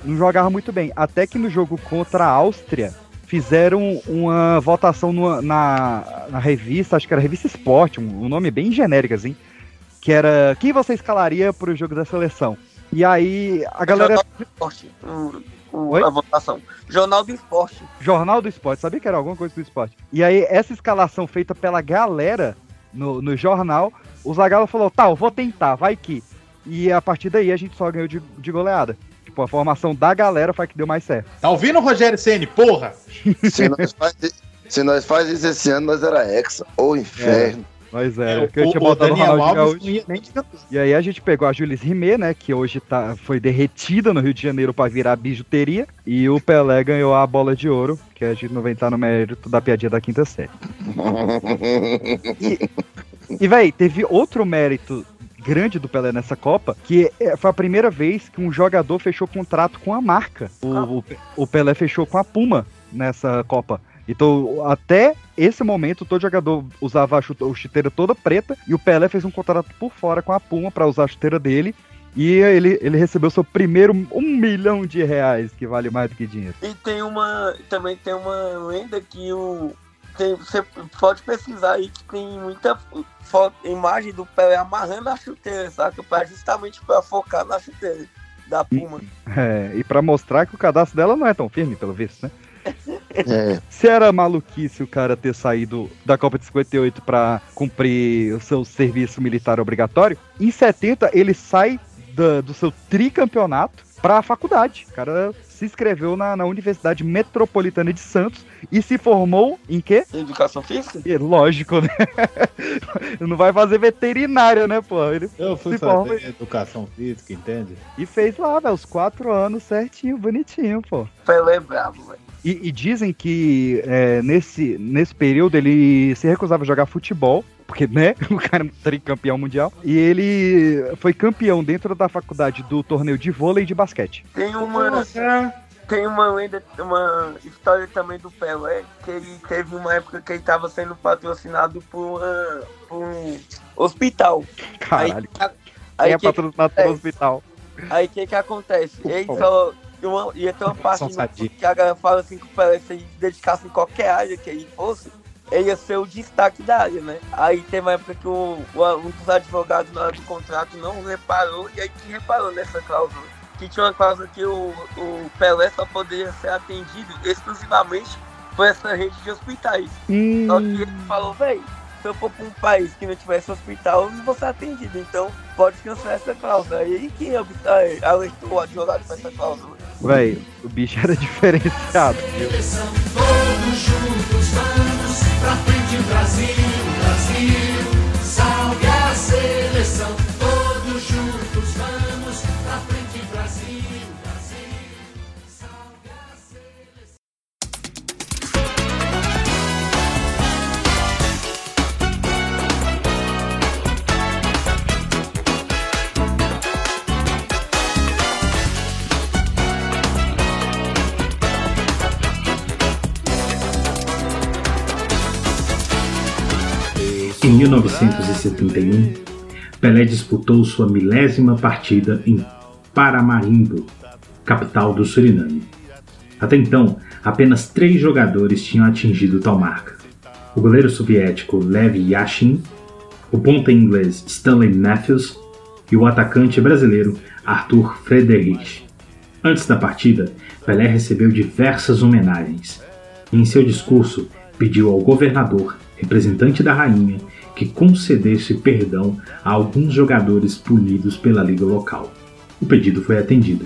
Não jogava muito bem. Até que no jogo contra a Áustria fizeram uma votação numa- na, na revista, acho que era Revista Esporte, um, um nome bem genérico assim, que era quem você escalaria para o jogo da seleção. E aí a galera. Esporte, o- o- a votação. Jornal do Esporte. Jornal do Esporte, sabia que era alguma coisa do esporte. E aí, essa escalação feita pela galera no, no jornal, o Zagallo falou: tá, eu vou tentar, vai que. E a partir daí a gente só ganhou de, de goleada. Tipo, a formação da galera foi a que deu mais certo. Tá ouvindo, Rogério Ceni? Porra! Se nós faz, se nós faz isso esse ano, nós era hexa. Ô inferno. Pois é, É, que eu tinha o botado o Ronaldinho Alves Gaúcho. não ia nem de E aí a gente pegou a Jules Rimet, né, que hoje tá, foi derretida no Rio de Janeiro pra virar bijuteria, e o Pelé ganhou a bola de ouro, que a gente não vem entrar no mérito da piadinha da quinta série. E, véi, teve outro mérito grande do Pelé nessa Copa, que é- foi a primeira vez que um jogador fechou contrato com a marca. O, o, o Pelé fechou com a Puma nessa Copa. Então, até esse momento, todo jogador usava a chute- a chuteira toda preta e o Pelé fez um contrato por fora com a Puma para usar a chuteira dele. E ele, ele recebeu seu primeiro um milhão de reais, que vale mais do que dinheiro. E tem uma. Também tem uma lenda que o. Tem, você pode pesquisar aí que tem muita foto, imagem do Pelé amarrando a chuteira, saca? Pra, justamente pra focar na chuteira da Puma. É, e para mostrar que o cadastro dela não é tão firme, pelo visto, né? É. Se era maluquice o cara ter saído da Copa de 58 pra cumprir o seu serviço militar obrigatório, em 70 ele sai da- do seu tricampeonato pra faculdade. O cara se inscreveu na, na Universidade Metropolitana de Santos e se formou em quê? Educação física? É, lógico, né? Não vai fazer veterinária, né, pô? Ele Eu fui forma fazer educação física, entende? e fez lá, velho, os quatro anos certinho, bonitinho, pô. Pelé é bravo, velho. E, e dizem que é, nesse, nesse período ele se recusava a jogar futebol, porque, né, o cara é um tricampeão mundial. E ele foi campeão dentro da faculdade do torneio de vôlei e de basquete. Tem uma. Tem uma lenda, uma história também do Pelé, que ele teve uma época que ele tava sendo patrocinado por, uma- por um hospital. Caralho. Aí, Quem é que- patrocinado pelo hospital? Aí o que que acontece? Ele só. Uma, ia ter uma parte no- que a galera fala assim que o Pelé, se ele dedicasse em qualquer área que ele fosse, ele ia ser o destaque da área, né? Aí teve uma época que o, o- um dos advogados na hora do contrato não reparou, e aí que reparou nessa cláusula. Que tinha uma cláusula que o, o Pelé só poderia ser atendido exclusivamente por essa rede de hospitais. Hum. Só que ele falou, véi, se eu for pra um país que não tivesse hospital, eu não vou ser atendido. Então pode cancelar essa cláusula. Aí ele que eh, alertou o advogado pra essa cláusula. Véi, o bicho era diferenciado. viu? Todos juntos vamos pra frente, Brasil, Brasil. Salve a seleção. Em 1971, Pelé disputou sua milésima partida em Paramaribo, capital do Suriname. Até então, apenas três jogadores tinham atingido tal marca: o goleiro soviético Lev Yashin, o ponta inglês Stanley Matthews e o atacante brasileiro Arthur Frederich. Antes da partida, Pelé recebeu diversas homenagens e, em seu discurso, pediu ao governador, representante da rainha, que concedesse perdão a alguns jogadores punidos pela liga local. O pedido foi atendido.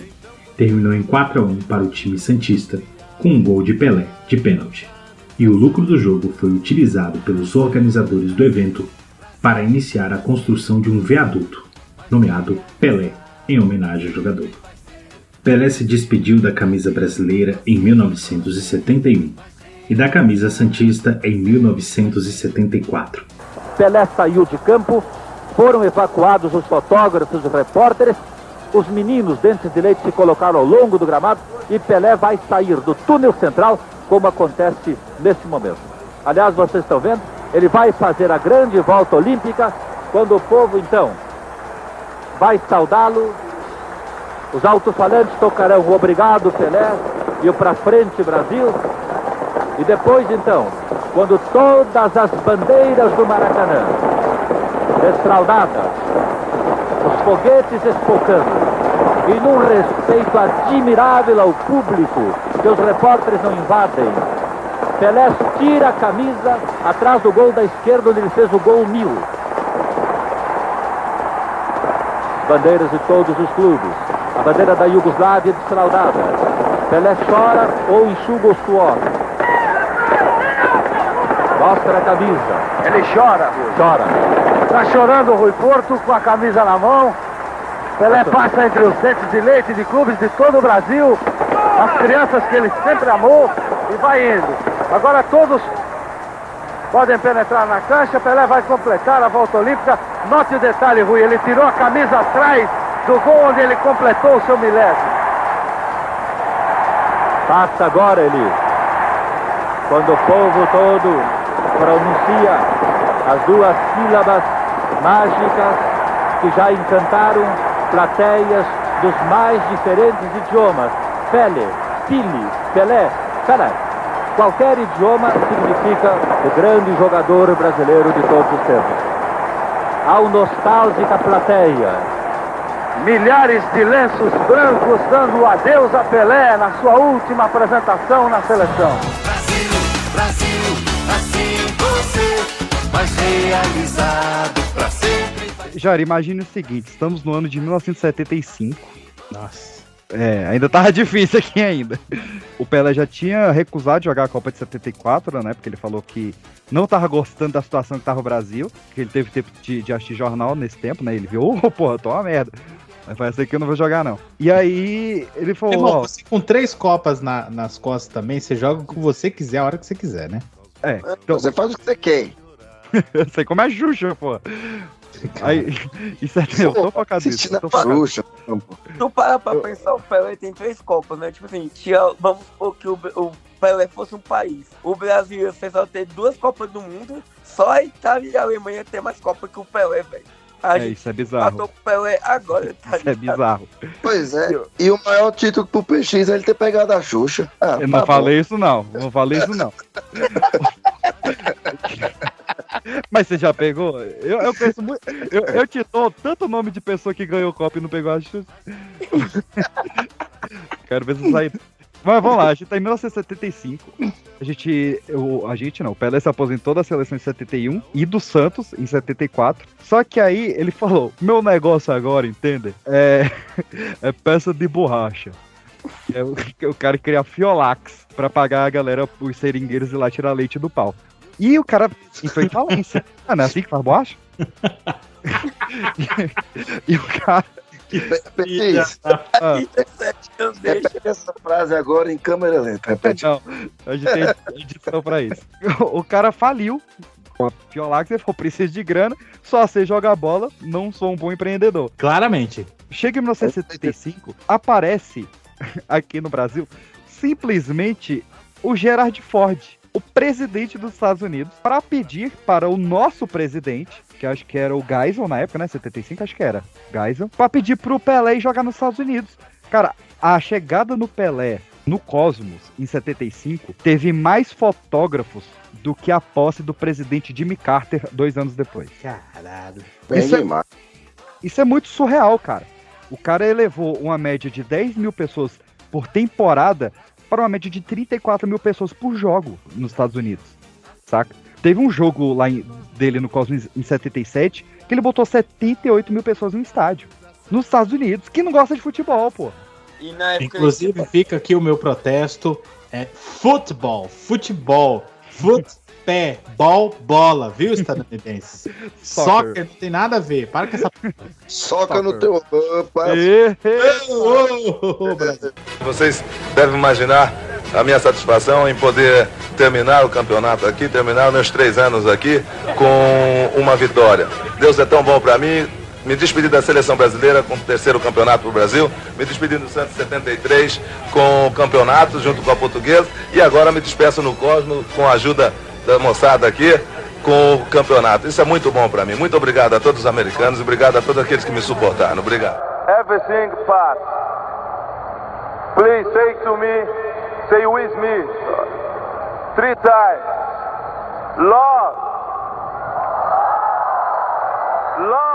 Terminou em 4 a 1 para o time santista, com um gol de Pelé de pênalti. E o lucro do jogo foi utilizado pelos organizadores do evento para iniciar a construção de um viaduto, nomeado Pelé, em homenagem ao jogador. Pelé se despediu da camisa brasileira em 1971 e da camisa santista em 1974. Pelé saiu de campo, foram evacuados os fotógrafos, os repórteres, os meninos dentes de leite se colocaram ao longo do gramado e Pelé vai sair do túnel central, como acontece nesse momento. Aliás, vocês estão vendo, ele vai fazer a grande volta olímpica, quando o povo então vai saudá-lo. Os alto-falantes tocarão o Obrigado Pelé e o Pra Frente Brasil. E depois então, quando todas as bandeiras do Maracanã, desfraldadas, os foguetes espocando, e num respeito admirável ao público, que os repórteres não invadem, Pelé tira a camisa atrás do gol da esquerda, onde ele fez o gol mil. Bandeiras de todos os clubes. A bandeira da Iugoslávia desfraldada. Pelé chora ou enxuga o suor. Mostra a camisa. Ele chora. Chora. Tá chorando o Rui Porto com a camisa na mão. Pelé passa entre os dentes de leite de clubes de todo o Brasil, as crianças que ele sempre amou e vai indo. Agora todos podem penetrar na cancha, Pelé vai completar a volta olímpica. Note o detalhe, Rui, ele tirou a camisa atrás do gol onde ele completou o seu milésimo. Passa agora, Eli. Quando o povo todo pronuncia as duas sílabas mágicas que já encantaram plateias dos mais diferentes idiomas. Pele, Pili, Pelé, cara, qualquer idioma significa o grande jogador brasileiro de todos os tempos. Ao nostálgica plateia. Milhares de lenços brancos dando adeus a Pelé na sua última apresentação na seleção. Você mais realizado pra sempre. Jair, imagine o seguinte: estamos no ano de 1975. Nossa. É, ainda tava difícil aqui ainda. O Pelé já tinha recusado de jogar a Copa de 74, né? Porque ele falou que não tava gostando da situação que tava o Brasil. Que ele teve tempo de, de assistir jornal nesse tempo, né? Ele viu, ô, porra, tô uma merda. Mas parece que eu não vou jogar, não. E aí, ele falou. Irmão, você com três copas na- nas costas também, você joga com você quiser, a hora que você quiser, né? É, então, Você faz o que você quer. eu sei como é Xuxa, pô. Aí, isso é. Eu tô focado nisso. Eu tô focado. Xuxa. Tu para pra pensar, o Pelé tem três copas, né? Tipo assim, tinha, vamos supor que o, o Pelé fosse um país. O Brasil ia só ter duas Copas do Mundo, só a Itália e a Alemanha ter mais Copas que o Pelé, velho. A É, gente isso é bizarro. matou o Pelé agora, tá Isso é bizarro. Pois é. E o maior título pro PX é ele ter pegado a Xuxa. Ah, Eu tá não bom. falei isso, não. Não falei isso, não. Mas você já pegou? Eu, eu penso muito. Eu, eu te dou tanto nome de pessoa que ganhou Copa e não pegou a Xuxa. Quero ver se sai. Mas vamos lá, a gente tá em 1975. A gente. O, a gente não, o Pelé se aposentou da seleção em 71 e do Santos em 74. Só que aí ele falou: meu negócio agora, entende? É, é peça de borracha. É o, o cara Fiolax pra pagar a galera, os seringueiros ir lá tirar leite do pau. E o cara entrou em falência. Ah, não é assim que faz borracha? e o cara. PX, Ah, repete essa frase agora em câmera lenta. Repete. não, a gente tem edição pra isso. O cara faliu com a Fiolax e falou: preciso de grana, só sei jogar bola, não sou um bom empreendedor. Claramente. Chega em 1975, aparece aqui no Brasil simplesmente o Gerard Ford. O presidente dos Estados Unidos para pedir para o nosso presidente, que acho que era o Geisel na época, né? 75, acho que era. Geisel, para pedir pro Pelé ir jogar nos Estados Unidos. Cara, a chegada no Pelé no Cosmos, em 75, teve mais fotógrafos do que a posse do presidente Jimmy Carter dois anos depois. Caralho. Isso é, isso é muito surreal, cara. O cara elevou uma média de 10 mil pessoas por temporada para uma média de 34 mil pessoas por jogo nos Estados Unidos, saca? Teve um jogo lá em- dele no Cosmos em 77 que ele botou 78 mil pessoas no estádio. Nos Estados Unidos, que não gosta de futebol, pô. E na época Inclusive, fica aqui o meu protesto. É futebol, futebol, fut, pé, bol, bola, viu, estadunidenses? Soccer não tem nada a ver, para com essa... Soca no teu... Opa. Vocês devem imaginar a minha satisfação em poder terminar o campeonato aqui, terminar meus três anos aqui com uma vitória. Deus é tão bom para mim. Me despedi da seleção brasileira com o terceiro campeonato para o Brasil. Me despedi do Santos 73 com o campeonato junto com a portuguesa. E agora me despeço no Cosmo com a ajuda da moçada aqui com o campeonato. Isso é muito bom para mim. Muito obrigado a todos os americanos obrigado a todos aqueles que me suportaram. Obrigado. Everything pass. Please say to me, say with me, three times. Lord. Lord.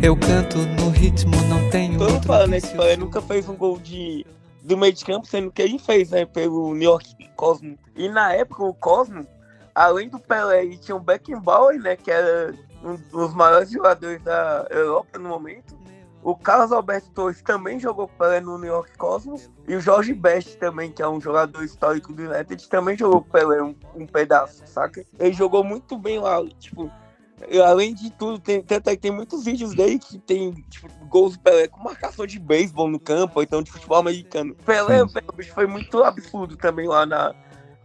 Eu canto no ritmo, não tenho Todo mundo outro falando, né? Pelé nunca fez um gol de, do meio de campo, sendo que ele fez, né? Pelo New York Cosmo. E na época, o Cosmo, além do Pelé, ele tinha o Beckenbauer, né? Que era um dos maiores jogadores da Europa no momento. O Carlos Alberto Torres também jogou com o Pelé no New York Cosmos. E o Jorge Best também, que é um jogador histórico do United, também jogou com o Pelé um, um pedaço, saca? Ele jogou muito bem lá, tipo... Além de tudo, tem, que tem muitos vídeos dele que tem tipo, gols do Pelé com marcação de beisebol no campo, ou então de futebol americano. Pelé, bicho foi muito absurdo também lá na,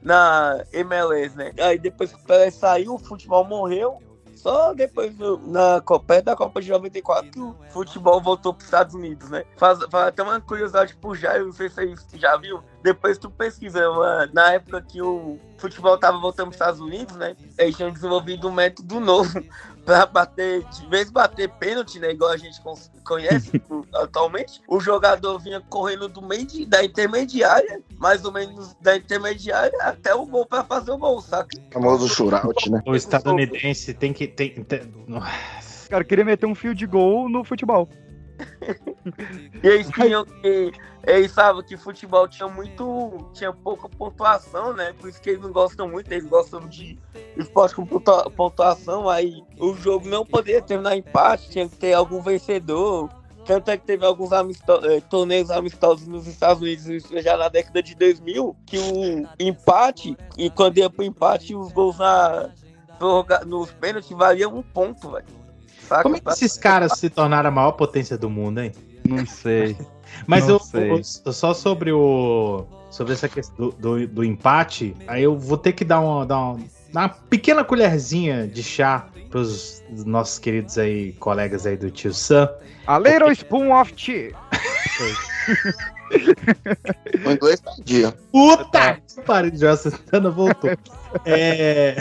na MLS, né? Aí depois que o Pelé saiu, o futebol morreu. Só depois, na Copa, da Copa de 94, que o futebol voltou para os Estados Unidos, né? Faz, faz até uma curiosidade pro Jair, não sei se você já viu. Depois tu pesquisa, uma- na época que o futebol tava voltando para os Estados Unidos, né? Eles tinham desenvolvido um método novo para bater, de vez de bater pênalti, né? Igual a gente conhece o- atualmente, o jogador vinha correndo do meio de- da intermediária, mais ou menos da intermediária até o gol para fazer o gol, saca? famoso shootout, né? O estadunidense tem que... Tem, tem- O cara queria meter um fio de gol no futebol. E eles tinham que. Eles sabem que futebol tinha muito. tinha pouca pontuação, né? Por isso que eles não gostam muito, eles gostam de esporte com pontua- pontuação. Aí o jogo não poderia terminar em empate, tinha que ter algum vencedor. Tanto é que teve alguns amisto- eh, torneios amistosos nos Estados Unidos isso já na década de 2000, que o empate, e quando ia pro empate, os gols na, nos pênaltis valiam um ponto, velho. Saca? Como é que esses caras se tornaram a maior potência do mundo, hein? Não sei. Mas Não eu, sei. eu- só sobre o. Sobre essa questão do, do, do empate, aí eu vou ter que dar uma, dar uma, uma pequena colherzinha de chá pros nossos queridos aí, colegas aí do tio Sam. A little spoon of tea. O inglês tá dia. Puta que pariu, João Santana voltou. É,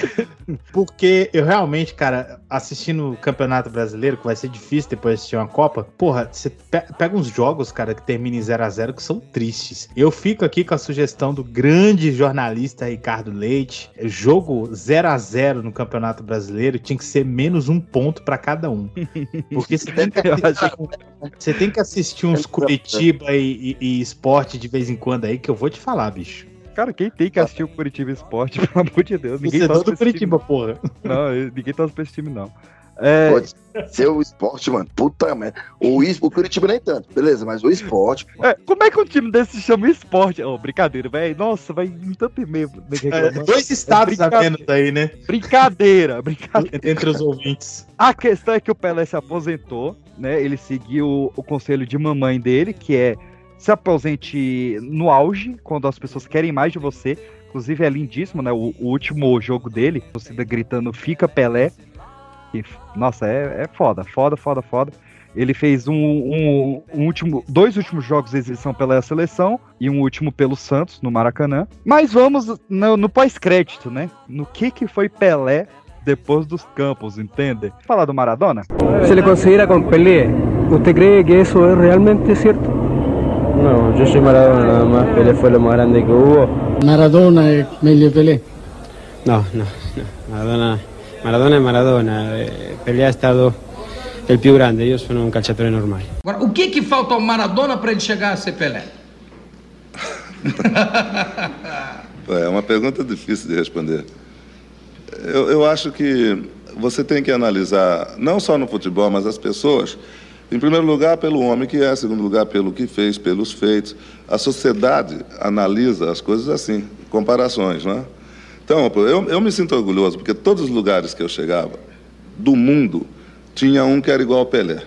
porque eu realmente, cara, assistindo o Campeonato Brasileiro, que vai ser difícil depois de assistir uma Copa, porra, você pe- pega uns jogos, cara, que terminam em 0x0 que são tristes. Eu fico aqui com a sugestão do grande jornalista Ricardo Leite. Jogo 0x0 no Campeonato Brasileiro tinha que ser menos um ponto pra cada um. Porque você tem que assistir, você tem que assistir uns Curitiba e, e, e esporte de vez em quando aí, que eu vou te falar, bicho. Cara, quem tem que assistir o Curitiba Esporte, pelo amor de Deus? Ninguém Torcedor torce do Curitiba, time. porra. Não, ninguém torce pra esse time, não. É, Pode ser o esporte, mano. Puta merda. O, is- o Curitiba nem tanto, beleza, mas o esporte. é, como é que um time desse se chama esporte? Oh, brincadeira, velho. Nossa, vai em tanto e-mail. né, É, dois estados a brincadeira. menos aí, né? Brincadeira, brincadeira. Entre os ouvintes. A questão é que o Pelé se aposentou, né? Ele seguiu o conselho de mamãe dele, que é se aposente no auge, quando as pessoas querem mais de você. Inclusive é lindíssimo, né? O, o último jogo dele, você gritando Fica Pelé. E, nossa, é, é foda, foda, foda, foda. Ele fez um, um- um último, dois últimos jogos de exibição pela seleção e um último pelo Santos, no Maracanã. Mas vamos no, no pós-crédito, né? No que, que foi Pelé depois dos campos, entende? Falar do Maradona? Se le considera con Pelé. ¿Usted cree que eso es realmente cierto? No, yo soy Maradona nada más, Pelé fue lo más grande que hubo. Maradona es meglio Pelé. No, no, no. Maradona, Maradona è Maradona. eh, Pelé è stato il più grande, io sono un calciatore normale. Agora, o que que falta ao Maradona para ele chegar a ser Pelé? É uma pergunta difícil de responder. Eu, eu acho que você tem que analisar, não só no futebol, mas as pessoas, em primeiro lugar, pelo homem que é, em segundo lugar, pelo que fez, pelos feitos. A sociedade analisa as coisas assim, comparações, né? Então, eu, eu me sinto orgulhoso, porque todos os lugares que eu chegava, do mundo, tinha um que era igual ao Pelé.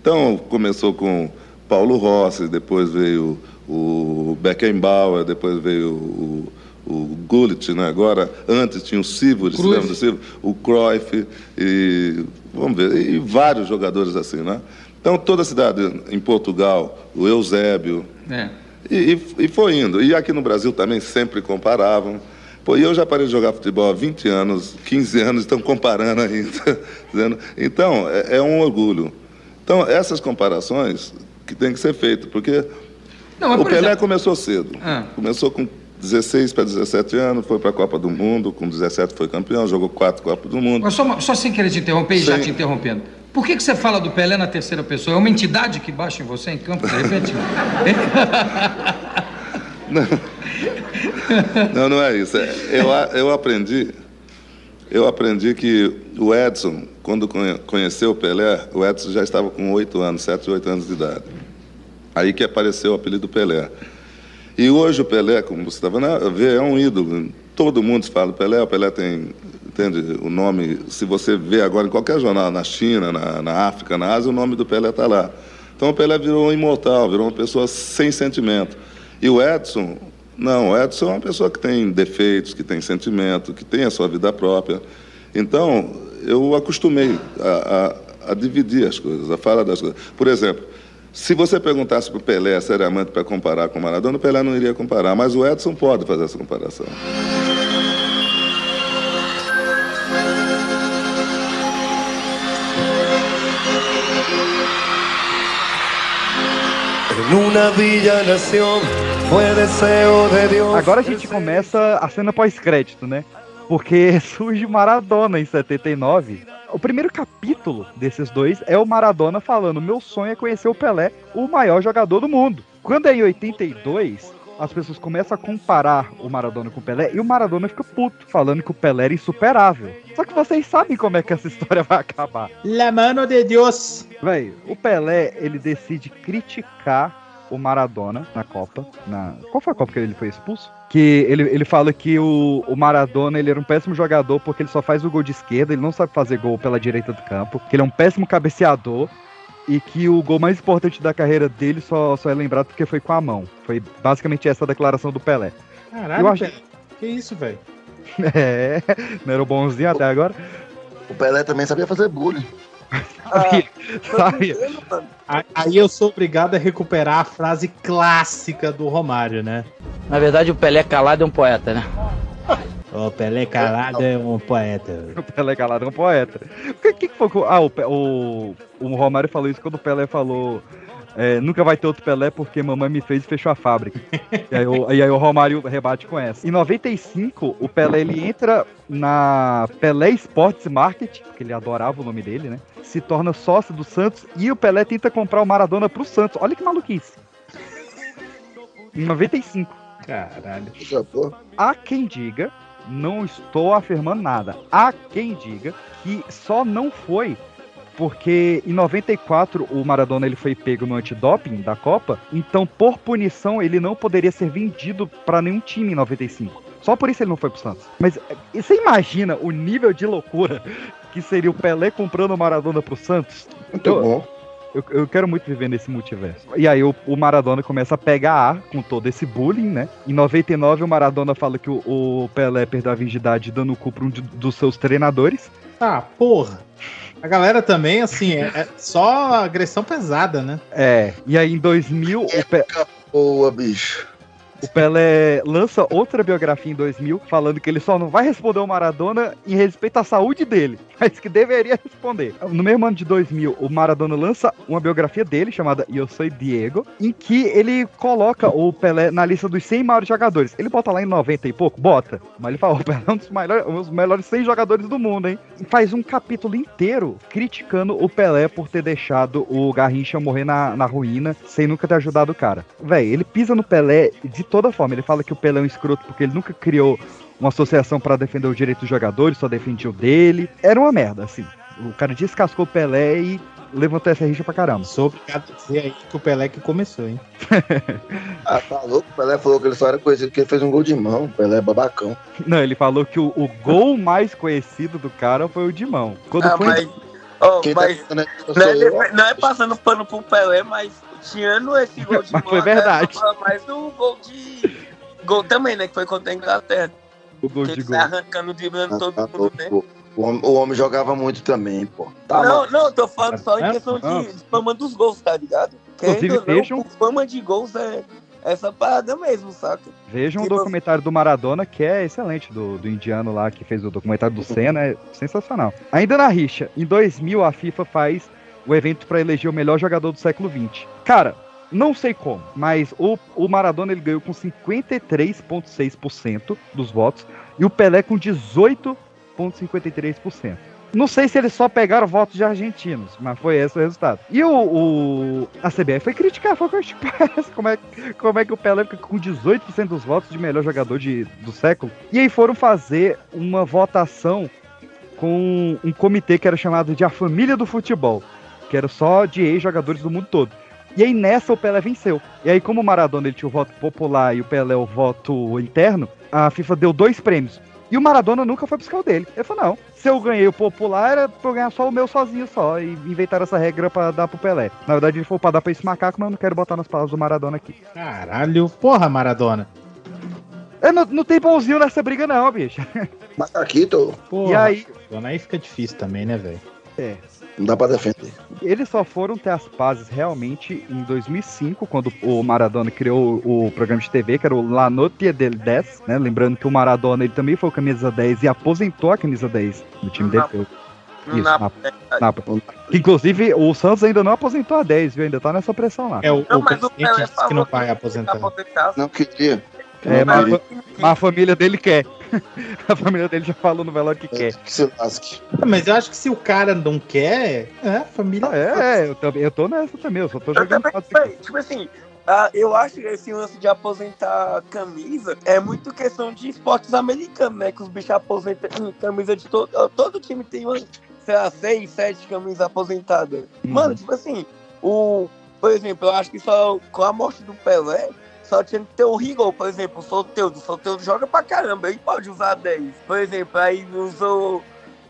Então, começou com Paulo Rossi, depois veio o Beckenbauer, depois veio o, o Gullit, né? Agora, antes tinha o Sivori, se lembra do Sivori? O Cruyff, e, vamos ver, e vários jogadores assim, né? Então, toda a cidade em Portugal, o Eusébio, É. e, e- foi indo. E aqui no Brasil também sempre comparavam. Pô, e eu já parei de jogar futebol há 20 anos, 15 anos, estão comparando ainda. dizendo- Então, é, é um orgulho. Então, essas comparações que tem que ser feitas, porque Não, o por Pelé exemplo- começou cedo. Ah. Começou com 16 para 17 anos, foi para a Copa do Mundo, com 17 foi campeão, jogou quatro Copas do Mundo. Mas só, só sem querer te interromper e já te interrompendo. Por que, que você fala do Pelé na terceira pessoa? É uma entidade que baixa em você em campo, de repente? Não, não é isso. É, Eu, eu aprendi, eu aprendi que o Edson, quando conhe- conheceu o Pelé, o Edson já estava com oito anos, sete, oito anos de idade. Aí que apareceu o apelido Pelé. E hoje o Pelé, como você estava vê, é um ídolo. Todo mundo fala Pelé, o Pelé tem, entende, o nome, se você vê agora em qualquer jornal, na China, na, na África, na Ásia, o nome do Pelé está lá. Então o Pelé virou um imortal, virou uma pessoa sem sentimento. E o Edson, não, o Edson é uma pessoa que tem defeitos, que tem sentimento, que tem a sua vida própria. Então, eu acostumei a, a, a dividir as coisas, a falar das coisas. Por exemplo, se você perguntasse para o Pelé seriamente para comparar com o Maradona, o Pelé não iria comparar, mas o Edson pode fazer essa comparação. Agora a gente começa a cena pós-crédito, né? Porque surge Maradona em 79. O primeiro capítulo desses dois é o Maradona falando: Meu sonho é conhecer o Pelé, o maior jogador do mundo. Quando é em 82, as pessoas começam a comparar o Maradona com o Pelé e o Maradona fica puto, falando que o Pelé era insuperável. Só que vocês sabem como é que essa história vai acabar. La mano de Deus. Véi, o Pelé, ele decide criticar o Maradona na Copa. Na... Qual foi a Copa que ele foi expulso? Que ele, ele fala que o, o Maradona ele era um péssimo jogador porque ele só faz o gol de esquerda, ele não sabe fazer gol pela direita do campo, que ele é um péssimo cabeceador e que o gol mais importante da carreira dele só, só é lembrado porque foi com a mão. Foi basicamente essa a declaração do Pelé. Caralho, Eu acho-. Que isso, velho? É, não era o bonzinho até agora. O Pelé também sabia fazer bullying. Sabe? A- Aí eu sou obrigado a recuperar a frase clássica do Romário, né? Na verdade, o Pelé calado é um poeta, né? O Pelé calado é um poeta. O Pelé calado é um poeta. O que, que foi que Ah, o, o, o Romário falou isso quando o Pelé falou. é, nunca vai ter outro Pelé porque mamãe me fez e fechou a fábrica. e, aí, o, e aí o Romário rebate com essa. Em 95, o Pelé ele entra na Pelé Sports Market, porque ele adorava o nome dele, né? Se torna sócio do Santos e o Pelé tenta comprar o Maradona pro Santos. Olha que maluquice. Em 95. Caralho. Há quem diga, não estou afirmando nada, há quem diga que só não foi porque em 94 o Maradona ele foi pego no antidoping da Copa, então por punição ele não poderia ser vendido para nenhum time em 95. Só por isso ele não foi pro Santos. Mas eh, você imagina o nível de loucura que seria o Pelé comprando o Maradona pro Santos? Muito eu, bom. Eu, eu quero muito viver nesse multiverso. E aí o, o Maradona começa a pegar ar com todo esse bullying, né? Em 99, o Maradona fala que o, o Pelé perdeu a virgindade dando o cu pra um de- dos seus treinadores. Ah, porra. A galera também, assim, é, é só agressão pesada, né? É. E aí em 2000, o, Pe- Boa, bicho. O Pelé lança outra biografia em 2000 falando que ele só não vai responder o Maradona em respeito à saúde dele, mas que deveria responder. No mesmo ano de 2000, o Maradona lança uma biografia dele chamada Eu Sou Diego, em que ele coloca o Pelé na lista dos 100 maiores jogadores. Ele bota lá em 90 e pouco? Bota. Mas ele fala, o Pelé é um dos melhores, um dos melhores 100 jogadores do mundo, hein? E faz um capítulo inteiro criticando o Pelé por ter deixado o Garrincha morrer na, na ruína sem nunca ter ajudado o cara. Véi, ele pisa no Pelé de toda forma. Ele fala que o Pelé é um escroto porque ele nunca criou uma associação pra defender o direito dos jogadores, só defendia o dele. Era uma merda, assim. O cara descascou o Pelé e levantou essa rixa pra caramba. Sou obrigado a dizer aí que o Pelé que começou, hein? Ah, tá louco? O Pelé falou que ele só era conhecido porque ele fez um gol de mão. O Pelé é babacão. Não, ele falou que o, o gol mais conhecido do cara foi o de mão. Quando Ah, foi mas, tá mas eu não, é, não é passando pano pro Pelé, mas tirando esse gol de Mas foi verdade. falo mais do gol de. Gol também, né? Que foi contra a Inglaterra. o gol Que de gol. arrancando, driblando Ah, todo tá mundo, né? O homem, o homem jogava muito também, pô. Tá, não, mano. não, tô falando só em É? questão de, de fama dos gols, tá ligado? Querendo Inclusive, ou não, vejam- fama de gols é essa parada mesmo, saca? Vejam o Que documentário do Maradona, que é excelente, do, do indiano lá que fez o documentário do Senna, é sensacional. Ainda na rixa, em 2000 a FIFA faz o evento pra eleger o melhor jogador do século XX. Cara, não sei como, mas o, o Maradona ele ganhou com 53,6% dos votos e o Pelé com 18,53%. Não sei se eles só pegaram votos de argentinos, mas foi esse o resultado. E o, o- a CBF foi criticar, foi criticar como é, como é que o Pelé fica com 18% dos votos de melhor jogador de, do século. E aí foram fazer uma votação com um comitê que era chamado de a família do futebol, que era só de ex-jogadores do mundo todo. E aí nessa o Pelé venceu. E aí como o Maradona ele tinha o voto popular e o Pelé o voto interno, a FIFA deu dois prêmios. E o Maradona nunca foi buscar o dele. Ele falou, não, se eu ganhei o popular era pra eu ganhar só o meu sozinho só. E inventaram essa regra pra dar pro Pelé. Na verdade ele falou pra dar pra esse macaco, mas eu não quero botar nas palavras do Maradona aqui. Caralho, porra, Maradona. É, não, não tem bonzinho nessa briga não, bicho. Macaquito, Porra, E aí- Maradona, aí fica difícil também, né, velho? É. não dá pra defender. Eles só foram ter as pazes realmente em 2005, quando o Maradona criou o programa de TV, que era o La Noite del 10, né? Lembrando que o Maradona ele também foi camisa 10 e aposentou a camisa 10 no time dele. Isso, Napoli, na- Napoli. Inclusive, o Santos ainda não aposentou a 10, viu? Ainda tá nessa pressão lá. É, o, Não, o presidente disse que não vai aposentar. aposentar. Não queria. É, Não mas, queria. mas a família dele quer. a família dele já falou no velório que quer. Que se lasque. Ah, Mas eu acho que se o cara não quer, é, a família. É, eu, também- eu tô nessa também, eu só tô Eu jogando também, véi, tipo assim, ah, eu acho que esse lance de aposentar camisa é muito questão de esportes americanos, né? Que os bichos aposentam camisa de todo. Todo time tem uma, sei lá, seis, sete camisas aposentadas. Mano, tipo assim, o. Por exemplo, eu acho que só com a morte do Pelé, só tinha que ter o Rigol, por exemplo, o Solteudo. O Solteudo joga pra caramba, ele pode usar 10. Por exemplo, aí usou.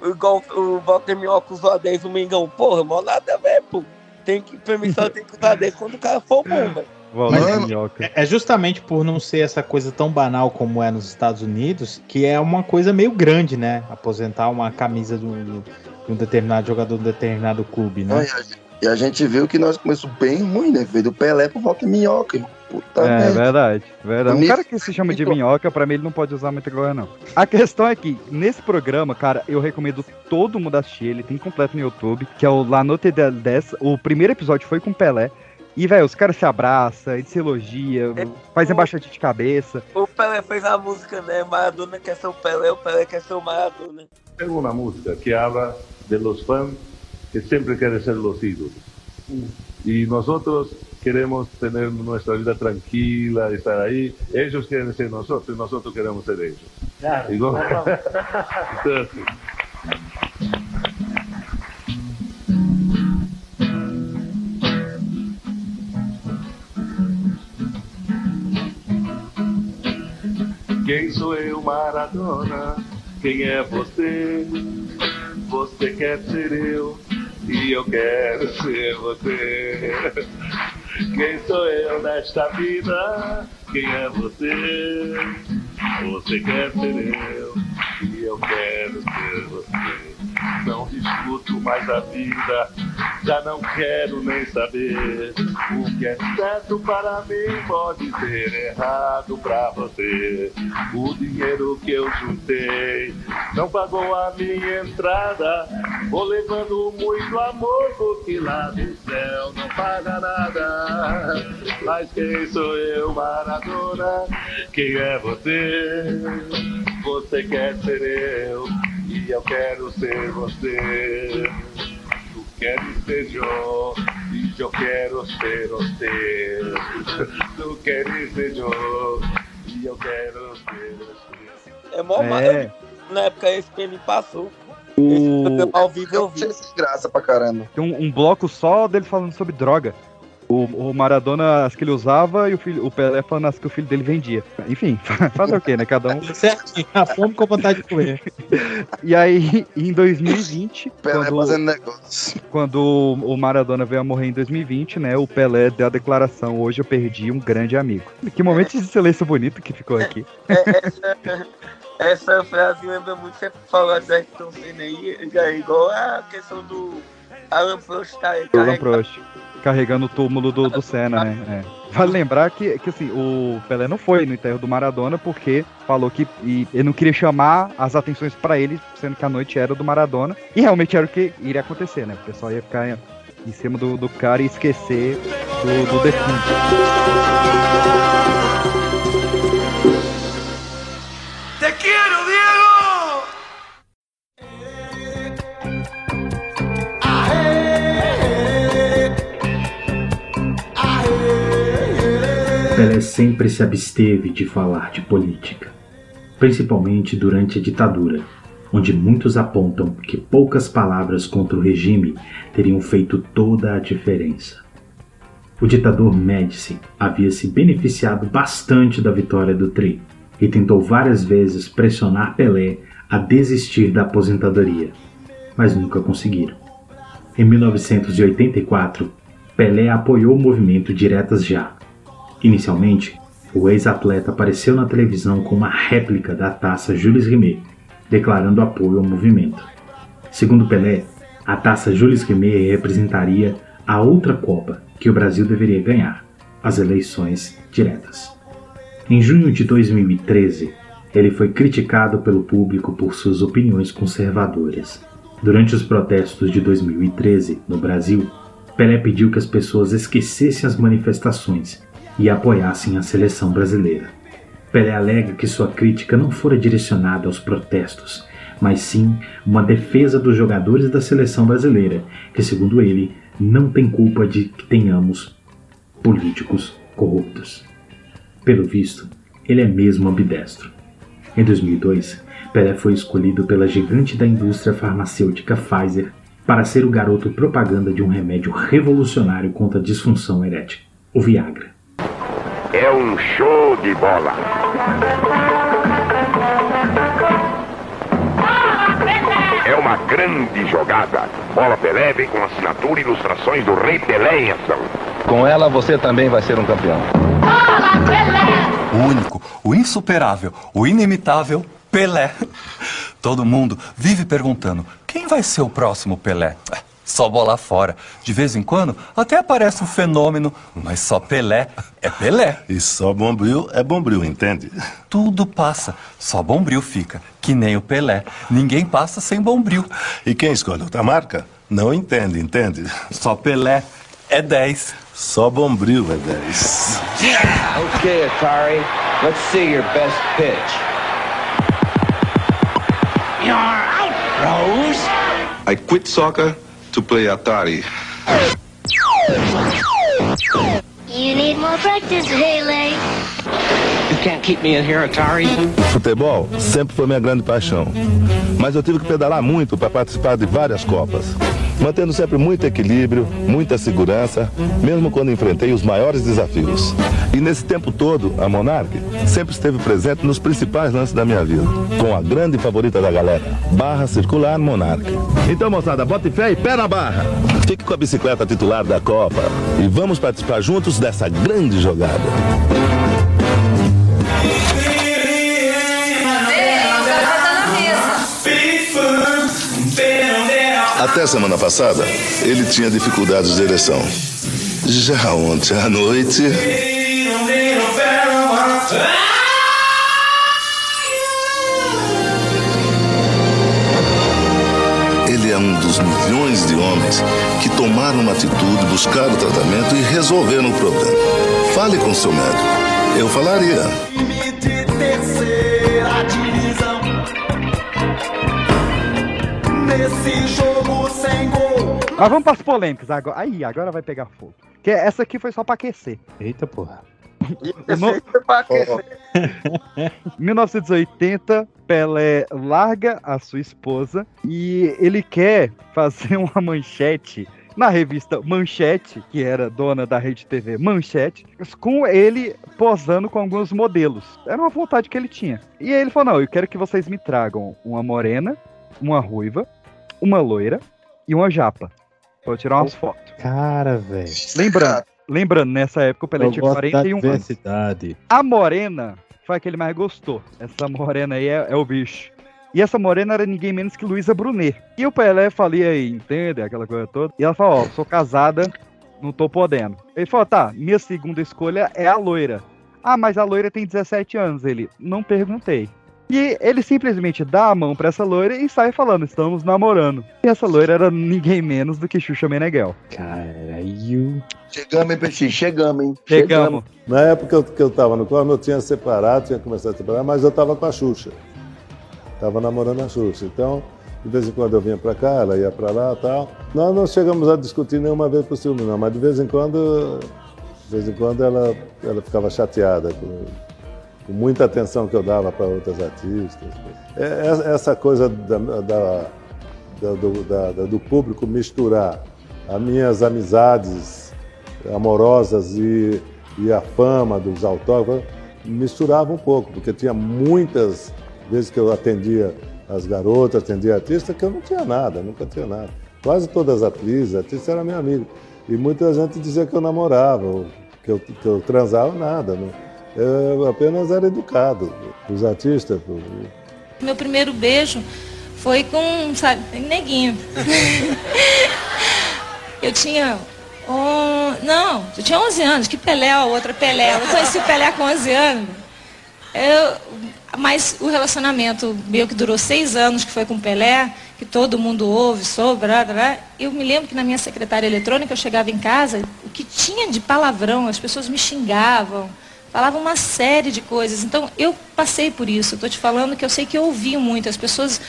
Igual o Walter Minhoca usou a 10 o Mengão. Porra, mó nada a ver, pô. Tem que, pra mim só tem que usar 10 quando o cara for bom, velho. Valdir Minhoca. É justamente por não ser essa coisa tão banal como é nos Estados Unidos, que é uma coisa meio grande, né? Aposentar uma camisa de um, de um determinado jogador de um determinado clube, né? e, a, gente- e a gente viu que nós começamos bem ruim, né? Veio do Pelé pro Walter Minhoca, irmão. Puta É, merda. verdade, verdade. Um cara que se chama de minhoca, pra mim, ele não pode usar muita coisa, não. A questão é que, nesse programa, cara, eu recomendo todo mundo assistir, ele tem completo no YouTube, que é o La Noite del 10. O primeiro episódio foi com o Pelé. E, velho, os caras se abraçam, eles se elogiam, faz embaixadinha de cabeça. O Pelé fez a música, né? Maradona quer ser o Pelé, o Pelé quer ser o Maradona. Tengo una música que habla de los fans que siempre quieren ser los ídolos. Y nosotros queremos tener nuestra vida tranquila, estar ahí. Ellos quieren ser nosotros y nosotros queremos ser ellos. Igual- Entonces, Quem sou eu, Maradona? Quem é você? Você quer ser eu e eu quero ser você. Quem sou eu nesta vida? Quem é você? Você quer ser eu e eu quero ser você. Não discuto mais a vida, já não quero nem saber. O que é certo para mim pode ser errado para você. O dinheiro que eu juntei não pagou a minha entrada. Vou levando muito amor, porque lá do céu não paga nada. Mas quem sou eu, Maradona? Quem é você? Você quer ser eu e eu quero ser você. Tu queres ser eu e eu quero ser você. Tu queres ser eu e eu quero ser você. É mó É. Na época esse que ele passou. O... Ao vivo eu vi. graça pra caramba. Tem um, um bloco só dele falando sobre droga. O, o Maradona as que ele usava e o, filho, o Pelé falando as que o filho dele vendia. Enfim, fazer o quê, né? Cada um. Certinho, a fome com vontade de comer. E aí, em 2020, Pelé quando, fazendo negócio. quando o Maradona veio a morrer em 2020, né? O Pelé deu a declaração: Hoje eu perdi um grande amigo. Que momento de silêncio bonito que ficou aqui. Essa, essa frase lembra muito você falou da Ayrton Senna aí, é igual a questão do Alan Prost tá aí. Alan Prost. Carregando o túmulo do, do Senna, né? É. Vale lembrar que, que assim, o Pelé não foi no enterro do Maradona porque falou que e ele não queria chamar as atenções pra ele, sendo que a noite era do Maradona. E realmente era o que iria acontecer, né? O pessoal ia ficar em, cima do, do cara e esquecer do, do defunto. ¡Te quiero, Diego! Pelé sempre se absteve de falar de política, principalmente durante a ditadura, onde muitos apontam que poucas palavras contra o regime teriam feito toda a diferença. O ditador Médici havia se beneficiado bastante da vitória do Tri e tentou várias vezes pressionar Pelé a desistir da aposentadoria, mas nunca conseguiram. Em 1984, Pelé apoiou o movimento Diretas Já. Inicialmente, o ex-atleta apareceu na televisão com uma réplica da taça Jules Rimet, declarando apoio ao movimento. Segundo Pelé, a taça Jules Rimet representaria a outra Copa que o Brasil deveria ganhar, as eleições diretas. Em junho de 2013, ele foi criticado pelo público por suas opiniões conservadoras. Durante os protestos de 2013 no Brasil, Pelé pediu que as pessoas esquecessem as manifestações e apoiassem a seleção brasileira. Pelé alega que sua crítica não fora direcionada aos protestos, mas sim uma defesa dos jogadores da seleção brasileira, que, segundo ele, não tem culpa de que tenhamos políticos corruptos. Pelo visto, ele é mesmo ambidestro. Em 2002, Pelé foi escolhido pela gigante da indústria farmacêutica Pfizer para ser o garoto propaganda de um remédio revolucionário contra a disfunção erétil, o Viagra. É um show de bola. É uma grande jogada. Bola Pelé vem com assinatura e ilustrações do Rei Pelé em ação. Com ela você também vai ser um campeão. O único, o insuperável, o inimitável Pelé. Todo mundo vive perguntando: quem vai ser o próximo Pelé? Só bola fora. De vez em quando até aparece um fenômeno, mas só Pelé é Pelé. E só Bombril é Bombril, entende? Tudo passa, só Bombril fica, que nem o Pelé. Ninguém passa sem Bombril. E quem escolhe outra marca não entende, entende? Só Pelé é 10. Só Bombril é 10. Okay, Atari, let's see your best pitch. You're out, Rose. I quit soccer to play Atari. You need more practice, Haley. You can't keep me in here, Atari. Futebol sempre foi minha grande paixão. Mas eu tive que pedalar muito para participar de várias Copas. Mantendo sempre muito equilíbrio, muita segurança, mesmo quando enfrentei os maiores desafios. E nesse tempo todo, a Monarch sempre esteve presente nos principais lances da minha vida, com a grande favorita da galera, Barra Circular Monarch. Então, moçada, bota fé e pé na barra. Fique com a bicicleta titular da Copa e vamos participar juntos dessa grande jogada. Até semana passada, ele tinha dificuldades de ereção. Já ontem à noite. Ele é um dos milhões de homens que tomaram uma atitude, buscaram tratamento e resolveram o problema. Fale com seu médico. Eu falaria. Nesse jogo sem gol. Mas vamos pras polêmicas agora. Aí, agora vai pegar fogo. Que essa aqui foi só pra aquecer. Eita porra. No- 1980, Pelé larga a sua esposa e ele quer fazer uma manchete na revista Manchete, que era dona da rede TV Manchete, com ele posando com alguns modelos. Era uma vontade que ele tinha. E aí ele falou: Não, eu quero que vocês me tragam uma morena, uma ruiva, uma loira e uma japa. Pra eu tirar umas fotos. Cara, velho. Lembrando, lembrando, nessa época o Pelé Eu tinha gosto da 41 anos. A morena foi a que ele mais gostou. Essa morena aí é, é o bicho. E essa morena era ninguém menos que Luísa Brunet. E o Pelé falei aí, entende? Aquela coisa toda. E ela falou, ó, sou casada, não tô podendo. Ele falou, tá, minha segunda escolha é a loira. Ah, mas a loira tem 17 anos. Ele, não perguntei. E ele simplesmente dá a mão pra essa loira e sai falando, estamos namorando. E essa loira era ninguém menos do que Xuxa Meneghel. Caralho. Chegamos, hein, Peixinho? Chegamos, hein? Chegamos. Na época que eu tava no Corme, eu tinha separado, tinha começado a separar, mas eu tava com a Xuxa. Tava namorando a Xuxa. Então, de vez em quando eu vinha pra cá, ela ia pra lá e tal. Nós não chegamos a discutir nenhuma vez por ciúme, não, mas de vez em quando, de vez em quando ela, ela ficava chateada com, com muita atenção que eu dava para outras artistas. É, é- essa coisa da, da- da- do, público misturar as minhas amizades amorosas e, e a fama dos autógrafos misturava um pouco, porque tinha muitas vezes que eu atendia as garotas, atendia artistas, que eu não tinha nada, nunca tinha nada. Quase todas as atrizes, artistas eram minha amiga. E muita gente dizia que eu namorava, que eu, que eu transava, nada. Não. Eu apenas era educado. Os artistas, Meu primeiro beijo foi com, sabe, neguinho. eu tinha. Um, não, eu tinha 11 anos. Que Pelé, a outra Pelé. Eu conheci o Pelé com 11 anos. Eu, mas o relacionamento meu que durou seis anos, que foi com o Pelé, que todo mundo ouve blá, blá, eu me lembro que na minha secretária eletrônica eu chegava em casa, o que tinha de palavrão, as pessoas me xingavam, falavam uma série de coisas. Então eu passei por isso. Estou te falando que eu sei que eu ouvi muito. As pessoas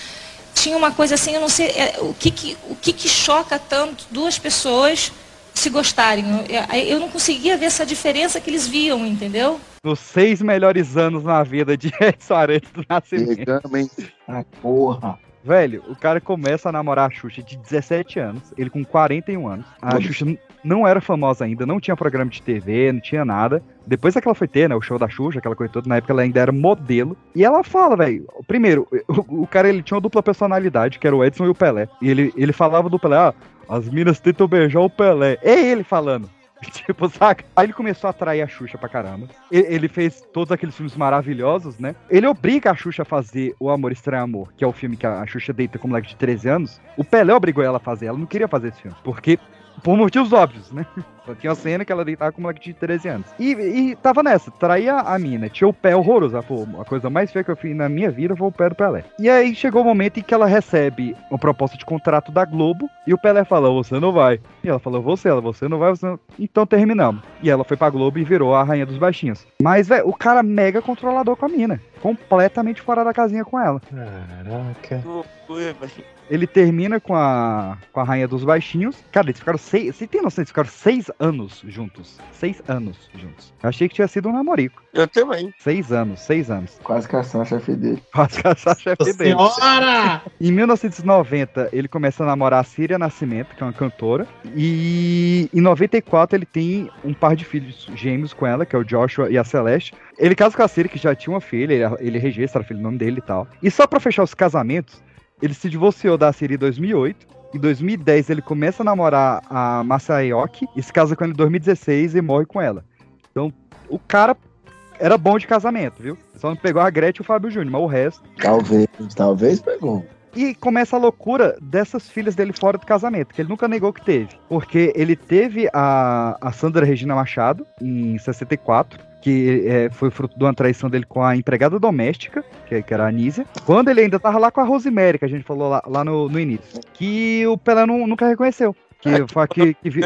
tinham uma coisa assim, eu não sei é, o que que, o que que choca tanto duas pessoas se gostarem. Eu, eu não conseguia ver essa diferença que eles viam, entendeu? Nos seis melhores anos na vida de Edson Arantes do Nascimento. Ah, porra. Velho, o cara começa a namorar a Xuxa de 17 anos, ele com 41 anos. A Xuxa não era famosa ainda, não tinha programa de TV, não tinha nada. Depois é que ela foi ter, né, o show da Xuxa, aquela coisa toda, na época ela ainda era modelo. E ela fala, velho, primeiro, o, o cara ele tinha uma dupla personalidade, que era o Edson e o Pelé. E ele, ele falava do Pelé, ah, as minas tentam beijar o Pelé. É ele falando. Tipo, saca? Aí ele começou a atrair a Xuxa pra caramba. Ele fez todos aqueles filmes maravilhosos, né? Ele obriga a Xuxa a fazer O Amor Estranho Amor, que é o filme que a Xuxa deita com moleque de 13 anos. O Pelé obrigou ela a fazer, ela não queria fazer esse filme. Porque, por motivos óbvios, né? Só tinha uma cena que ela deitava com moleque de 13 anos. E, e tava nessa, traía a mina. Tinha o pé horroroso. Falou, a coisa mais feia que eu fiz na minha vida foi o pé do Pelé. E aí chegou o momento em que ela recebe uma proposta de contrato da Globo e o Pelé fala, você não vai. E ela falou, você, ela, você não vai, você não... Então terminamos. E ela foi pra Globo e virou a rainha dos baixinhos. Mas, velho, o cara mega controlador com a mina. Completamente fora da casinha com ela. Caraca. Ele termina com a, com a rainha dos baixinhos. Cara, eles ficaram seis. Você tem noção? Eles ficaram seis anos juntos. Seis anos juntos. Eu achei que tinha sido um namorico. Eu também. Seis anos, seis anos. Quase caçar a chefe dele. Quase caçar a chefe Nossa dele. Senhora! Em 1990, ele começa a namorar a Síria Nascimento, que é uma cantora. E em 94, ele tem um par de filhos gêmeos com ela, que é o Joshua e a Celeste. Ele casa com a Síria, que já tinha uma filha, ele, ele registra a filha no nome dele e tal. E só pra fechar os casamentos, ele se divorciou da Síria em 2008. Em 2010, ele começa a namorar a Masayoki e se casa com ela em 2016 e morre com ela. Então, o cara era bom de casamento, viu? Só não pegou a Gretchen e o Fábio Júnior, mas o resto. Talvez, talvez pegou. E começa a loucura dessas filhas dele fora do casamento, que ele nunca negou que teve. Porque ele teve a, a Sandra Regina Machado, em 64, que é, foi fruto de uma traição dele com a empregada doméstica, que, que era a Anísia. Quando ele ainda tava lá com a Rosemary, que a gente falou lá, lá no, no início. Que o Pelé nu- nunca reconheceu. Que foi a que, que, vi-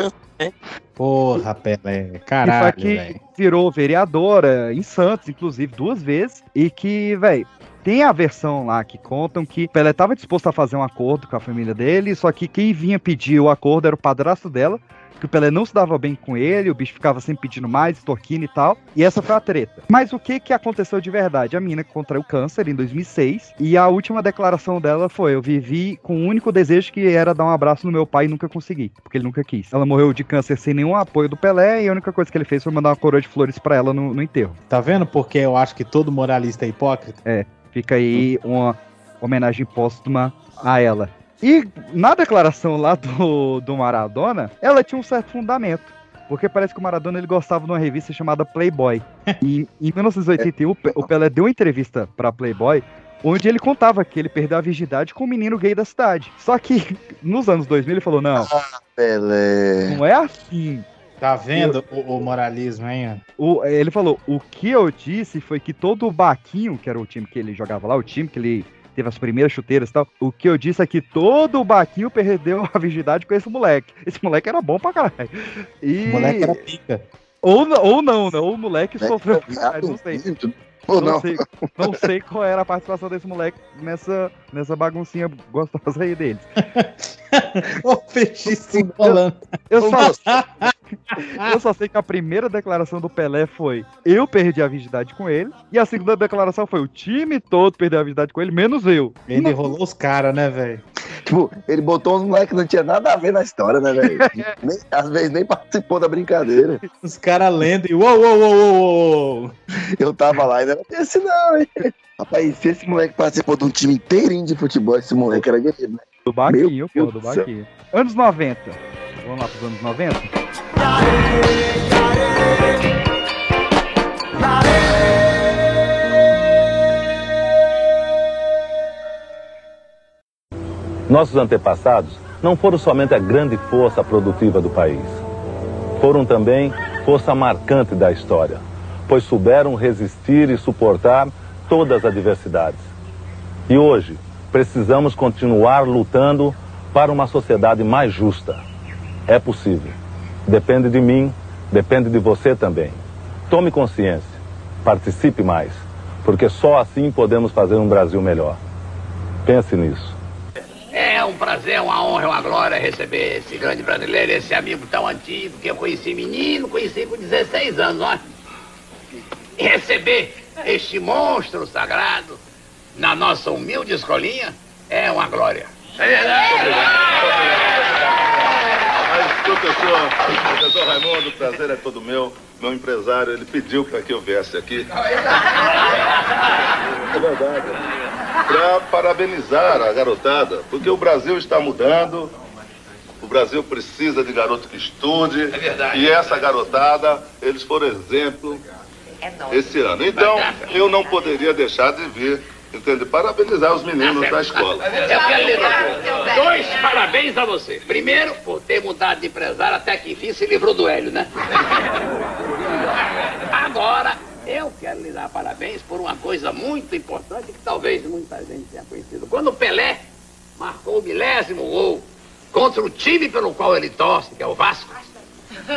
Porra, Pelé. que foi Caralho, que velho. virou vereadora em Santos, inclusive, duas vezes. E que, velho, tem a versão lá que contam que Pelé estava disposto a fazer um acordo com a família dele, só que quem vinha pedir o acordo era o padrasto dela, que o Pelé não se dava bem com ele, o bicho ficava sempre pedindo mais, extorquindo e tal. E essa foi a treta. Mas o que que aconteceu de verdade? A mina contraiu câncer em 2006 e a última declaração dela foi: Eu vivi com o único desejo que era dar um abraço no meu pai e nunca consegui, porque ele nunca quis. Ela morreu de câncer sem nenhum apoio do Pelé e a única coisa que ele fez foi mandar uma coroa de flores pra ela no, no enterro. Tá vendo porque eu acho que todo moralista é hipócrita? É, fica aí uma homenagem póstuma a ela. E na declaração lá do, do Maradona, ela tinha um certo fundamento. Porque parece que o Maradona ele gostava de uma revista chamada Playboy. E em 1981, o Pe- o Pelé deu uma entrevista pra Playboy onde ele contava que ele perdeu a virgindade com um menino gay da cidade. Só que nos anos 2000 ele falou: não, Pelé. não é assim. Tá vendo o, o moralismo, hein? O- ele falou: o que eu disse foi que todo o Baquinho, que era o time que ele jogava lá, o time que ele teve as primeiras chuteiras e tal, o que eu disse é que todo o Baquinho perdeu a virgindade com esse moleque. Esse moleque era bom pra caralho. E... O moleque era pica. Ou, ou não, né? Ou o moleque sofreu. viado, não sei. Ou não, não. sei. Não sei qual era a participação desse moleque nessa, nessa baguncinha gostosa aí deles. O peixe se enrolando. Eu só, eu só sei que a primeira declaração do Pelé foi: eu perdi a virgindade com ele. E a segunda declaração foi: o time todo perdeu a virgindade com ele, menos eu. Ele enrolou os caras, né, velho? Tipo, ele botou uns moleques que não tinha nada a ver na história, né, velho? Nem- Às vezes nem participou da brincadeira. Os caras lendo e uou, uou, uou, uou, uou. Eu tava lá e não era esse não, hein? Rapaz, se esse moleque participou de um time inteirinho de futebol, esse moleque era guerreiro, né? Do Baquinho, pô, do. Baquinho. Anos 90. Vamos lá pros anos 90? Nossos antepassados não foram somente a grande força produtiva do país. Foram também força marcante da história, pois souberam resistir e suportar todas as adversidades. E hoje, precisamos continuar lutando para uma sociedade mais justa. É possível. Depende de mim, depende de você também. Tome consciência, participe mais, porque só assim podemos fazer um Brasil melhor. Pense nisso. É um prazer, uma honra, uma glória receber esse grande brasileiro, esse amigo tão antigo que eu conheci menino, conheci com 16 anos, ó. Receber este monstro sagrado na nossa humilde escolinha é uma glória. É verdade. Mas, professor, professor Raimundo, o prazer é todo meu. Meu empresário, ele pediu para que eu viesse aqui. É verdade. Para parabenizar a garotada, porque o Brasil está mudando. O Brasil precisa de garoto que estude. É verdade. E essa garotada, eles foram exemplo esse ano. Então, eu não poderia deixar de vir, entende? Parabenizar os meninos da escola. Eu quero lhe dar dois parabéns a você. Primeiro, por ter mudado de empresário até que enfim se livrou do Hélio, né? Agora, eu quero lhe dar parabéns por uma coisa muito importante que talvez muita gente tenha conhecido. Quando o Pelé marcou o milésimo gol contra o time pelo qual ele torce, que é o Vasco.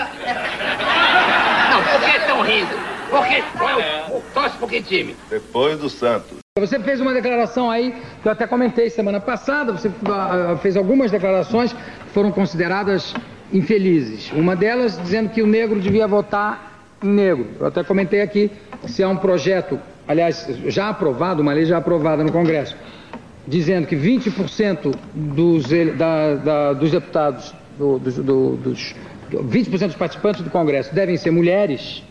Não, por que estão rindo? Por que? Qual é o, torce por que time? Depois do Santos. Você fez uma declaração aí, que eu até comentei semana passada, você ah, fez algumas declarações que foram consideradas infelizes. Uma delas dizendo que o negro devia votar em negro. Eu até comentei aqui se há um projeto, aliás, já aprovado, uma lei já aprovada no Congresso, dizendo que 20% dos, da- da- dos deputados, do- do- dos 20% dos participantes do Congresso devem ser mulheres,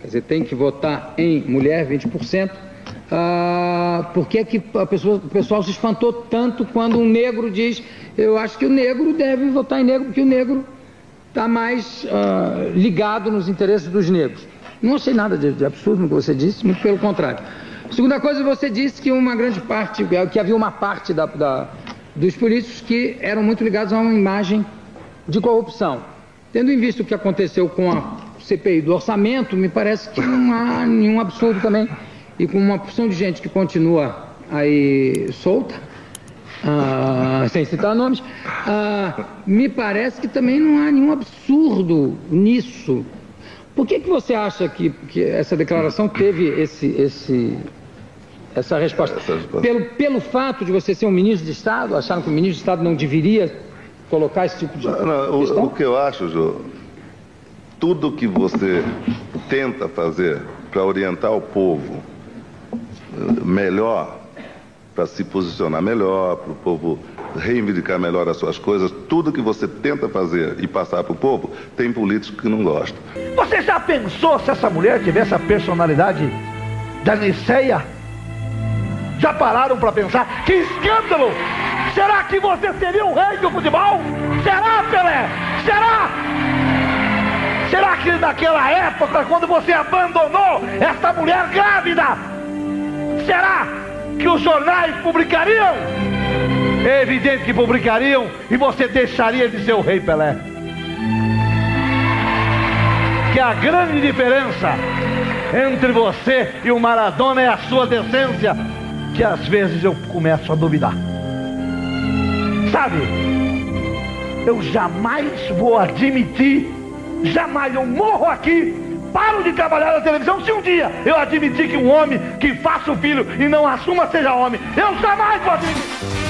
quer dizer, tem que votar em mulher, 20%. Ah, por que, que pessoa- o pessoal se espantou tanto quando um negro diz eu acho que o negro deve votar em negro porque o negro está mais ah, ligado nos interesses dos negros. Não achei nada de, de absurdo no que você disse, muito pelo contrário. Segunda coisa, você disse que uma grande parte, que havia uma parte da- da- dos políticos que eram muito ligados a uma imagem de corrupção. Tendo em vista o que aconteceu com a CPI do orçamento, me parece que não há nenhum absurdo também. E com uma porção de gente que continua aí solta, ah, sem citar nomes, ah, me parece que também não há nenhum absurdo nisso. Por que, que você acha que, que essa declaração teve esse, esse, essa resposta? Pelo, pelo fato de você ser um ministro de Estado, acharam que o ministro de Estado não deveria colocar esse tipo de Não, não, o, o que eu acho, Jô, tudo que você tenta fazer para orientar o povo melhor, para se posicionar melhor, para o povo reivindicar melhor as suas coisas, tudo que você tenta fazer e passar para o povo, tem político que não gosta. Você já pensou se essa mulher tivesse a personalidade da Niceia? Já pararam para pensar? Que escândalo! Será que você seria o rei do futebol? Será, Pelé? Será? Será que naquela época, quando você abandonou essa mulher grávida, será que os jornais publicariam? É evidente que publicariam e você deixaria de ser o rei Pelé. Que a grande diferença entre você e o Maradona é a sua decência, que às vezes eu começo a duvidar. Sabe, eu jamais vou admitir, jamais eu morro aqui, paro de trabalhar na televisão se um dia eu admitir que um homem que faça o filho e não assuma seja homem. Eu jamais vou admitir.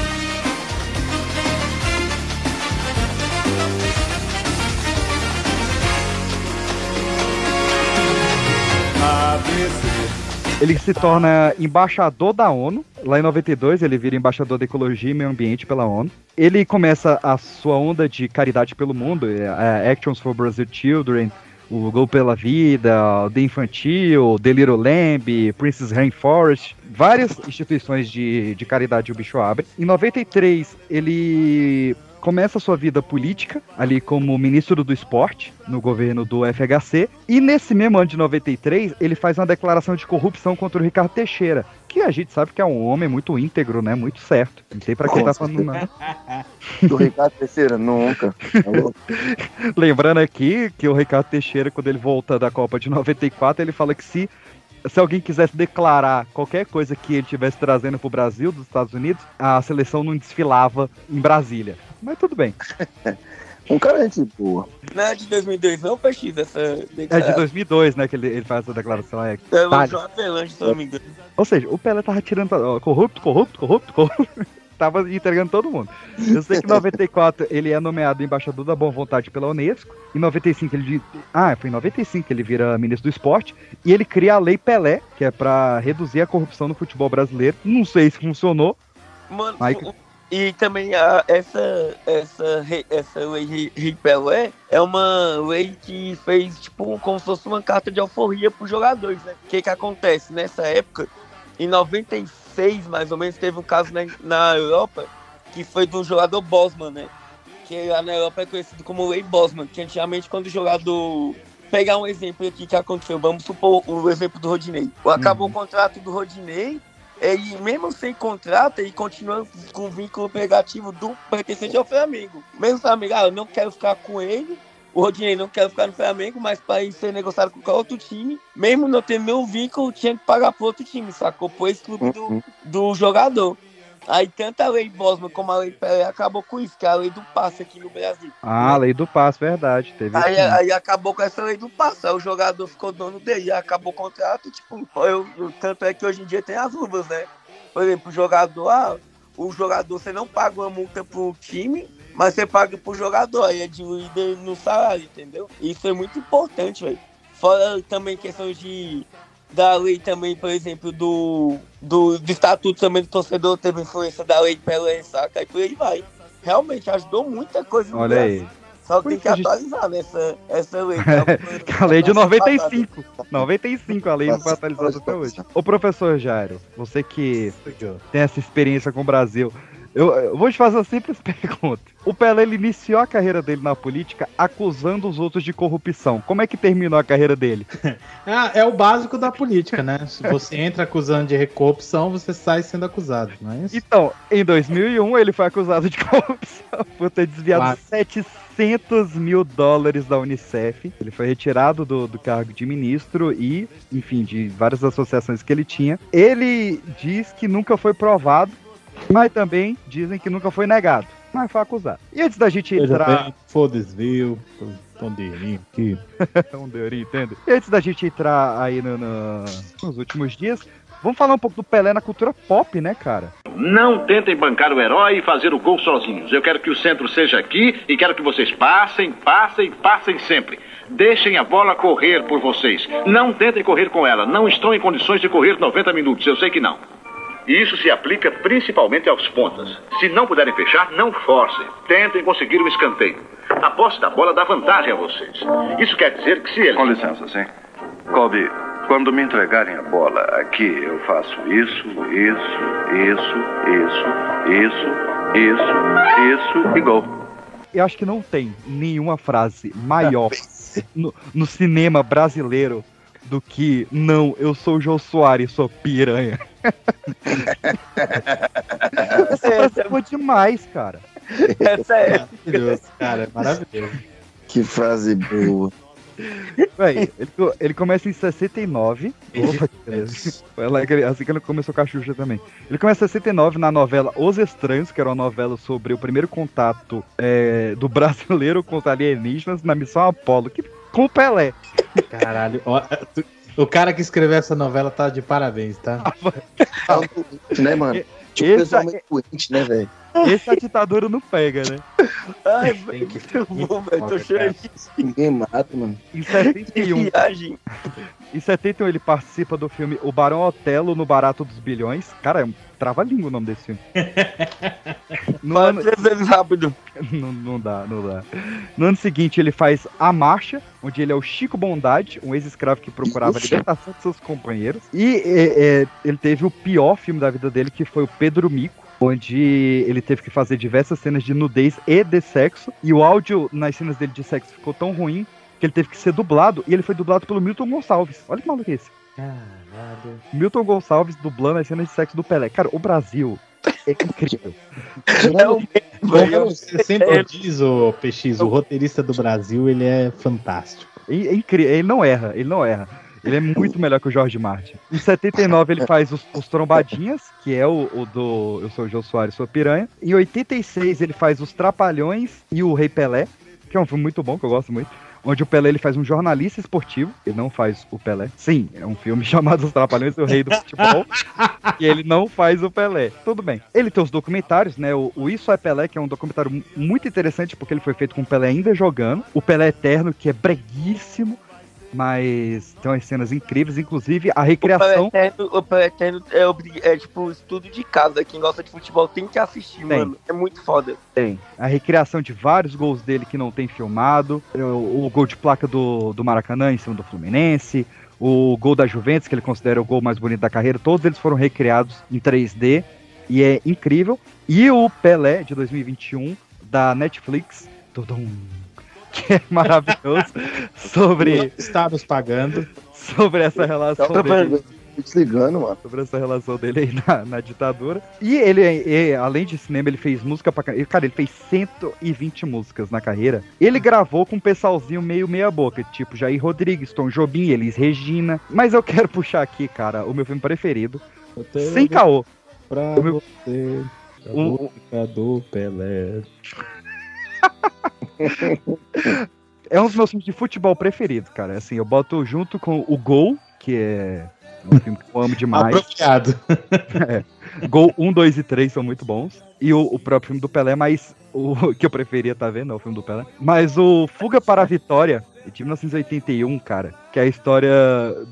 Ele se torna embaixador da ONU. Lá em 92, ele vira embaixador da ecologia e meio ambiente pela ONU. Ele começa a sua onda de caridade pelo mundo, é, é, Actions for Brazil Children, o Gol pela Vida, o The Infantil, The Little Lamb, Princess Rainforest, várias instituições de, de caridade o bicho abre. Em 93, ele começa a sua vida política, ali como ministro do esporte, no governo do FHC, e nesse mesmo ano de 93, ele faz uma declaração de corrupção contra o Ricardo Teixeira, que a gente sabe que é um homem muito íntegro, né, muito certo. Não sei pra quem tá falando nada. Do Ricardo Terceira, nunca. Lembrando aqui que o Ricardo Teixeira, quando ele volta da Copa de 94, ele fala que se, se alguém quisesse declarar qualquer coisa que ele estivesse trazendo pro Brasil, dos Estados Unidos, a seleção não desfilava em Brasília. Mas tudo bem. Um cara gente boa. Não é de 2002, não, Peixes, essa É de 2002, né, que ele, ele faz essa declaração. É, É o. João Avelange, se não me engano. Ou seja, o Pelé tava tirando ó, corrupto, corrupto, corrupto, corrupto. tava entregando todo mundo. Eu sei que em 94 ele é nomeado embaixador da boa vontade pela Unesco. Em 95 ele. Ah, foi em 95 que ele vira ministro do esporte. E ele cria a Lei Pelé, que é pra reduzir a corrupção no futebol brasileiro. Não sei se funcionou. Mano, Mas- e também a- essa, essa, essa lei Rei- Pelé é uma lei que fez, tipo, como se fosse uma carta de alforria pros jogadores, né? O que que acontece? Nessa época, em 96, mais ou menos, teve um caso na, na Europa que foi do jogador Bosman, né? Que lá na Europa é conhecido como lei Bosman, que antigamente quando o jogador... Pegar um exemplo aqui que aconteceu, vamos supor o exemplo do Rodinei. Acabou o contrato do Rodinei, ele mesmo sem contrato, ele continua com vínculo negativo do pertencente ao Flamengo. Mesmo o Flamengo, ah, eu não quero ficar com ele, o Rodinei não quer ficar no Flamengo, mas para ir ser negociado com qualquer outro time, mesmo não tendo nenhum vínculo, tinha que pagar pro outro time, sacou? Por esse clube do, do jogador. Aí tanto a lei Bosman como a lei Pelé acabou com isso, que é a lei do passe aqui no Brasil. Ah, lei do passe, verdade. Teve Aí, aí acabou com essa lei do passe, aí o jogador ficou dono dele, acabou o contrato, tipo, eu, eu- tanto é que hoje em dia tem as luvas, né? Por exemplo, o jogador, ah, o jogador, você não paga uma multa pro time, mas você paga pro jogador, aí é diluído no salário, entendeu? Isso é muito importante, velho. Fora também questões de da lei também, por exemplo, do, do, do estatuto também do torcedor, teve influência da lei Pelé, saca? E por aí vai. Realmente ajudou muita coisa no Olha Brasil. aí. Só que tem que a gente- atualizar né, essa, essa lei. a lei de 95. 95 a lei não foi atualizada até hoje. Ô professor Jairo, você que tem essa experiência com o Brasil, eu, eu vou te fazer uma simples pergunta. O Pelé ele iniciou a carreira dele na política acusando os outros de corrupção. Como é que terminou a carreira dele? Ah, é o básico da política, né? Se você entra acusando de corrupção, você sai sendo acusado, não é isso? Então, em 2001 ele foi acusado de corrupção por ter desviado Claro. 700 mil dólares da Unicef. Ele foi retirado do, do cargo de ministro e, enfim, de várias associações que ele tinha. Ele diz que nunca foi provado, mas também dizem que nunca foi negado. Mas foi acusado. E antes da gente entrar. Foda-se, viu? Um dinheirinho aqui. um entende? E antes da gente entrar aí no- no- nos últimos dias, vamos falar um pouco do Pelé na cultura pop, né, cara? Não tentem bancar o herói e fazer o gol sozinhos. Eu quero que o centro seja aqui e quero que vocês passem, passem, passem sempre. Deixem a bola correr por vocês. Não tentem correr com ela. Não estão em condições de correr 90 minutos. Eu sei que não. E isso se aplica principalmente aos pontas. Se não puderem fechar, não forcem. Tentem conseguir um escanteio. A posse da bola dá vantagem a vocês. Isso quer dizer que se eles. Com licença, sim. Colby, quando me entregarem a bola aqui, eu faço isso, isso, isso, isso, isso, isso, isso e gol. Eu acho que não tem nenhuma frase maior no, no cinema brasileiro do que não, eu sou o Jô Soares, sou piranha. Essa frase foi demais, cara. Essa é. Maravilhoso, cara, é maravilhoso. Que frase boa. Véi, ele, ele começa em 69. Opa, que beleza. Assim que ele começou com a Xuxa também. Ele começa em 69 na novela Os Estranhos, que era uma novela sobre o primeiro contato é, do brasileiro com os alienígenas na missão Apollo, que, com o Pelé. Caralho, ó, tu- o cara que escreveu essa novela tá de parabéns, tá? né, mano? Tipo, Esse pessoal meio doente, né, velho? Esse a ditadura não pega, né? Ai, velho, bom, velho. Tô chorando. Ninguém mata, mano. Em 71. Viagem. Em 71 ele participa do filme O Barão Otelo no Barato dos Bilhões. Cara, é um trava-língua o nome desse filme. No ano... Três vezes rápido. não, não dá, não dá. No ano seguinte ele faz A Marcha, onde ele é o Chico Bondade, um ex-escravo que procurava a libertação de seus companheiros. E é, é, ele teve o pior filme da vida dele, que foi o Pedro Mico. Onde ele teve que fazer diversas cenas de nudez e de sexo. E o áudio nas cenas dele de sexo ficou tão ruim que ele teve que ser dublado. E ele foi dublado pelo Milton Gonçalves. Olha que maluco é esse. Caralho. Milton Gonçalves dublando as cenas de sexo do Pelé. Cara, o Brasil é incrível. É o Como você sempre diz, o PX, o roteirista do Brasil, ele é fantástico. É, é incrível, ele não erra, ele não erra. Ele é muito melhor que o Jorge Martin. Em 79 ele faz os, os Trombadinhas, que é o, o do Eu Sou o Jô Soares, sou piranha. Em 86 ele faz os Trapalhões e o Rei Pelé, que é um filme muito bom, que eu gosto muito. Onde o Pelé ele faz um jornalista esportivo, ele não faz o Pelé. Sim, é um filme chamado Os Trapalhões e o Rei do Futebol. e ele não faz o Pelé. Tudo bem. Ele tem os documentários, né? O, o Isso é Pelé, que é um documentário mu- muito interessante, porque ele foi feito com o Pelé ainda jogando. O Pelé Eterno, que é breguíssimo, mas tem umas cenas incríveis, inclusive a recriação. O Peleterno, o Peleterno é, é tipo estudo de casa. Quem gosta de futebol tem que assistir, Tem. mano. É muito foda. Tem. A recriação de vários gols dele que não tem filmado. O, o gol de placa do, do Maracanã em cima do Fluminense. O gol da Juventus, que ele considera o gol mais bonito da carreira. Todos eles foram recriados em 3D. E é incrível. E o Pelé, de 2021, da Netflix. Tudum, que é maravilhoso. sobre, Está nos pagando. sobre essa relação dele. Tô desligando, mano. sobre essa relação dele aí na, na ditadura. E ele, é- além de cinema, ele fez música pra caramba. Cara, ele fez 120 músicas na carreira. Ele gravou com um pessoalzinho meio meia-boca, tipo Jair Rodrigues, Tom Jobim, Elis Regina. Mas eu quero puxar aqui, cara, o meu filme preferido. Sem caô. pra meu- você. A Um- música do Pelé. É um dos meus filmes de futebol preferidos, cara. Assim, eu boto junto com o Gol, que é um filme que eu amo demais. Apropriado. É. Gol 1, 2 e 3 são muito bons. E o, o próprio filme do Pelé, mas o que eu preferia, tá vendo? É o filme do Pelé. Mas o Fuga para a Vitória, de 1981, cara, que é a história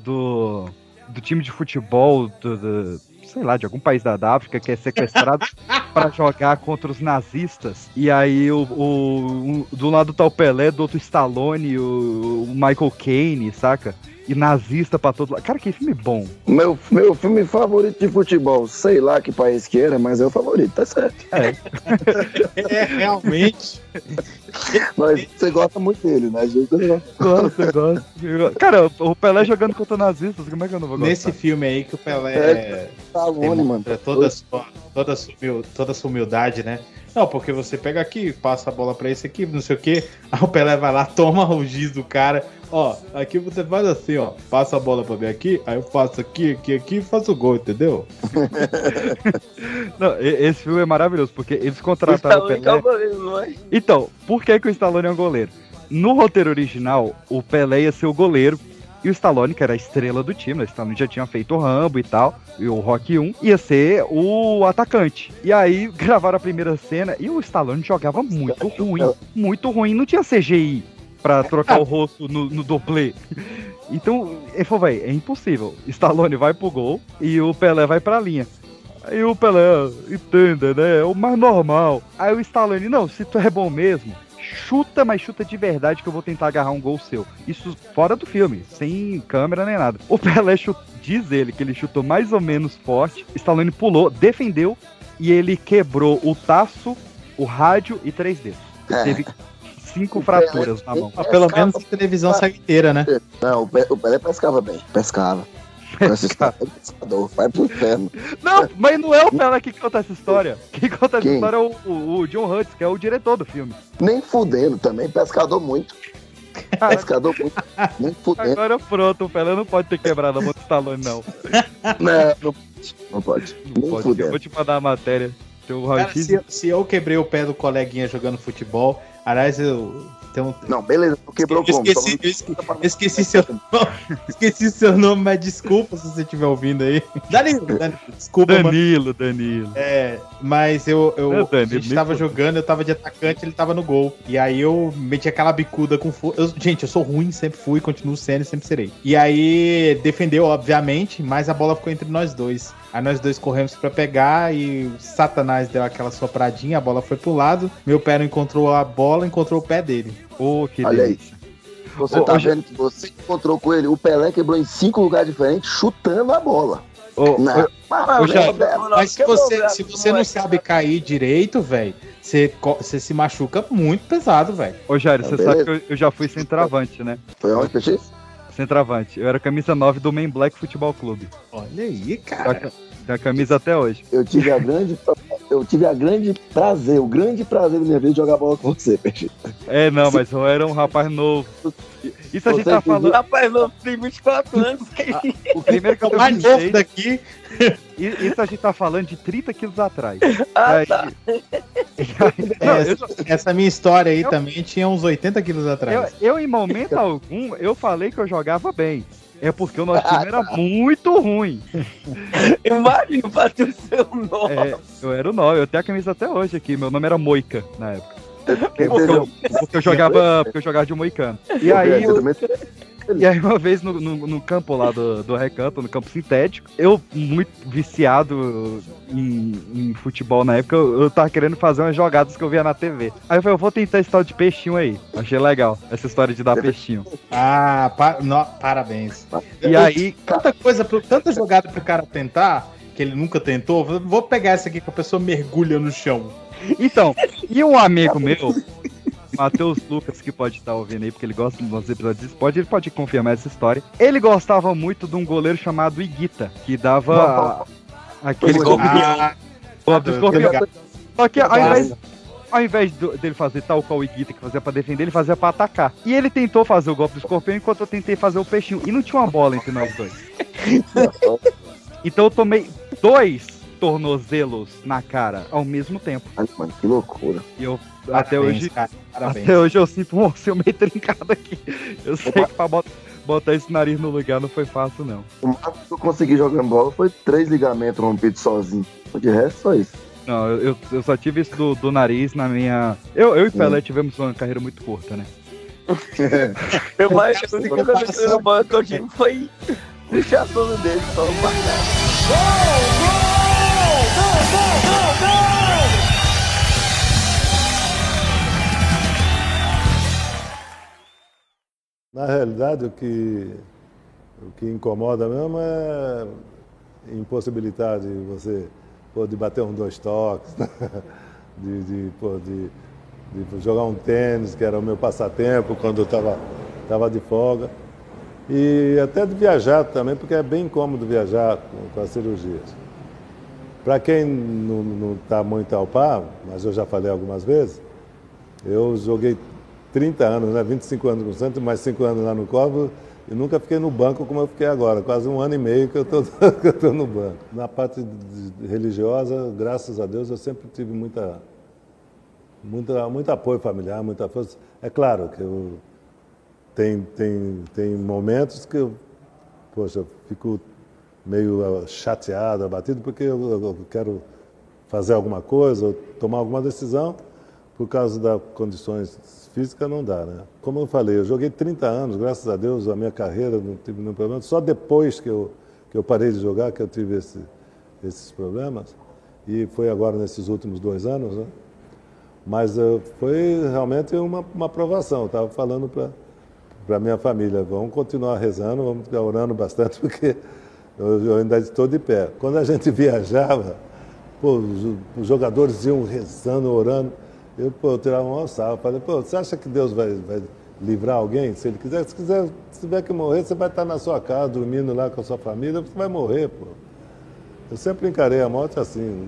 do, do time de futebol do, do- sei lá, de algum país da, da África que é sequestrado para jogar contra os nazistas. E aí o, o- um- do lado tá o Pelé, do outro Stallone, o, o Michael Caine, saca? E nazista pra todo lado. Cara, que filme bom. Meu, meu filme favorito de futebol, sei lá que país que era, mas é o favorito, tá certo. É. É, realmente. Mas você gosta muito dele, né? Gosto, gosto. Cara, o Pelé jogando contra nazistas, como é que eu não vou gostar? Nesse filme aí que o Pelé É, Stallone, mano. demonstra toda sua, toda, sua, toda a sua humildade, né? Não, porque você pega aqui, passa a bola pra esse aqui, não sei o que, aí o Pelé vai lá, toma o giz do cara, ó, aqui você faz assim, ó, passa a bola pra mim aqui, aí eu faço aqui, aqui, aqui e faço o gol, entendeu? Não, esse filme é maravilhoso, porque eles contrataram o Pelé. é o goleiro, não é? Então, por que, que o Stallone é um goleiro? No roteiro original, o Pelé ia ser o goleiro. E o Stallone, que era a estrela do time, né? o Stallone já tinha feito o Rambo e tal, e o Rock 1, ia ser o atacante. E aí gravaram a primeira cena e o Stallone jogava muito ruim, muito ruim. Não tinha CGI pra trocar o rosto no, no dublê. Então, ele falou, véi, é impossível. Stallone vai pro gol e o Pelé vai pra linha. Aí o Pelé, entenda, né? É o mais normal. Aí o Stallone, não, se tu é bom mesmo, chuta, mas chuta de verdade que eu vou tentar agarrar um gol seu. Isso fora do filme, sem câmera nem nada. O Pelé chut- diz ele que ele chutou mais ou menos forte. Stallone pulou, defendeu e ele quebrou o taço, o rádio e três dedos. É. Teve cinco fraturas na mão. Mas pelo menos a televisão sai inteira, né? Não, o Pe- o Pelé pescava bem, pescava. É pescador, vai pro inferno. Não, mas não é o Pelé que conta essa história. Quem conta essa Quem? história é o, o- o John Hurts, que é o diretor do filme. Nem fudendo também, pescador muito. Pescador muito, nem fudendo. Agora pronto, o Pelé não pode ter quebrado a mão do Stallone, não. Não, não, não pode. Nem Pode, eu fudendo. vou te mandar a matéria. Cara, se, se eu quebrei o pé do coleguinha jogando futebol, aliás, eu tenho. Não, beleza, tu quebrou eu como? esqueci, eu esque- eu esqueci seu nome. Esqueci seu nome, mas desculpa se você estiver ouvindo aí. Danilo, Danilo desculpa, mano. Danilo, Danilo. É, mas eu, eu É, Danilo, a gente tava jogando, eu tava de atacante, ele tava no gol. E aí eu meti aquela bicuda com força. Gente, eu sou ruim, sempre fui, continuo sendo e sempre serei. E aí defendeu, obviamente, mas a bola ficou entre nós dois. Aí nós dois corremos pra pegar e o Satanás deu aquela sopradinha, a bola foi pro lado. Meu pé não encontrou a bola, encontrou o pé dele. Ô, que Olha aí. Você Ô, tá vendo que você encontrou com ele. O Pelé quebrou em cinco lugares diferentes, chutando a bola. Ô, Não, ô, Jair, mas se você, se você não sabe cair direito, velho, você, se machuca muito pesado, velho. Ô, Jairo, Tá, você sabe que eu, eu já fui centroavante, né? Foi onde, Peixe? Centroavante. Eu era camisa 9 do Main Black Futebol Clube. Olha aí, cara. ca- Tem a camisa até hoje. Eu tive a grande, eu tive a grande prazer, o grande prazer da minha vida de jogar bola com você, Peixe. É, não, mas eu era um rapaz novo. Isso a gente Você tá que viu- falando. Rapaz, não, tem 24 anos. O primeiro que eu O mais novo 26, daqui. i- Isso a gente tá falando de 30 quilos atrás. Ah, Aí- tá. Não, eu, essa, essa minha história aí também tinha uns 80 quilos eu, atrás. eu, em momento algum, eu falei que eu jogava bem. É porque o nosso time era muito ruim. Imagina, bateu o seu nome. É, eu era o 9, eu tenho a camisa até hoje aqui. Meu nome era Moica na época. Porque eu, porque eu jogava, porque eu jogava de moicano. E aí, eu- e aí uma vez no, no, no campo lá do, do recanto, no campo sintético, eu, muito viciado em, em futebol na época, eu, eu tava querendo fazer umas jogadas que eu via na TV. Aí eu falei, eu vou tentar esse tal de peixinho aí. Achei legal, essa história de dar peixinho. Ah, pa- no- parabéns. E aí, Tanta coisa, pro- tanta jogada pro cara tentar, que ele nunca tentou. vou- Vou pegar essa aqui que a pessoa mergulha no chão. Então, e um amigo meu, Matheus Lucas, que pode estar ouvindo aí, porque ele gosta dos episódios de esporte, ele pode confirmar essa história. Ele gostava muito de um goleiro chamado Iguita, que dava aquele golpe Ah, escorpião. Só que ao invés, ao invés do- dele fazer tal qual o Iguita que fazia pra defender, ele fazia pra atacar. E ele tentou fazer o golpe do escorpião enquanto eu tentei fazer o peixinho. E não tinha uma bola entre nós dois. Então eu tomei dois tornozelos na cara ao mesmo tempo. Ai, mano, que loucura. E eu até Parabéns, hoje. cara, parabéns. Até hoje eu sinto um ossinho meio trincado aqui. Eu sei que pra bot- botar esse nariz no lugar não foi fácil, não. O máximo que eu consegui jogando bola foi três ligamentos rompidos sozinho. De resto, só isso. Não, eu, eu- eu só tive isso do, do nariz na minha. Eu, eu e Pelé tivemos uma carreira muito curta, né? Eu acho que a única coisa que eu eu tive foi puxar todo dele, só uma Na realidade, o que, o que incomoda mesmo é impossibilidade de você pô, bater uns dois toques, de, de, pô, de, de jogar um tênis, que era o meu passatempo quando eu estava tava de folga. E até de viajar também, porque é bem incômodo viajar com, com as cirurgias. Para quem não está muito ao par, mas eu já falei algumas vezes, eu joguei 30 anos, né? 25 anos no Santos, mais 5 anos lá no Corvo, e nunca fiquei no banco como eu fiquei agora, quase um ano e meio que eu estou no banco. Na parte religiosa, graças a Deus, eu sempre tive muita, muita, muito apoio familiar, muita força. É claro que eu tem, tem, tem momentos que eu, poxa, eu fico meio ah, chateado, abatido, porque eu, eu- quero fazer alguma coisa, tomar alguma decisão, por causa das condições físicas não dá, né? Como eu falei, eu joguei 30 anos, graças a Deus, a minha carreira não tive nenhum problema. Só depois que eu, que eu parei de jogar que eu tive esse, esses problemas. E foi agora nesses últimos dois anos, né? Mas eh, foi realmente uma, uma aprovação. Estava falando para para minha família, vamos continuar rezando, vamos ficar orando bastante, porque eu, eu ainda estou de pé. Quando a gente viajava, pô, os, os jogadores iam rezando, orando, eu, pô, eu tirava uma sarro, falei, pô, você acha que Deus vai, vai livrar alguém? Se ele quiser, se quiser, se tiver que morrer, você vai estar na sua casa, dormindo lá com a sua família, você vai morrer, pô. Eu sempre encarei a morte assim.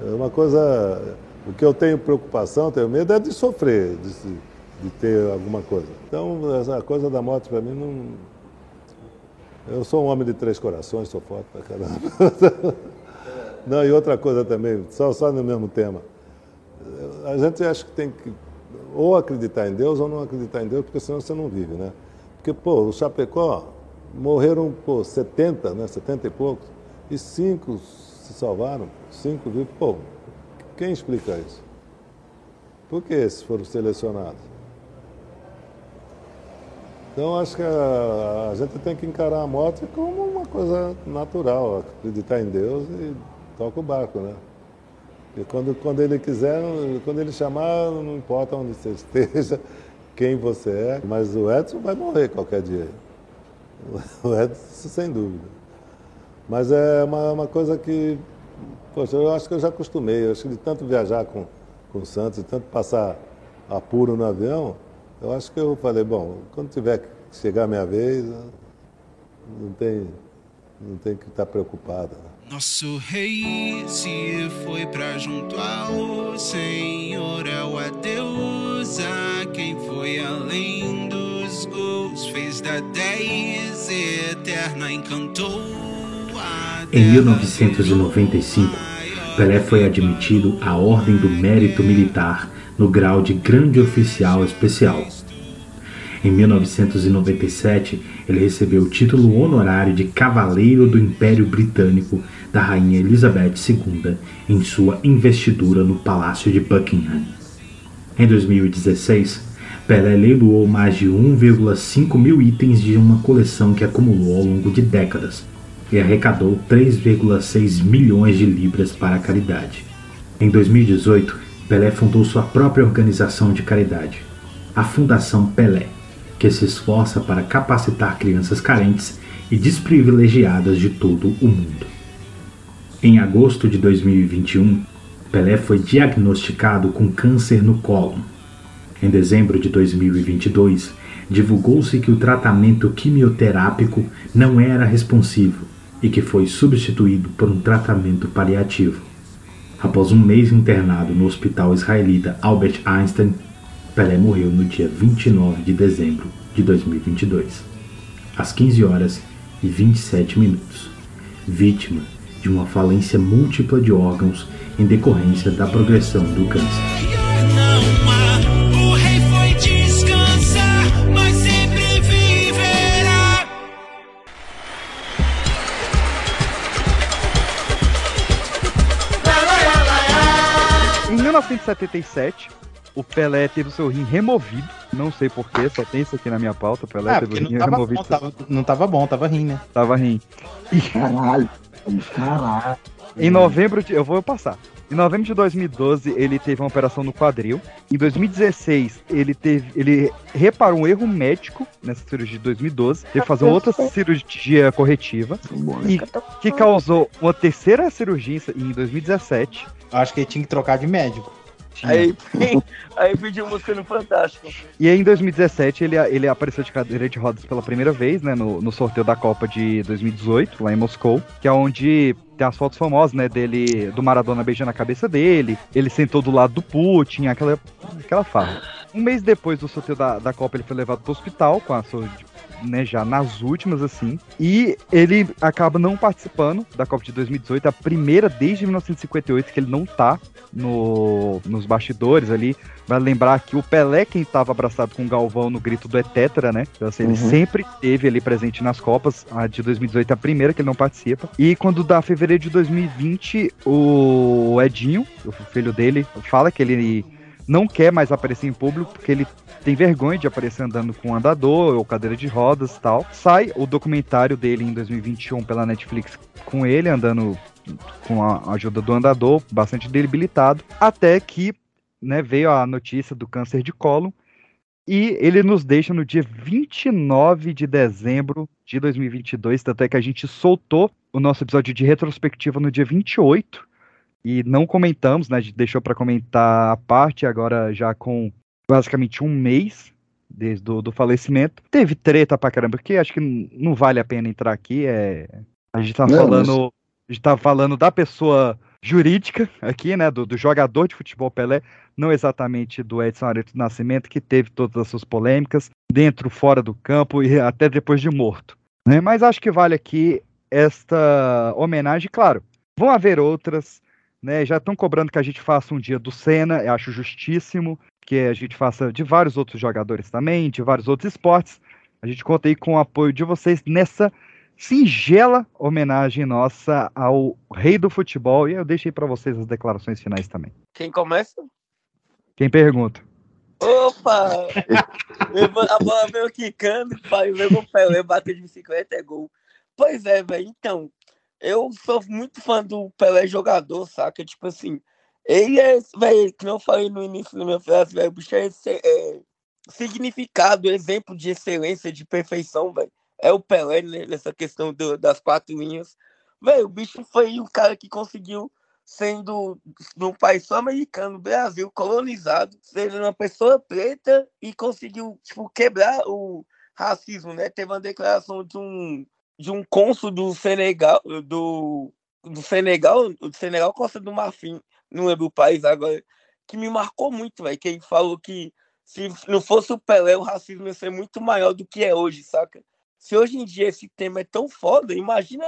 É uma coisa. O que eu tenho preocupação, tenho medo é de sofrer, de, de ter alguma coisa. Então, essa coisa da morte para mim não. Eu sou um homem de três corações, sou forte pra caramba. Não, e outra coisa também, só, só no mesmo tema. A gente acha que tem que ou acreditar em Deus ou não acreditar em Deus, porque senão você não vive, né? Porque, pô, o Chapecó morreram, pô, 70, né? 70 e poucos, e cinco se salvaram, cinco vivos. Pô, quem explica isso? Por que esses foram selecionados? Então, acho que a, a gente tem que encarar a morte como uma coisa natural, acreditar em Deus e toca o barco, né? E quando, quando ele quiser, quando ele chamar, não importa onde você esteja, quem você é, mas o Edson vai morrer qualquer dia. O Edson, sem dúvida. Mas é uma, uma coisa que, poxa, eu acho que eu já acostumei. Eu acho que de tanto viajar com, com o Santos, de tanto passar apuro no avião, eu acho que eu falei, bom, quando tiver que chegar a minha vez, não tem, não tem que estar preocupado. Nosso rei se foi pra junto ao Senhor, é o adeus a quem foi além dos gols, fez da 10 eterna, encantou a Em 1995, Pelé foi admitido à Ordem do Mérito Militar no grau de Grande Oficial Especial. Em 1997, ele recebeu o título honorário de Cavaleiro do Império Britânico da Rainha Elizabeth II em sua investidura no Palácio de Buckingham. Em 2016, Pelé leiloou mais de 1,5 mil itens de uma coleção que acumulou ao longo de décadas e arrecadou 3,6 milhões de libras para a caridade. Em 2018, Pelé fundou sua própria organização de caridade, a Fundação Pelé, que se esforça para capacitar crianças carentes e desprivilegiadas de todo o mundo. Em agosto de 2021, Pelé foi diagnosticado com câncer no cólon. Em dezembro de 2022, divulgou-se que o tratamento quimioterápico não era responsivo e que foi substituído por um tratamento paliativo. Após um mês internado no hospital israelita Albert Einstein, Pelé morreu no dia 29 de dezembro de 2022, às 15 horas e 27 minutos, vítima de uma falência múltipla de órgãos em decorrência da progressão do câncer. Em 1977, o Pelé teve o seu rim removido. Não sei porquê, só tem isso aqui na minha pauta. O Pelé Ah, teve o rim não tava, removido. bom, tava, não tava bom, tava rindo, né? Tava rim. Caralho. Caralho. Em novembro de. Eu vou passar. Em novembro de 2012, ele teve uma operação no quadril. Em 2016, ele teve. Ele reparou um erro médico nessa cirurgia de 2012. Teve que fazer outra cirurgia corretiva. E que causou uma terceira cirurgia em 2017. Acho que ele tinha que trocar de médico. Aí, aí pediu música no Fantástico. E aí, em 2017, ele, ele apareceu de cadeira de rodas pela primeira vez, né? No, no sorteio da Copa de 2018, lá em Moscou, que é onde tem as fotos famosas, né? Dele, do Maradona beijando a cabeça dele. Ele sentou do lado do Putin, aquela, aquela farra. Um mês depois do sorteio da, da Copa, ele foi levado pro hospital com a saúde, né, já nas últimas, assim. E ele acaba não participando da Copa de 2018, a primeira desde 1958 que ele não tá no, nos bastidores ali. Vai lembrar que o Pelé, quem estava abraçado com o Galvão no grito do Etetra, né? Então, assim, ele Uhum. sempre esteve ali presente nas Copas. A de 2018 é a primeira que ele não participa. E quando dá fevereiro de 2020, o Edinho, o filho dele, fala que ele não quer mais aparecer em público porque ele tem vergonha de aparecer andando com andador ou cadeira de rodas tal. Sai o documentário dele em 2021 pela Netflix com ele andando com a ajuda do andador, bastante debilitado, até que né, veio a notícia do câncer de cólon e ele nos deixa no dia 29 de dezembro de 2022, tanto é que a gente soltou o nosso episódio de retrospectiva no dia 28 e não comentamos, né? A gente deixou para comentar a parte agora já com basicamente um mês desde o do falecimento. Teve treta pra caramba, porque acho que não vale a pena entrar aqui. É... A gente tá Não, falando. A gente tá falando da pessoa jurídica aqui, né? Do, do jogador de futebol Pelé, não exatamente do Edson Areto do Nascimento, que teve todas as suas polêmicas, dentro, fora do campo e até depois de morto. Né? Mas acho que vale aqui esta homenagem, claro. Vão haver outras, né? Já estão cobrando que a gente faça um dia do Senna, eu acho justíssimo que a gente faça de vários outros jogadores também, de vários outros esportes. A gente conta aí com o apoio de vocês nessa singela homenagem nossa ao rei do futebol. E eu deixei para vocês as declarações finais também. Quem começa? Quem pergunta? Opa! a bola veio quicando, pai, veio o Pelé, bateu de bicicleta, é gol. Pois é, velho, então, eu sou muito fã do Pelé jogador, saca? Tipo assim, ele é, velho, que não falei no início da minha frase, velho, o bicho é, é significado, exemplo de excelência, de perfeição, velho. É o Pelé né, nessa questão do- das quatro linhas. Velho, o bicho foi o cara que conseguiu, sendo num país sul-americano, Brasil, colonizado, sendo uma pessoa preta e conseguiu, tipo, quebrar o racismo, né? Teve uma declaração de um, de um cônsul do Senegal, do, do Senegal, do Senegal Costa do Marfim, não lembro o país agora, que me marcou muito, velho, que ele falou que se não fosse o Pelé, o racismo ia ser muito maior do que é hoje, saca? Se hoje em dia esse tema é tão foda, imagina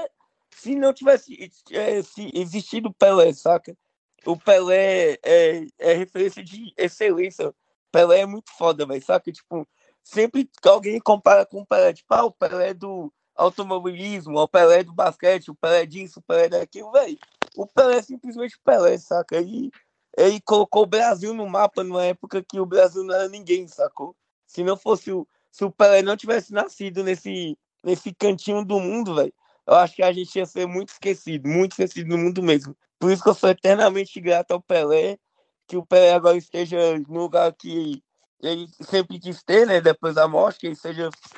se não tivesse é, se existido o Pelé, saca? O Pelé é, é referência de excelência. Pelé é muito foda, velho, saca? Tipo, sempre que alguém compara com o Pelé, tipo, ah, o Pelé do automobilismo, o Pelé do basquete, o Pelé disso, o Pelé daquilo, velho. O Pelé é simplesmente Pelé, saca? E ele colocou o Brasil no mapa numa época que o Brasil não era ninguém, sacou? Se não fosse o. Se o Pelé não tivesse nascido nesse, nesse cantinho do mundo, velho, eu acho que a gente ia ser muito esquecido, muito esquecido no mundo mesmo. Por isso que eu sou eternamente grato ao Pelé, que o Pelé agora esteja no lugar que ele sempre quis ter, né? Depois da morte, que ele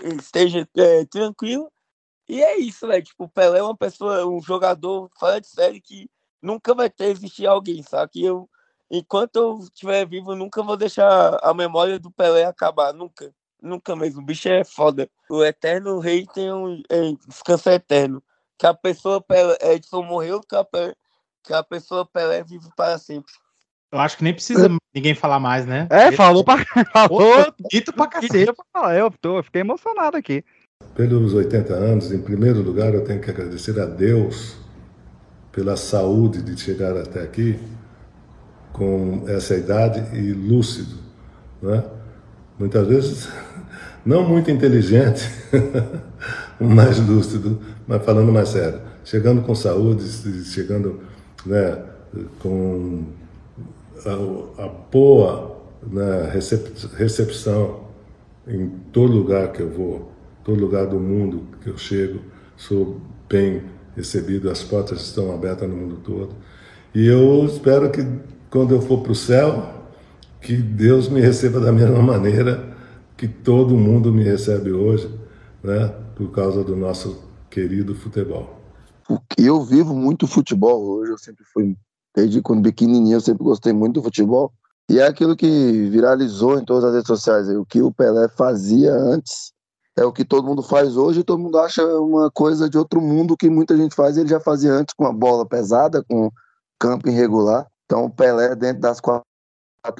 ele esteja é, tranquilo. E é isso, velho. Tipo, o Pelé é uma pessoa, um jogador fora de série que nunca vai ter existir alguém, sabe? Que eu, enquanto eu estiver vivo, nunca vou deixar a memória do Pelé acabar, nunca. Nunca mesmo. O bicho é foda. O eterno rei tem um é, descanso eterno. Que a pessoa Pelé, Edson morreu, que a, Pelé- que a pessoa Pelé vive para sempre. Eu acho que nem precisa ninguém falar mais, né? É, falou pra. Falou. Bonito pra cacete. Eu, tô, eu fiquei emocionado aqui. Pelos 80 anos, em primeiro lugar, eu tenho que agradecer a Deus pela saúde de chegar até aqui com essa idade e lúcido, né? Muitas vezes não muito inteligente, mais lúcido, mas falando mais sério, chegando com saúde, chegando né, com a, a boa né, recep, recepção em todo lugar que eu vou, todo lugar do mundo que eu chego, sou bem recebido, as portas estão abertas no mundo todo. E eu espero que quando eu for para o céu, que Deus me receba da mesma maneira que todo mundo me recebe hoje, né, por causa do nosso querido futebol. Eu vivo muito futebol hoje, eu sempre fui, desde quando pequenininho, eu sempre gostei muito do futebol. E é aquilo que viralizou em todas as redes sociais. O que o Pelé fazia antes é o que todo mundo faz hoje. Todo mundo acha uma coisa de outro mundo que muita gente faz. Ele já fazia antes com a bola pesada, com campo irregular. Então o Pelé, dentro das quatro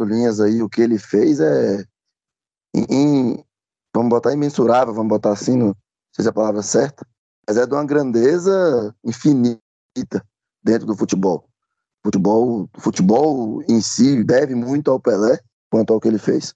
linhas aí, o que ele fez é. Vamos botar imensurável, vamos botar assim, não sei se é a palavra certa, mas é de uma grandeza infinita dentro do futebol. Futebol, futebol em si deve muito ao Pelé quanto ao que ele fez.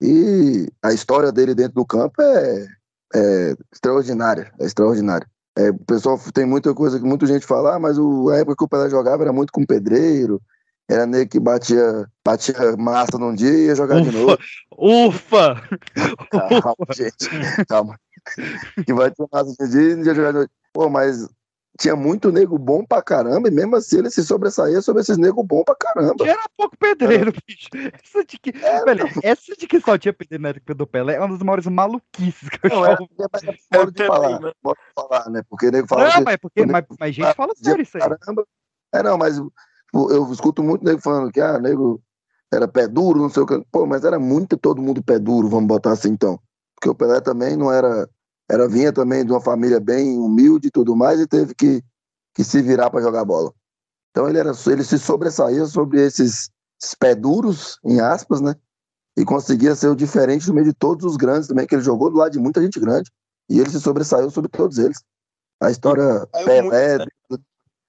E a história dele dentro do campo é, é extraordinária, é extraordinária. É, o pessoal tem muita coisa que muita gente fala, ah, mas o, a época que o Pelé jogava era muito com pedreiro, era nego que batia, batia massa num dia e ia jogar Ufa, de novo. Ufa! Calma, gente, calma. Que batia massa num dia e ia jogar de novo. Pô, mas tinha muito nego bom pra caramba, e mesmo assim ele se sobressaía sobre esses nego bom pra caramba. Que era pouco pedreiro, bicho. Essa de que, velho, essa de que só tinha pedreiro na época do Pelé é uma das maiores maluquices que eu Não, já é, ouvi. é modo de falar, né? falar, né? Porque nego fala Não, que- mas, porque, mas, mas gente fala sério isso aí. Caramba. É, não, mas eu, eu escuto muito nego falando que, ah, nego era pé duro, não sei o que. Pô, mas era muito todo mundo pé duro, vamos botar assim então. Porque o Pelé também não era. Era vinha também de uma família bem humilde e tudo mais, e teve que, que se virar para jogar bola. Então ele, era, ele se sobressaía sobre esses, pé duros, em aspas, né? E conseguia ser o diferente no meio de todos os grandes também, que ele jogou do lado de muita gente grande. E ele se sobressaiu sobre todos eles. A história Pelé,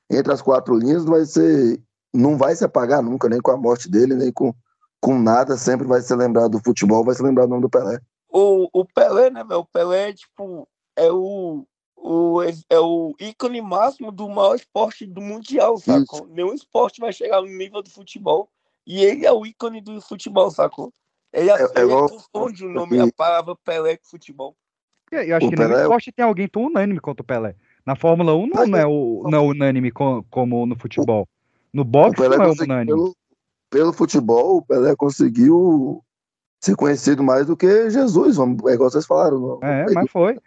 entre as quatro linhas, vai ser. Não vai se apagar nunca, nem com a morte dele, nem com, com nada. Sempre vai ser lembrado do futebol, vai ser lembrado do nome do Pelé. O, o Pelé, né, meu? O Pelé, tipo, é o, o, é o ícone máximo do maior esporte do mundial, sacou? Nenhum esporte vai chegar no nível do futebol. E ele é o ícone do futebol, sacou? Ele, é, É- é ele igual- confunde o nome, a palavra Pelé com futebol. Eu eu acho O que no Pelé- esporte tem alguém tão unânime quanto o Pelé. Na Fórmula 1 não, não é, o, não é unânime co- como no futebol. No O boxe Pelé não é unânime. pelo, pelo futebol, o Pelé conseguiu ser conhecido mais do que Jesus, vamos, é igual vocês falaram. não- É, mas foi.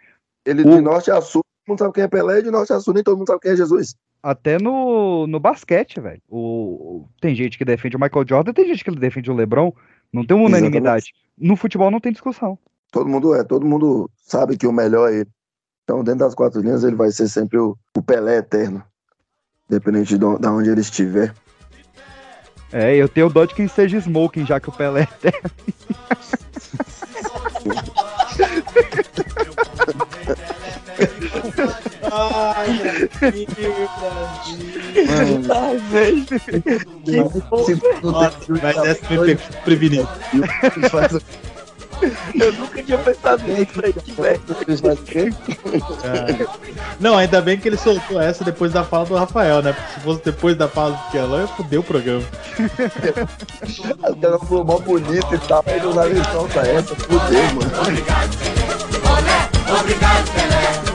Ele de norte a sul, todo mundo sabe quem é Pelé, e de norte a sul, nem todo mundo sabe quem é Jesus. Até no, no basquete, velho. O, o- tem gente que defende o Michael Jordan, tem gente que defende o LeBron. Não tem uma unanimidade. No futebol não tem discussão. Todo mundo é, todo mundo sabe que o melhor é ele. Então, dentro das quatro linhas, ele vai ser sempre o, o Pelé eterno. Independente de de onde ele estiver. É, eu tenho dó de quem seja smoking, já que o Pelé é. Ai, Ai, velho. Mas essa me pegou prevenido. Eu nunca tinha pensado nisso aí, que velho. Ah. Não, ainda bem que ele soltou essa depois da fala do Rafael, né? Porque se fosse depois da fala do Kelão, ia foder o programa. O cara falou mó bonito e tal, aí do nada ele solta essa, fudeu, mano. Olé, obrigado, Pelé.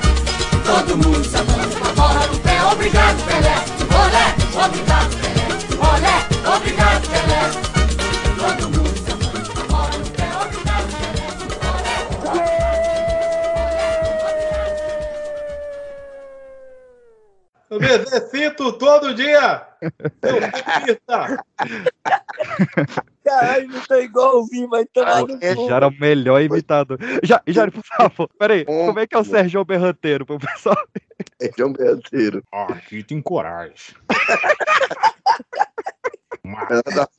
Todo mundo sambando com a bola no pé. Obrigado, Pelé. Olé, obrigado, Pelé. Olé, obrigado, Pelé. Eu me exercito todo dia! Eu repita! Caralho, não tá igualzinho, vai tomar no cu. Já era o melhor imitador. Já, já, por favor, peraí. Como é que é o Sérgio Berranteiro pro pessoal? Sérgio é Berranteiro. Aqui tem coragem.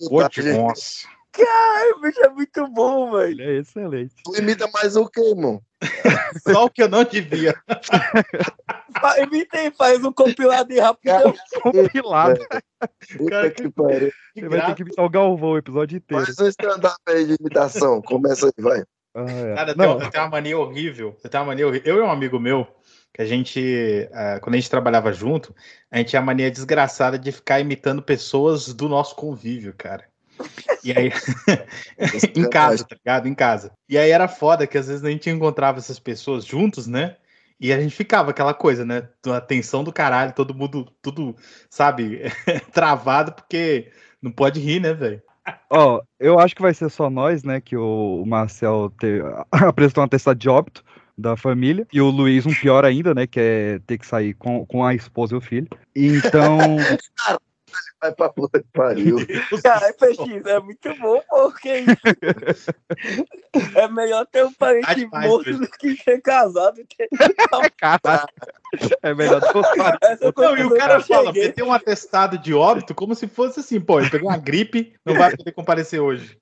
Pode onça. Caralho, bicho, é muito bom, velho. É excelente. Tu imita mais o que, irmão? Só o que eu não devia. Imitei, faz um compilado aí rapidão. Compilado. Puta que pariu. Você vai ter que imitar o Galvão o episódio inteiro. Faz um stand-up aí de imitação. Começa aí, vai. Ah, é. Cara, eu Não, tenho, eu tenho uma mania horrível. Eu tenho uma mania horrível. Eu e um amigo meu, que a gente, ah, quando a gente trabalhava junto, a gente tinha a mania desgraçada de ficar imitando pessoas do nosso convívio, cara. E aí, em casa, tá ligado? Em casa. E aí era foda que às vezes a gente encontrava essas pessoas juntos, né? E a gente ficava aquela coisa, né? A tensão do caralho, todo mundo, tudo, sabe, travado, porque não pode rir, né, velho? Ó, eu acho que vai ser só nós, né? Que o Marcel te- apresentou um atestado de óbito da família. E o Luiz, um pior ainda, né? Que é ter que sair com, com a esposa e o filho. Então. Vai pra puta que pariu. Cara, PX, é muito bom, porque. É melhor ter um parente morto do que ser casado. e ter- Caralho. É melhor ter Essa Não, e o cara eu fala, tem um atestado de óbito como se fosse assim, pô, ele pegou uma gripe, não vai poder comparecer hoje.